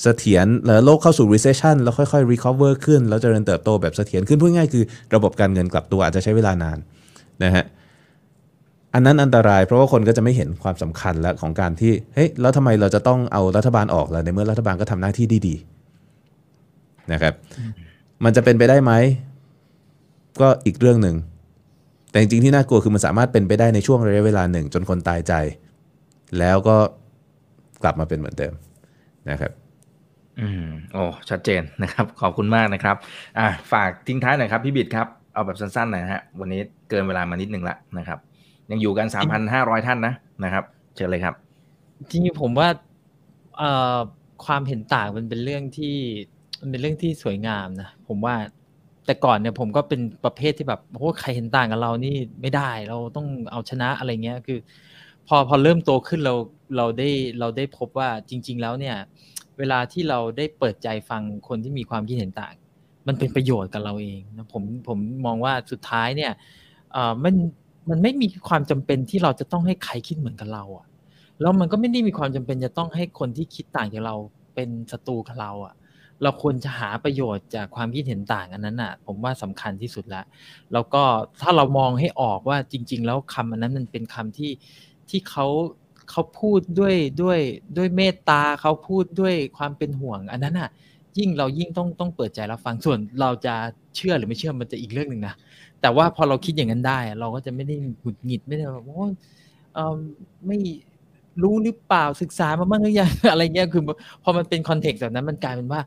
Speaker 3: เสถียรแล้วโลกเข้าสู่ recession แล้วค่อยๆ recover ขึ้น แล้วเจริญเติบโตแบบเสถียรขึ้นพูดง่ายๆคือระบบการเงินกลับตัวอาจจะใช้เวลานานนะฮะอันนั้นอันตรายเพราะว่าคนก็จะไม่เห็นความสำคัญแล้วของการที่เฮ้ยแล้วทำไมเราจะต้องเอารัฐบาลออกล่ะในเมื่อรัฐบาลก็ทำหน้าที่ได้ดีนะครับ มันจะเป็นไปได้ไหมก็อีกเรื่องหนึ่ง แต่จริงๆที่น่ากลัวคือมันสามารถเป็นไปได้ในช่วงระยะเวลาหนึ่ง จนคนตายใจ แล้วก็กลับมาเป็นเหมือนเดิมนะครับ
Speaker 1: อืมโอ้ชัดเจนนะครับ ขอบคุณมากนะครับ อะฝากทิ้งท้ายหน่อยครับพี่บิดครับ เอาแบบสั้นๆหน่อยนะฮะวันนี้เกินเวลามานิดนึงละนะครับ ยังอยู่กัน 3,500 ท่านนะนะครับ เชิญเลยครับ
Speaker 2: จริงๆผมว่าเอ่อความเห็นต่างมันเป็นเรื่องที่มันเป็นเรื่องที่สวยงามนะผมว่า แต่ก่อนเนี่ยผมก็เป็นประเภทที่แบบโอ้ใครเห็นต่างกับเรานี่ไม่ได้เราต้องเอาชนะอะไรเงี้ยคือ พอพอเริ่มโตขึ้นเราเราได้เราได้พบว่าจริง ๆ แล้วเนี่ย เวลาที่เราได้เปิดใจฟังคนที่มีความคิดเห็นต่าง มันเป็นประโยชน์กับเราเองนะผมผมมองว่าสุดท้ายเนี่ยเอ่อมันมันไม่มีความจำเป็นที่เราจะต้องให้ใครคิดเหมือนกับเราอะแล้วมันก็ไม่ได้มีความจำเป็นจะต้องให้คนที่คิดต่างจากเราเป็นศัตรูกับเราอะ เราควรจะหาประโยชน์จากความคิดเห็นต่างอันนั้นอะ ผมว่าสำคัญที่สุดแล้วแล้วก็ถ้าเรามองให้ออกว่าจริง ๆ แล้วคำอันนั้นมันเป็นคำที่ที่เขาเขาพูดด้วยด้วยด้วยเมตตาเขาพูดด้วยความเป็นห่วง อันนั้นอะ ยิ่งเรายิ่งต้องต้องเปิดใจรับฟังส่วนเราจะเชื่อหรือไม่เชื่อมันจะอีกเรื่องหนึ่งนะแต่ว่าพอเราคิดอย่างนั้นได้ เราก็จะไม่ได้หงุดหงิดไม่ได้แบบโอ้เออไม่รู้หรือเปล่าศึกษามาบ้างหรือยังอะไรเงี้ยคือพอมันเป็นคอนเทกซ์แบบนั้นมันกลายเป็นว่า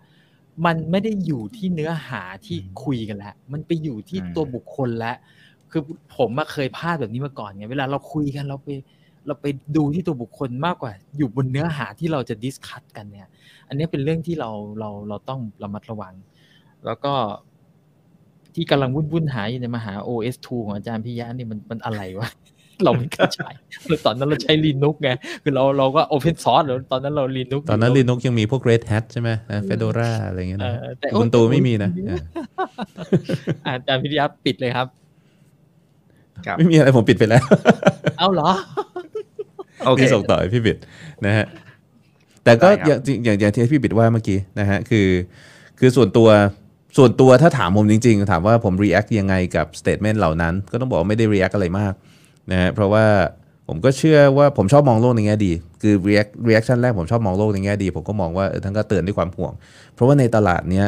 Speaker 2: มันไม่ได้อยู่ที่เนื้อหาที่คุยกันแล้ว มันไปอยู่ที่ตัวบุคคลแล้ว คือผมมาเคยพลาดแบบนี้มาก่อนไง เวลาเราคุยกันเราไป เราไปดูที่ตัวบุคคลมากกว่า อยู่บนเนื้อหาที่เราจะดิสคัตกันเนี่ย อันนี้เป็นเรื่องที่เราเราเราต้องระมัดระวัง แล้วก็ที่กำลังวุ่นวุ่นหาอยู่ในมหา OS2 ของอาจารย์พิยะนี่มันมันอะไรวะ เราไม่เข้าใจตอนนั้นเราใช้ Linux ไง คือเราเราก็ open source ตอนนั้นเรา Linux
Speaker 3: ตอนนั้น Linux ยังมีพวก Red Hat ใช่ไหม Fedora อะไรเงี้ยนะ Ubuntu ไม่มีนะ
Speaker 2: อาจารย์พิยะปิดเลยครับ
Speaker 1: ครับ
Speaker 3: ไม่มีอะไรผมปิดไปแล้ว
Speaker 2: เอาเหรอ
Speaker 1: โอเค
Speaker 3: พี่ส่งต่อให้พี่บิดนะฮะ แต่ก็
Speaker 1: ได้
Speaker 3: อ
Speaker 1: ครั
Speaker 3: ย่าง
Speaker 1: บ
Speaker 3: อย่างอย่างที่พี่บิดว่าเมื่อกี้นะฮะ คือ คือส่วนตัวส่วนตัวถ้าถามผมจริงๆ ถามว่าผม react ยังไงกับ statement เหล่านั้น ก็ต้องบอกว่าไม่ได้ react อะไรมาก นะฮะเพราะว่าผมก็เชื่อว่าผมชอบมองโลกในแง่ดี คือ react reaction แรกผมชอบมองโลกในแง่ดี ผมก็มองว่าท่านก็เตือนด้วยความห่วง เพราะว่าในตลาดเนี้ย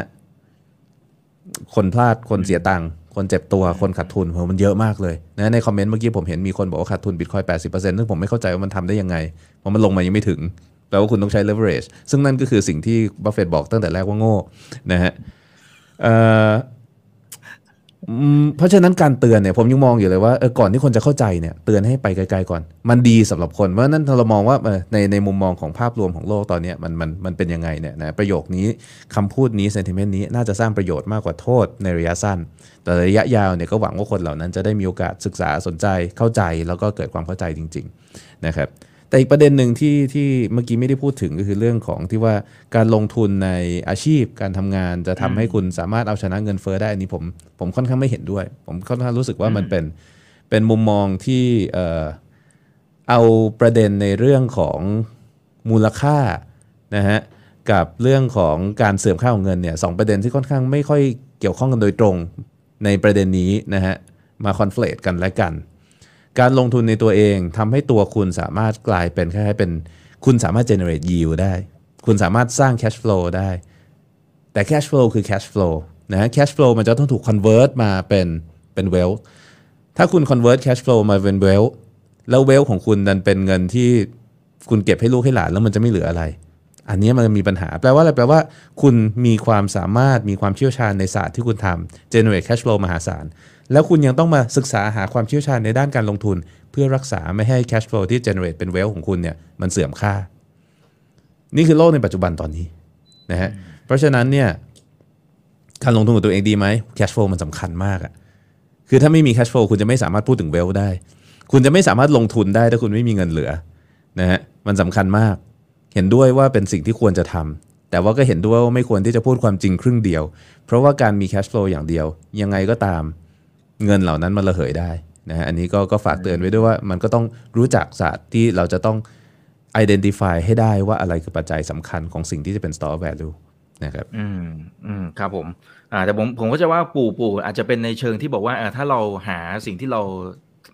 Speaker 3: คนพลาดคนเสียตังค์คนเจ็บตัวคนขาดทุนมันเยอะมากเลยนะในคอมเมนต์เมื่อกี้ผมเห็นมีคนบอกว่าขาดทุนบิตคอยแปดสิบเปอร์เซ็นต์ซึ่งผมไม่เข้าใจว่ามันทำได้ยังไงเพราะมันลงมายังไม่ถึงแปลว่าคุณต้องใช้ leverage ซึ่งนั่นก็คือสิ่งที่บัฟเฟตบอกตั้งแต่แรกว่าโง่นะฮะ เพราะฉะนั้นการเตือนเนี่ยผมยังมองอยู่เลยว่าเออก่อนที่คนจะเข้าใจเนี่ยเตือนให้ไปไกลๆก่อน มันดีสำหรับคนเพราะนั้นเรามองว่าในในมุมมองของภาพรวมของโลกตอนนี้มันมันมันเป็นยังไงเนี่ยนะประโยคนี้คำพูดนี้ sentiment นี้น่าจะสร้างประโยชน์มากกว่าโทษในระยะสั้น แต่ระยะยาวเนี่ยก็หวังว่าคนเหล่านั้นจะได้มีโอกาสศึกษาสนใจเข้าใจแล้วก็เกิดความเข้าใจจริง ๆ นะครับ แต่อีกประเด็นหนึ่งที่ที่เมื่อกี้ไม่ได้พูดถึงก็คือเรื่องของที่ว่าการลงทุนในอาชีพการทำงานจะทำให้คุณสามารถเอาชนะเงินเฟ้อได้อันนี้ผมผมค่อนข้างไม่เห็นด้วย ผมค่อนข้างรู้สึกว่ามันเป็นเป็นมุมมองที่เอ่อเอาประเด็นในเรื่องของมูลค่านะฮะกับเรื่องของการเสื่อมค่าของเงินเนี่ยสองประเด็นที่ค่อนข้างไม่ค่อยเกี่ยวข้องกันโดยตรงในประเด็นนี้นะฮะมาคอนเฟลตกันและกัน การลงทุนในตัวเองทำให้ตัวคุณสามารถกลายเป็นคล้ายๆเป็น คุณสามารถ generate yield ได้ คุณสามารถสร้าง cash flow ได้ แต่ cash flow คือ cash flow นะ cash flow มันจะต้องถูก convert มาเป็นเป็น wealth ถ้าคุณ convert cash flow มาเป็น wealth แล้ว wealth ของคุณดันเป็นเงินที่คุณเก็บให้ลูกให้หลานแล้วมันจะไม่เหลืออะไร อันนี้มันมีปัญหา แปลว่าอะไรแปลว่า คุณมีความสามารถมีความเชี่ยวชาญในศาสตร์ที่คุณทำ generate cash flow มหาศาล แล้วคุณยังต้องมาศึกษาหาความเชี่ยวชาญในด้านการลงทุน เพื่อรักษาไม่ให้ cash flow ที่ generate เป็น wealth ของคุณเนี่ยมันเสื่อมค่า นี่คือโลกในปัจจุบันตอนนี้นะฮะเพราะฉะนั้นเนี่ยการลงทุนกับตัวเองดีไหม cash flow มันสำคัญมากอะคือถ้าไม่มี cash flow คุณจะไม่สามารถพูดถึง wealth ได้ คุณจะไม่สามารถลงทุนได้ถ้าคุณไม่มีเงินเหลือนะฮะมันสำคัญมาก เห็นด้วยว่าเป็นสิ่งที่ควรจะทำแต่ว่าก็เห็นด้วยว่าไม่ควรที่จะพูดความจริงครึ่งเดียว เพราะว่าการมี cash flow อย่างเดียว ยังไงก็ตามเงินเหล่านั้นมันระเหยได้นะฮะอันนี้ก็ก็ฝากเตือนไว้ด้วยว่ามันก็ต้องรู้จักศาสตร์ที่เราจะต้อง identify ให้ได้ว่าอะไรคือปัจจัยสำคัญของสิ่งที่จะเป็น store value นะครับ
Speaker 1: อืมอืมครับผมอ่าแต่ผมผมก็จะว่าปู่ปู่อาจจะเป็นในเชิงที่บอกว่าเออถ้าเราหาสิ่งที่เรา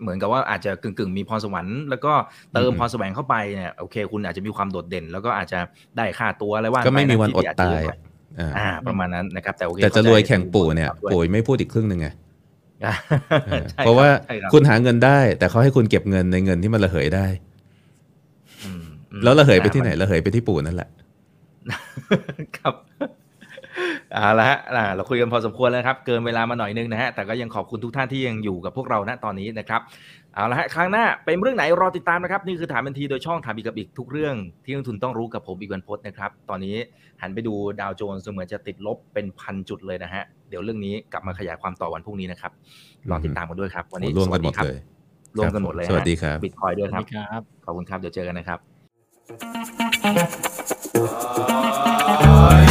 Speaker 1: เหมือนกับว่าอาจจะกึ่งกึ่งๆ มีพรสวรรค์แล้วก็เติม
Speaker 3: อืม
Speaker 1: พรแสวงเข้าไปเนี่ยโอเค คุณอาจจะมีความโดดเด่น แล้วก็อาจจะได้ค่าตัวอะไรว่า
Speaker 3: ก็ไม่มีวันอด
Speaker 1: ที่จจะ
Speaker 3: ตาย
Speaker 1: เยอะ
Speaker 3: อะอ่า
Speaker 1: อ่า ประมาณนั้นนะครับ แต่โอเค
Speaker 3: แต่จะรวยแข่งปู่เนี่ย
Speaker 1: ข้าใจ
Speaker 3: ปู่ไม่พูดอีกครึ่งหนึ่งไง
Speaker 1: อ่า
Speaker 3: เออ
Speaker 1: ใช่คบ
Speaker 3: เพราะว่า
Speaker 1: ใช่รับ
Speaker 3: คุณหาเงินได้ แต่เขาให้คุณเก็บเงินในเงินที่มันระเหยได้
Speaker 1: อืมอืม
Speaker 3: แล้วระเหยไป
Speaker 1: อ่า
Speaker 3: ที่ไหนระเหยไปที่ปู่นั่นแหละ
Speaker 1: ครับ เอาละฮะอ่าเราคุยกันพอสมควรแล้วครับ เกินเวลามาหน่อยนึงนะฮะ แต่ก็ยังขอบคุณทุกท่านที่ยังอยู่กับพวกเราณตอนนี้นะครับ
Speaker 3: เอาละฮะ ครั้งหน้าเป็นเรื่องไหนรอติดตามนะครับ นี่คือถามบันทีโดยช่องถามอีกกับอีกทุกเรื่องที่นักลงทุนต้องรู้กับผมอีกวันพจน์นะครับ ตอนนี้หันไปดูดาวโจนส์เหมือนจะติดลบเป็นพันจุดเลยนะฮะ เดี๋ยวเรื่องนี้กลับมาขยายความต่อวันพรุ่งนี้นะครับ รอติดตามกันด้วยครับ วันนี้
Speaker 4: โอ้ร่วมกันหมด
Speaker 3: สวัส
Speaker 4: เลย
Speaker 3: ครับร่วมกันหมดเลย
Speaker 4: สวัสดีครับ
Speaker 3: บิตคอยด้วย
Speaker 2: สวั
Speaker 3: ค
Speaker 2: ส
Speaker 3: รับ
Speaker 2: ดีครับ
Speaker 3: ขอบคุณครับ เดี๋ยวเจอกันนะครับ